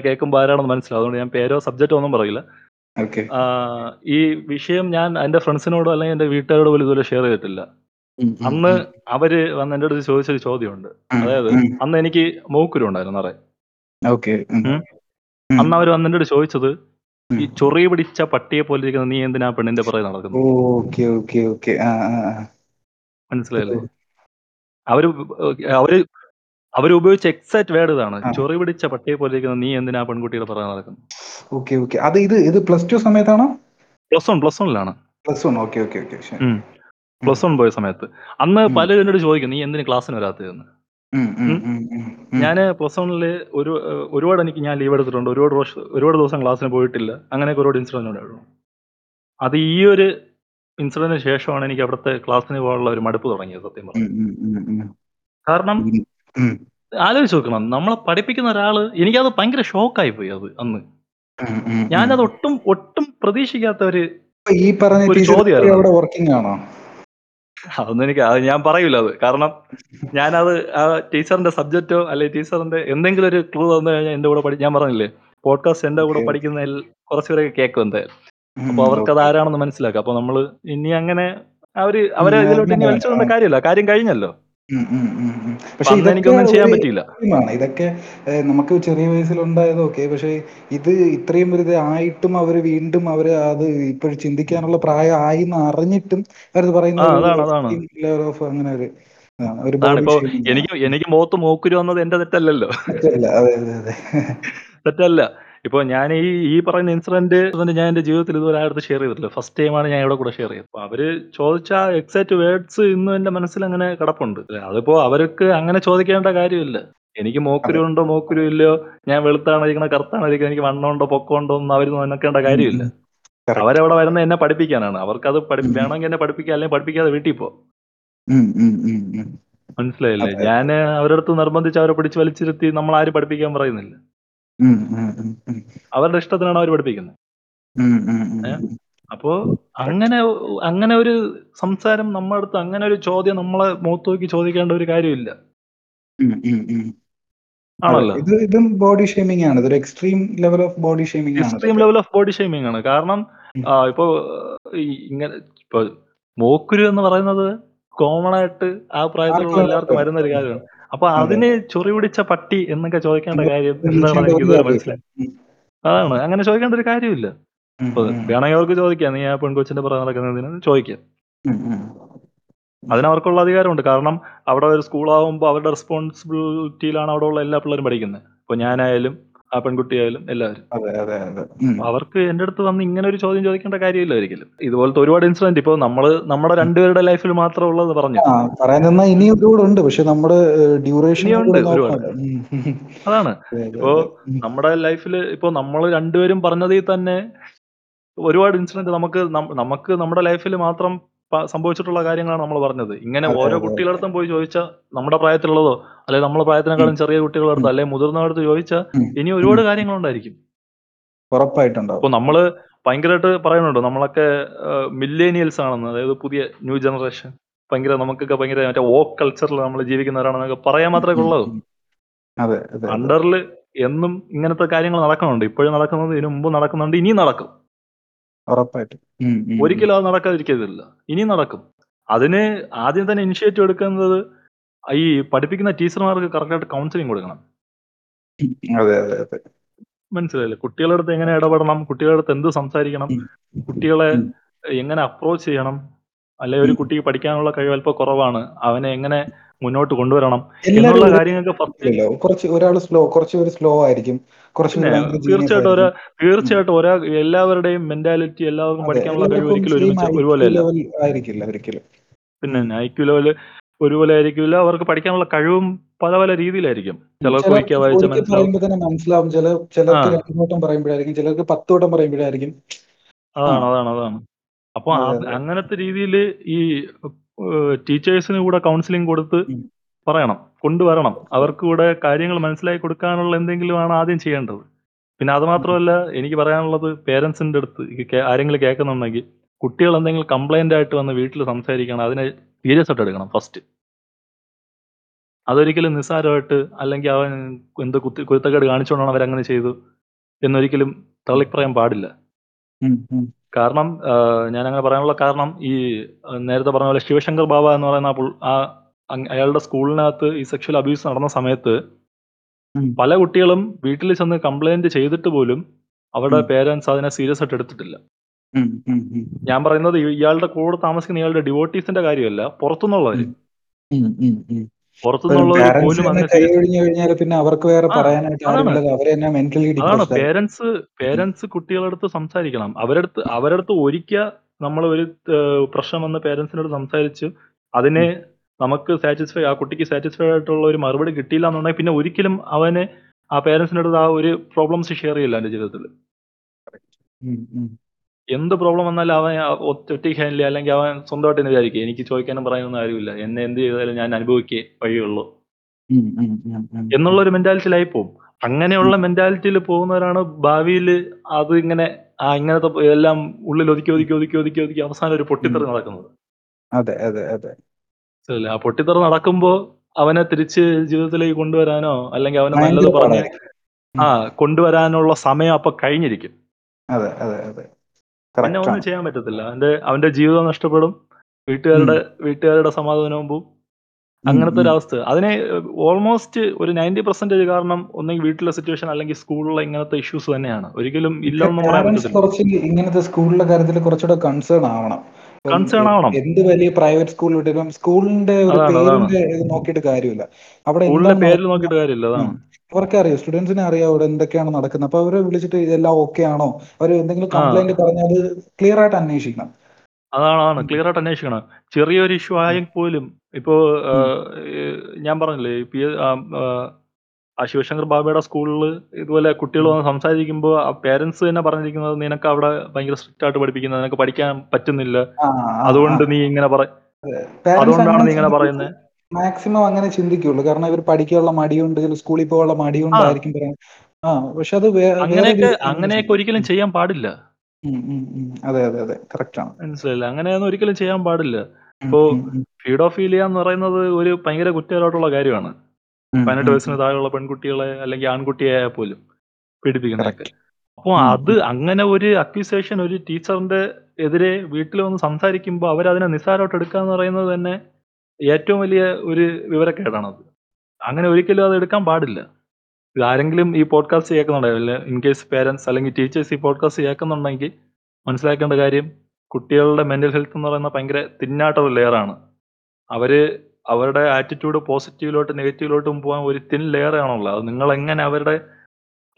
കേൾക്കുമ്പോൾ ആരാണെന്ന് മനസ്സിലാവും. അതുകൊണ്ട് ഞാൻ പേരോ സബ്ജക്റ്റോ ഒന്നും പറയില്ല. ഈ വിഷയം ഞാൻ എന്റെ ഫ്രണ്ട്സിനോടോ അല്ലെങ്കിൽ എന്റെ വീട്ടുകാരോട് പോലും ഇതുവരെ ഷെയർ ചെയ്തിട്ടില്ല. അന്ന് അവർ വന്ന് എന്റെ അടുത്ത് ചോദിച്ചൊരു ചോദ്യമുണ്ട്. അതായത് അന്ന് എനിക്ക് മൂക്കുരു ഉണ്ടായിരുന്നു നിറയെ. ഓക്കെ. അന്ന് അവർ വന്ന് എന്റെ അടുത്ത് ചോദിച്ചത് ഈ. ചൊറി പിടിച്ച പട്ടിയെ പോലെ ഇരിക്കുന്ന നീ എന്തിനാ പെണ്ണിന്റെ പുറകെ നടക്കുന്നു ഓക്കെ ഓക്കെ ഓക്കെ. മനസ്സിലായില്ലേ? അവർ അവർ അവർ ഉപയോഗിച്ച എക്സാക്ട് വേർഡ് ഇതാണ്. ചൊറി പിടിച്ച പട്ടിയെ പോലെ ഇരിക്കുന്ന നീ എന്തിനാ പെൺകുട്ടിയുടെ പുറകെ നടക്കുന്നു ഓക്കെ ഓക്കെ. അത് ഇത് ഇത് പ്ലസ് ടു സമയത്താണോ? Plus one plus വണ്ണിലാണ്. Plus one. Okay okay okay. Plus one പോയ സമയത്ത്. അന്ന്. പലരും എന്നോട് ചോദിക്കും നീ എന്തിനു ക്ലാസ്സിന് വരാത്തതെന്ന്. ഞാൻ പ്ലസ് വണ്ണിൽ ഒരു ഒരുപാട് എനിക്ക് ഞാൻ ലീവ് എടുത്തിട്ടുണ്ട്. ഒരുപാട് വർഷം ഒരുപാട് ദിവസം ക്ലാസ്സിന് പോയിട്ടില്ല. അങ്ങനെയൊക്കെ ഒരുപാട് ഇൻസിഡന്റ് ഉണ്ടായിരുന്നു അത് ഈ ഒരു ഇൻസിഡന്റിന് ശേഷമാണ് എനിക്ക് അവിടുത്തെ ക്ലാസ്സിന് പോകാനുള്ള ഒരു മടുപ്പ് തുടങ്ങിയത് സത്യം പറഞ്ഞു. കാരണം ആലോചിച്ച് നോക്കണം. നമ്മളെ പഠിപ്പിക്കുന്ന ഒരാൾ എനിക്കത് ഭയങ്കര ഷോക്കായി പോയി അത് അന്ന്. ഞാനത് ഒട്ടും ഒട്ടും പ്രതീക്ഷിക്കാത്ത ഒരു അപ്പൊ അതൊന്നും എനിക്ക് അത് ഞാൻ പറയൂല അത്. കാരണം ഞാനത് ആ ടീച്ചറിന്റെ സബ്ജക്റ്റോ അല്ലെങ്കിൽ ടീച്ചറിന്റെ എന്തെങ്കിലും ഒരു ക്ലൂ തന്നു കഴിഞ്ഞാൽ എന്റെ കൂടെ ഞാൻ പറഞ്ഞില്ലേ? പോഡ്കാസ്റ്റ് എന്റെ കൂടെ പഠിക്കുന്നതിൽ പഠിക്കുന്ന കുറച്ചുപേരൊക്കെ കേൾക്കും എന്തായാലും. അപ്പൊ അവർക്ക് അത് ആരാണെന്ന് മനസ്സിലാക്കാം. അപ്പൊ നമ്മൾ ഇനി അങ്ങനെ അവർ അവരെ ഇതിലോട്ട് ഇനി വലിച്ചുകൊണ്ട കാര്യമില്ല. കാര്യം കഴിഞ്ഞല്ലോ. പക്ഷെ എനിക്കൊന്നും ചെയ്യാൻ പറ്റിയില്ല. ഇതൊക്കെ നമുക്ക് ചെറിയ വയസ്സിൽ ഉണ്ടായത് ഓക്കെ പക്ഷെ ഇത് ഇത്രയും ഒരു ആയിട്ടും അവർ വീണ്ടും അവർ അത് ഇപ്പോഴും ചിന്തിക്കാനുള്ള പ്രായം ആയി എന്ന് അറിഞ്ഞിട്ടും അവരത് പറയുന്നത് ഓഫ് അങ്ങനെ ഒരു എനിക്ക് എനിക്ക് മുഖത്ത് മൂക്കുരു വന്നത് എന്റെ തെറ്റല്ലല്ലോ. തെറ്റല്ല. ഇപ്പൊ ഞാൻ ഈ ഈ പറയുന്ന ഇൻസിഡന്റ് ഞാൻ എന്റെ ജീവിതത്തിൽ ഇതുവരെ ആരുടെ ഷെയർ ചെയ്തിട്ടില്ല. ഫസ്റ്റ് ടൈമാണ് ഞാൻ ഇവിടെ കൂടെ ഷെയർ ചെയ്തത്. അപ്പൊ അവർ ചോദിച്ച എക്സാക്ട് വേർഡ്സ് ഇന്നും എന്റെ മനസ്സിൽ അങ്ങനെ കിടപ്പുണ്ട്. അതിപ്പോ അവർക്ക് അങ്ങനെ ചോദിക്കേണ്ട കാര്യമില്ല. എനിക്ക് മോക്കുരു ഉണ്ടോ മോക്കുരു ഇല്ലയോ ഞാൻ വെളുത്താണ് ഇരിക്കണ കറുത്താണ് ഇരിക്കുന്നത് എനിക്ക് വണ്ണമുണ്ടോ പൊക്കമുണ്ടോ ഒന്നും അവർ നോക്കേണ്ട കാര്യമില്ല. അവരവിടെ വരുന്ന എന്നെ പഠിപ്പിക്കാനാണ്. അവർക്ക് പഠി. വേണമെങ്കിൽ എന്നെ പഠിപ്പിക്കുക അല്ലെങ്കിൽ പഠിപ്പിക്കാതെ വീട്ടിൽ പോ. മനസ്സിലായില്ലേ? ഞാൻ അവരടുത്ത് നിർബന്ധിച്ച് അവരെ പിടിച്ച് വലിച്ചിരുത്തി നമ്മൾ ആരും പഠിപ്പിക്കാൻ പറയുന്നില്ല. അവരുടെ ഇഷ്ടത്തിനാണ് അവർ പഠിപ്പിക്കുന്നത്. അപ്പോ അങ്ങനെ അങ്ങനെ ഒരു സംസാരം നമ്മുടെ അടുത്ത് അങ്ങനെ ഒരു ചോദ്യം നമ്മളെ മുഖത്ത് നോക്കി ചോദിക്കേണ്ട ഒരു കാര്യമില്ല. ആണല്ലോ. ഇത് ഇതും ബോഡി ഷേമിംഗ് ആണ്. ഇതൊരു എക്സ്ട്രീം ലെവൽ ഓഫ് ബോഡി ആണ് എക്സ്ട്രീം ലെവൽ ഓഫ് ബോഡി ആണ്. കാരണം ഇപ്പൊ ഇപ്പോ ഇങ്ങനെ ഇപ്പൊ മോക്കുരു എന്ന് പറയുന്നത് കോമൺ ആയിട്ട് ആ പ്രായത്തിലുള്ള എല്ലാവർക്കും വരുന്ന ഒരു കാര്യമാണ്. അപ്പൊ അതെ. അതിന് ചൊറി പിടിച്ച പട്ടി എന്നൊക്കെ ചോദിക്കേണ്ട കാര്യം എന്താണ് എനിക്ക് ഇതുവരെ മനസ്സിലായി. അതാണ്. അങ്ങനെ ചോദിക്കേണ്ട ഒരു കാര്യമില്ല. വേണമെങ്കിൽ അവർക്ക് ചോദിക്കാം. നീ ആ പെൺകൊച്ചിന്റെ പുറകെ നടക്കുന്നതിന് ചോദിക്കാം. ഉം, ഉം. അതിന് അവർക്കുള്ള അധികാരമുണ്ട്. കാരണം അവിടെ ഒരു സ്കൂളാകുമ്പോൾ അവരുടെ റെസ്പോൺസിബിലിറ്റിയിലാണ് അവിടെ ഉള്ള എല്ലാ പിള്ളേരും പഠിക്കുന്നത്. ഇപ്പൊ ഞാനായാലും ആ പെൺകുട്ടിയായാലും എല്ലാവരും. അതെ, അതെ, അതെ. അവർക്ക് എന്റെ അടുത്ത് വന്ന് ഇങ്ങനെ ഒരു ചോദ്യം ചോദിക്കേണ്ട കാര്യമില്ല ഒരിക്കലും. ഇതുപോലത്തെ ഒരുപാട് ഇൻസിഡന്റ് ഇപ്പൊ നമ്മൾ നമ്മുടെ രണ്ടുപേരുടെ ലൈഫിൽ മാത്രം ഉള്ളത് പറഞ്ഞു. ഉണ്ട്. പക്ഷെ നമ്മുടെ ഡ്യൂറേഷൻ ഉണ്ട് ഒരുപാട്. അതാണ്. അതെ, അതെ, ഇപ്പോ നമ്മുടെ ലൈഫിൽ ഇപ്പോ നമ്മൾ രണ്ടുപേരും പറഞ്ഞതിൽ തന്നെ ഒരുപാട് ഇൻസിഡന്റ് നമുക്ക് നമുക്ക് നമ്മുടെ ലൈഫിൽ മാത്രം സംഭവിച്ചിട്ടുള്ള കാര്യങ്ങളാണ് നമ്മൾ പറഞ്ഞത്. ഇങ്ങനെ ഓരോ കുട്ടികളുടെ അടുത്തും കുട്ടികളടുത്തും പോയി ചോദിച്ചാൽ നമ്മുടെ പ്രായത്തിലുള്ളതോ അല്ലെങ്കിൽ നമ്മുടെ. പ്രായത്തിനേക്കാളും ചെറിയ കുട്ടികളുടെ ഉം. അടുത്ത് അല്ലെങ്കിൽ മുതിർന്നവരടുത്ത് ചോദിച്ചാൽ. ഇനി. ഒരുപാട് കാര്യങ്ങളുണ്ടായിരിക്കും. ഉറപ്പായിട്ടുണ്ടാവും. അപ്പൊ നമ്മൾ ഭയങ്കരമായിട്ട് പറയുന്നുണ്ട് നമ്മളൊക്കെ മില്ലേനിയൽസ് ആണെന്ന് അതായത് പുതിയ ന്യൂ ജനറേഷൻ ഭയങ്കര നമുക്കൊക്കെ ഭയങ്കര മറ്റേ ഓ കൾച്ചറിൽ നമ്മൾ ജീവിക്കുന്നവരാണെന്നൊക്കെ പറയാൻ മാത്രമേ ഉള്ളൂ. അണ്ടറിൽ എന്നും ഇങ്ങനത്തെ കാര്യങ്ങൾ നടക്കുന്നുണ്ട് ഇപ്പോഴും നടക്കുന്നത് ഇതിനു മുമ്പ് നടക്കുന്നുണ്ട് ഇനിയും നടക്കും ഉറപ്പായിട്ടും. ഒരിക്കലും അത് നടക്കാതിരിക്കത്തില്ല ഇനി നടക്കും. അതിന് ആദ്യം തന്നെ ഇനിഷ്യേറ്റീവ് എടുക്കുന്നത് ഈ പഠിപ്പിക്കുന്ന ടീച്ചർമാർക്ക് കറക്റ്റായിട്ട് കൗൺസിലിംഗ് കൊടുക്കണം. അതെ, അതെ, അതെ. മനസ്സിലായില്ലേ? കുട്ടികളുടെ അടുത്ത് എങ്ങനെ ഇടപെടണം? കുട്ടികളുടെ അടുത്ത് എന്ത് സംസാരിക്കണം? കുട്ടികളെ എങ്ങനെ അപ്രോച്ച് ചെയ്യണം? അല്ലെ ഒരു. കുട്ടിക്ക് പഠിക്കാനുള്ള കഴിവ് അല്പം കുറവാണ് അവനെ എങ്ങനെ മുന്നോട്ട് കൊണ്ടുവരണം എന്നുള്ള കാര്യങ്ങൾക്ക് കുറച്ച് ഒരാൾ സ്ലോ കുറച്ച് ഒരു സ്ലോ ആയിരിക്കും. തീർച്ചയായിട്ടും ഒരാ തീർച്ചയായിട്ടും ഒരാ എല്ലാവരുടെയും മെന്റാലിറ്റി എല്ലാവർക്കും പഠിക്കാനുള്ള കഴിവ് ഒരിക്കലും ഒരുമിച്ച് ഒരുപോലെയല്ല പിന്നെ. ഐക്യു ലെവൽ ഒരുപോലെ ആയിരിക്കില്ല അവർക്ക് പഠിക്കാനുള്ള കഴിവും പല പല രീതിയിലായിരിക്കും ചിലർക്ക് ഒരിക്കൽ വായിച്ച മനസ്സിലാവും. ചില ചിലർക്ക് രണ്ടു വട്ടം പറയുമ്പോഴായിരിക്കും. ചിലർക്ക് പത്ത് വട്ടം പറയുമ്പോഴായിരിക്കും. അതാണ് അതാണ് അതാണ് അപ്പൊ. അങ്ങനത്തെ രീതിയിൽ ഈ ടീച്ചേഴ്സിന് കൂടെ കൗൺസിലിംഗ് കൊടുത്ത് പറയണം കൊണ്ടുവരണം. അവർക്ക് കൂടെ കാര്യങ്ങൾ മനസ്സിലാക്കി കൊടുക്കാനുള്ള എന്തെങ്കിലും ആണ് ആദ്യം ചെയ്യേണ്ടത് പിന്നെ അത് മാത്രമല്ല എനിക്ക് പറയാനുള്ളത് പേരൻസിന്റെ അടുത്ത് ആരെങ്കിലും കേൾക്കുന്നുണ്ടെങ്കിൽ കുട്ടികൾ എന്തെങ്കിലും കംപ്ലൈന്റ് ആയിട്ട് വന്ന് വീട്ടിൽ സംസാരിക്കണം അതിനെ സീരിയസ് ആയിട്ട് എടുക്കണം ഫസ്റ്റ് അതൊരിക്കലും നിസ്സാരമായിട്ട് അല്ലെങ്കിൽ അവൻ എന്ത് കുത്തി കുരുത്തക്കേട് കാണിച്ചുകൊണ്ടാണ് അവരങ്ങനെ ചെയ്തു എന്നൊരിക്കലും തള്ളിപ്പറയാൻ പാടില്ല. കാരണം ഞാൻ അങ്ങനെ പറയാനുള്ള കാരണം ഈ നേരത്തെ പറഞ്ഞ പോലെ ശിവശങ്കർ ബാബ എന്ന് പറയുന്ന ആ അയാളുടെ സ്കൂളിനകത്ത് ഈ സെക്ഷൽ അബ്യൂസ് നടന്ന സമയത്ത് പല കുട്ടികളും വീട്ടിൽ ചെന്ന് കംപ്ലൈന്റ് ചെയ്തിട്ട് പോലും അവരുടെ. പേരൻസ് അതിനെ സീരിയസ് ആയിട്ട് എടുത്തിട്ടില്ല. ഞാൻ പറയുന്നത് ഇയാളുടെ കൂടെ താമസിക്കുന്ന ഇയാളുടെ ഡിവോട്ടീസിന്റെ കാര്യമല്ല പുറത്തുനിന്നുള്ളവര്. പുറത്തുനിന്നുള്ളവർ പോലും അങ്ങനെ പിന്നെ അവർക്ക് വേറെ പറയാനായിട്ട് മെന്റലി അതാണ് പേരൻസ് പേരൻസ് കുട്ടികളുടെ അടുത്ത് സംസാരിക്കണം. അവരടുത്ത് അവരടുത്ത് ഒരിക്കൽ നമ്മൾ ഒരു പ്രശ്നം വന്ന് പേരൻസിനോട് സംസാരിച്ച് അതിനെ നമുക്ക് സാറ്റിസ്ഫൈ ആ കുട്ടിക്ക് സാറ്റിസ്ഫൈഡ് ആയിട്ടുള്ള ഒരു മറുപടി കിട്ടിയില്ല എന്നുണ്ടെങ്കിൽ പിന്നെ ഒരിക്കലും അവന് ആ പേരൻസിനടുത്ത് ആ ഒരു പ്രോബ്ലംസ് ഷെയർ ചെയ്യില്ല എന്റെ ജീവിതത്തിൽ. എന്ത് പ്രോബ്ലം വന്നാലും അവൻ ഒറ്റ- ഒറ്റയ്ക്ക് ഹാൻഡിൽ ചെയ്യുക അല്ലെങ്കിൽ അവൻ സ്വന്തമായിട്ട് തന്നെ വിചാരിക്കുക എനിക്ക് ചോദിക്കാനും പറയാനൊന്നും ആരുമില്ല എന്നെ എന്ത് ചെയ്താലും ഞാൻ അനുഭവിക്കേ വഴിയുള്ളൂ ഉം. ഉം. ഉം. ഉം. എന്നുള്ള ഒരു മെന്റാലിറ്റിയിലായി പോകും അങ്ങനെയുള്ള മെന്റാലിറ്റിയിൽ പോകുന്നവരാണ് ഭാവിയിൽ അത് ഇങ്ങനെ ആ ഇങ്ങനത്തെ പ- എല്ലാം ഉള്ളിൽ ഒതുക്കി ഒതുക്കി ഒതുക്കി ഒതുക്കി ഒതുക്കി അവസാനം ഒരു പൊട്ടിത്തെറി നടക്കുന്നത് അതെ അതെ അതെ മനസ്സിലായില്ലേ? ആ പൊട്ടിത്തെറി നടക്കുമ്പോ അവനെ തിരിച്ച് ജീവിതത്തിലേക്ക് കൊണ്ടുവരാനോ അല്ലെങ്കിൽ അവനെ നല്ലത് പറഞ്ഞു ആ കൊണ്ടുവരാനുള്ള സമയം അപ്പൊ കഴിഞ്ഞിരിക്കും അതെ അതെ അതെ പിന്നെ ഒന്നും ചെയ്യാൻ പറ്റത്തില്ല. അവന്റെ അവന്റെ ജീവിതം നഷ്ടപ്പെടും. വീട്ടുകാരുടെ വീട്ടുകാരുടെ സമാധാനവും പോവും അങ്ങനത്തെ ഒരു അവസ്ഥ. അതിനെ ഓൾമോസ്റ്റ് ഒരു നയന്റി പെർസെന്റേജ് കാരണം ഒന്നെങ്കിൽ വീട്ടിലെ സിറ്റുവേഷൻ അല്ലെങ്കിൽ സ്കൂളിലെ ഇങ്ങനത്തെ ഇഷ്യൂസ് തന്നെയാണ്. ഒരിക്കലും ഇല്ലെന്ന് പറയാൻ ഇങ്ങനത്തെ സ്കൂളിലെ കാര്യത്തിൽ കുറച്ചുകൂടെ കൺസേൺ ആവണം. കൺസേൺ ആവണം. എന്ത് വലിയ പ്രൈവറ്റ് സ്കൂൾ വിട്ടിലും സ്കൂളിന്റെ നോക്കിയിട്ട് കാര്യമില്ല. അവിടെ സ്കൂളിലെ പേരിൽ നോക്കിയിട്ട് കാര്യമില്ല. അതാണ്. അവർക്ക് അറിയാം? സ്റ്റുഡൻസിനെ അറിയാം അവിടെ എന്തൊക്കെയാണ് നടക്കുന്നത്? അപ്പൊ അവരെ വിളിച്ചിട്ട് ഇതെല്ലാം ഓക്കെ ആണോ? അവർ എന്തെങ്കിലും കംപ്ലൈന്റ് പറഞ്ഞാൽ ക്ലിയർ ആയിട്ട് അന്വേഷിക്കണം. അതാണ് ക്ലിയർ ആയിട്ട് അന്വേഷിക്കണം. ചെറിയൊരു ഇഷ്യൂ ആയെങ്കിൽ പോലും ഇപ്പോ ഞാൻ പറഞ്ഞില്ലേ പി ആ ശിവശങ്കർ ബാബയുടെ സ്കൂളിൽ ഇതുപോലെ കുട്ടികൾ വന്ന് സംസാരിക്കുമ്പോൾ ആ പേരൻസ് തന്നെ പറഞ്ഞിരിക്കുന്നത് നിനക്ക് അവിടെ ഭയങ്കര സ്ട്രിക്റ്റ് ആയിട്ട് പഠിപ്പിക്കുന്നത് നിനക്ക് പഠിക്കാൻ പറ്റുന്നില്ല. അതുകൊണ്ട് നീ ഇങ്ങനെ പറ അതുകൊണ്ടാണ് നീ ഇങ്ങനെ പറയുന്നത് മാക്സിമം അങ്ങനെ ചിന്തിക്കുള്ളൂ കാരണം ഇവർ പഠിക്കാനുള്ള മടിയുണ്ട് സ്കൂളിൽ പോകാനുള്ള മടിയുണ്ടായിരിക്കും പറയുന്നത് ആ പക്ഷെ അത് അങ്ങനെയൊക്കെ അങ്ങനെയൊക്കെ ഒരിക്കലും ചെയ്യാൻ പാടില്ല. അതെ അതെ അതെ കറക്റ്റ് ആണ് മനസ്സിലായില്ല അങ്ങനെയൊന്നും ഒരിക്കലും ചെയ്യാൻ പാടില്ല. ഇപ്പോ ഫീഡോഫീലിയ എന്ന് പറയുന്നത് ഒരു ഭയങ്കര കുറ്റകരമായിട്ടുള്ള കാര്യമാണ്. പതിനെട്ട് 18 വയസ്സിന് താഴെയുള്ള പെൺകുട്ടികളെ അല്ലെങ്കിൽ ആൺകുട്ടിയായാൽ പോലും പീഡിപ്പിക്കുന്നതൊക്കെ. കറക്റ്റ്. അപ്പൊ അത് അങ്ങനെ ഒരു അക്യൂസേഷൻ ഒരു ടീച്ചറിന്റെ എതിരെ വീട്ടിൽ വന്ന് സംസാരിക്കുമ്പോ അവരതിനെ നിസ്സാരമായിട്ട് എടുക്കുക എന്ന് പറയുന്നത് തന്നെ ഏറ്റവും വലിയ ഒരു വിവരക്കേടാണത്. അങ്ങനെ ഒരിക്കലും അത് എടുക്കാൻ പാടില്ല. ഇതാരെങ്കിലും ഈ പോഡ്കാസ്റ്റ് കേൾക്കുന്നുണ്ടെങ്കിൽ ഇൻ കേസ് പേരൻസ് അല്ലെങ്കിൽ ടീച്ചേഴ്സ് ഈ പോഡ്കാസ്റ്റ് കേൾക്കുന്നുണ്ടെങ്കിൽ മനസ്സിലാക്കേണ്ട കാര്യം കുട്ടികളുടെ മെന്റൽ ഹെൽത്ത് എന്ന് പറയുന്ന ഭയങ്കര തിന്നായിട്ടൊരു ലെയറാണ്. അവർ അവരുടെ ആറ്റിറ്റ്യൂഡ് പോസിറ്റീവിലോട്ടും നെഗറ്റീവിലോട്ടും പോകാൻ ഒരു തിൻ ലെയർ ആണുള്ളത്. അത് നിങ്ങൾ എങ്ങനെ അവരുടെ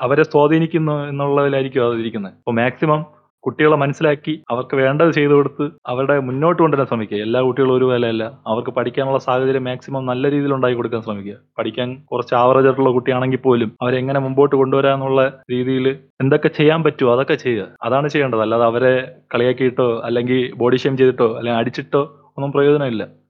അവരെ സ്വാധീനിക്കുന്നു എന്നുള്ളതിലായിരിക്കും അത് ഇരിക്കുന്നത്. അപ്പോൾ മാക്സിമം കുട്ടികളെ മനസ്സിലാക്കി അവർക്ക് വേണ്ടത് ചെയ്തു കൊടുത്ത് അവരുടെ മുന്നോട്ട് കൊണ്ടുവരാൻ ശ്രമിക്കുക. എല്ലാ കുട്ടികളും ഒരുപോലെയല്ല. അവർക്ക് പഠിക്കാനുള്ള സാഹചര്യം മാക്സിമം നല്ല രീതിയിൽ ഉണ്ടാക്കി കൊടുക്കാൻ ശ്രമിക്കുക. പഠിക്കാൻ കുറച്ച് ആവറേജ് ആയിട്ടുള്ള കുട്ടിയാണെങ്കിൽ പോലും അവരെ എങ്ങനെ മുമ്പോട്ട് കൊണ്ടുവരാന്നുള്ള രീതിയിൽ എന്തൊക്കെ ചെയ്യാൻ പറ്റുമോ അതൊക്കെ ചെയ്യുക. അതാണ് ചെയ്യേണ്ടത്. അല്ലാതെ അവരെ കളിയാക്കിയിട്ടോ അല്ലെങ്കിൽ ബോഡി ഷെയിം ചെയ്തിട്ടോ അല്ലെങ്കിൽ അടിച്ചിട്ടോ ഒന്നും പ്രയോജനമില്ല.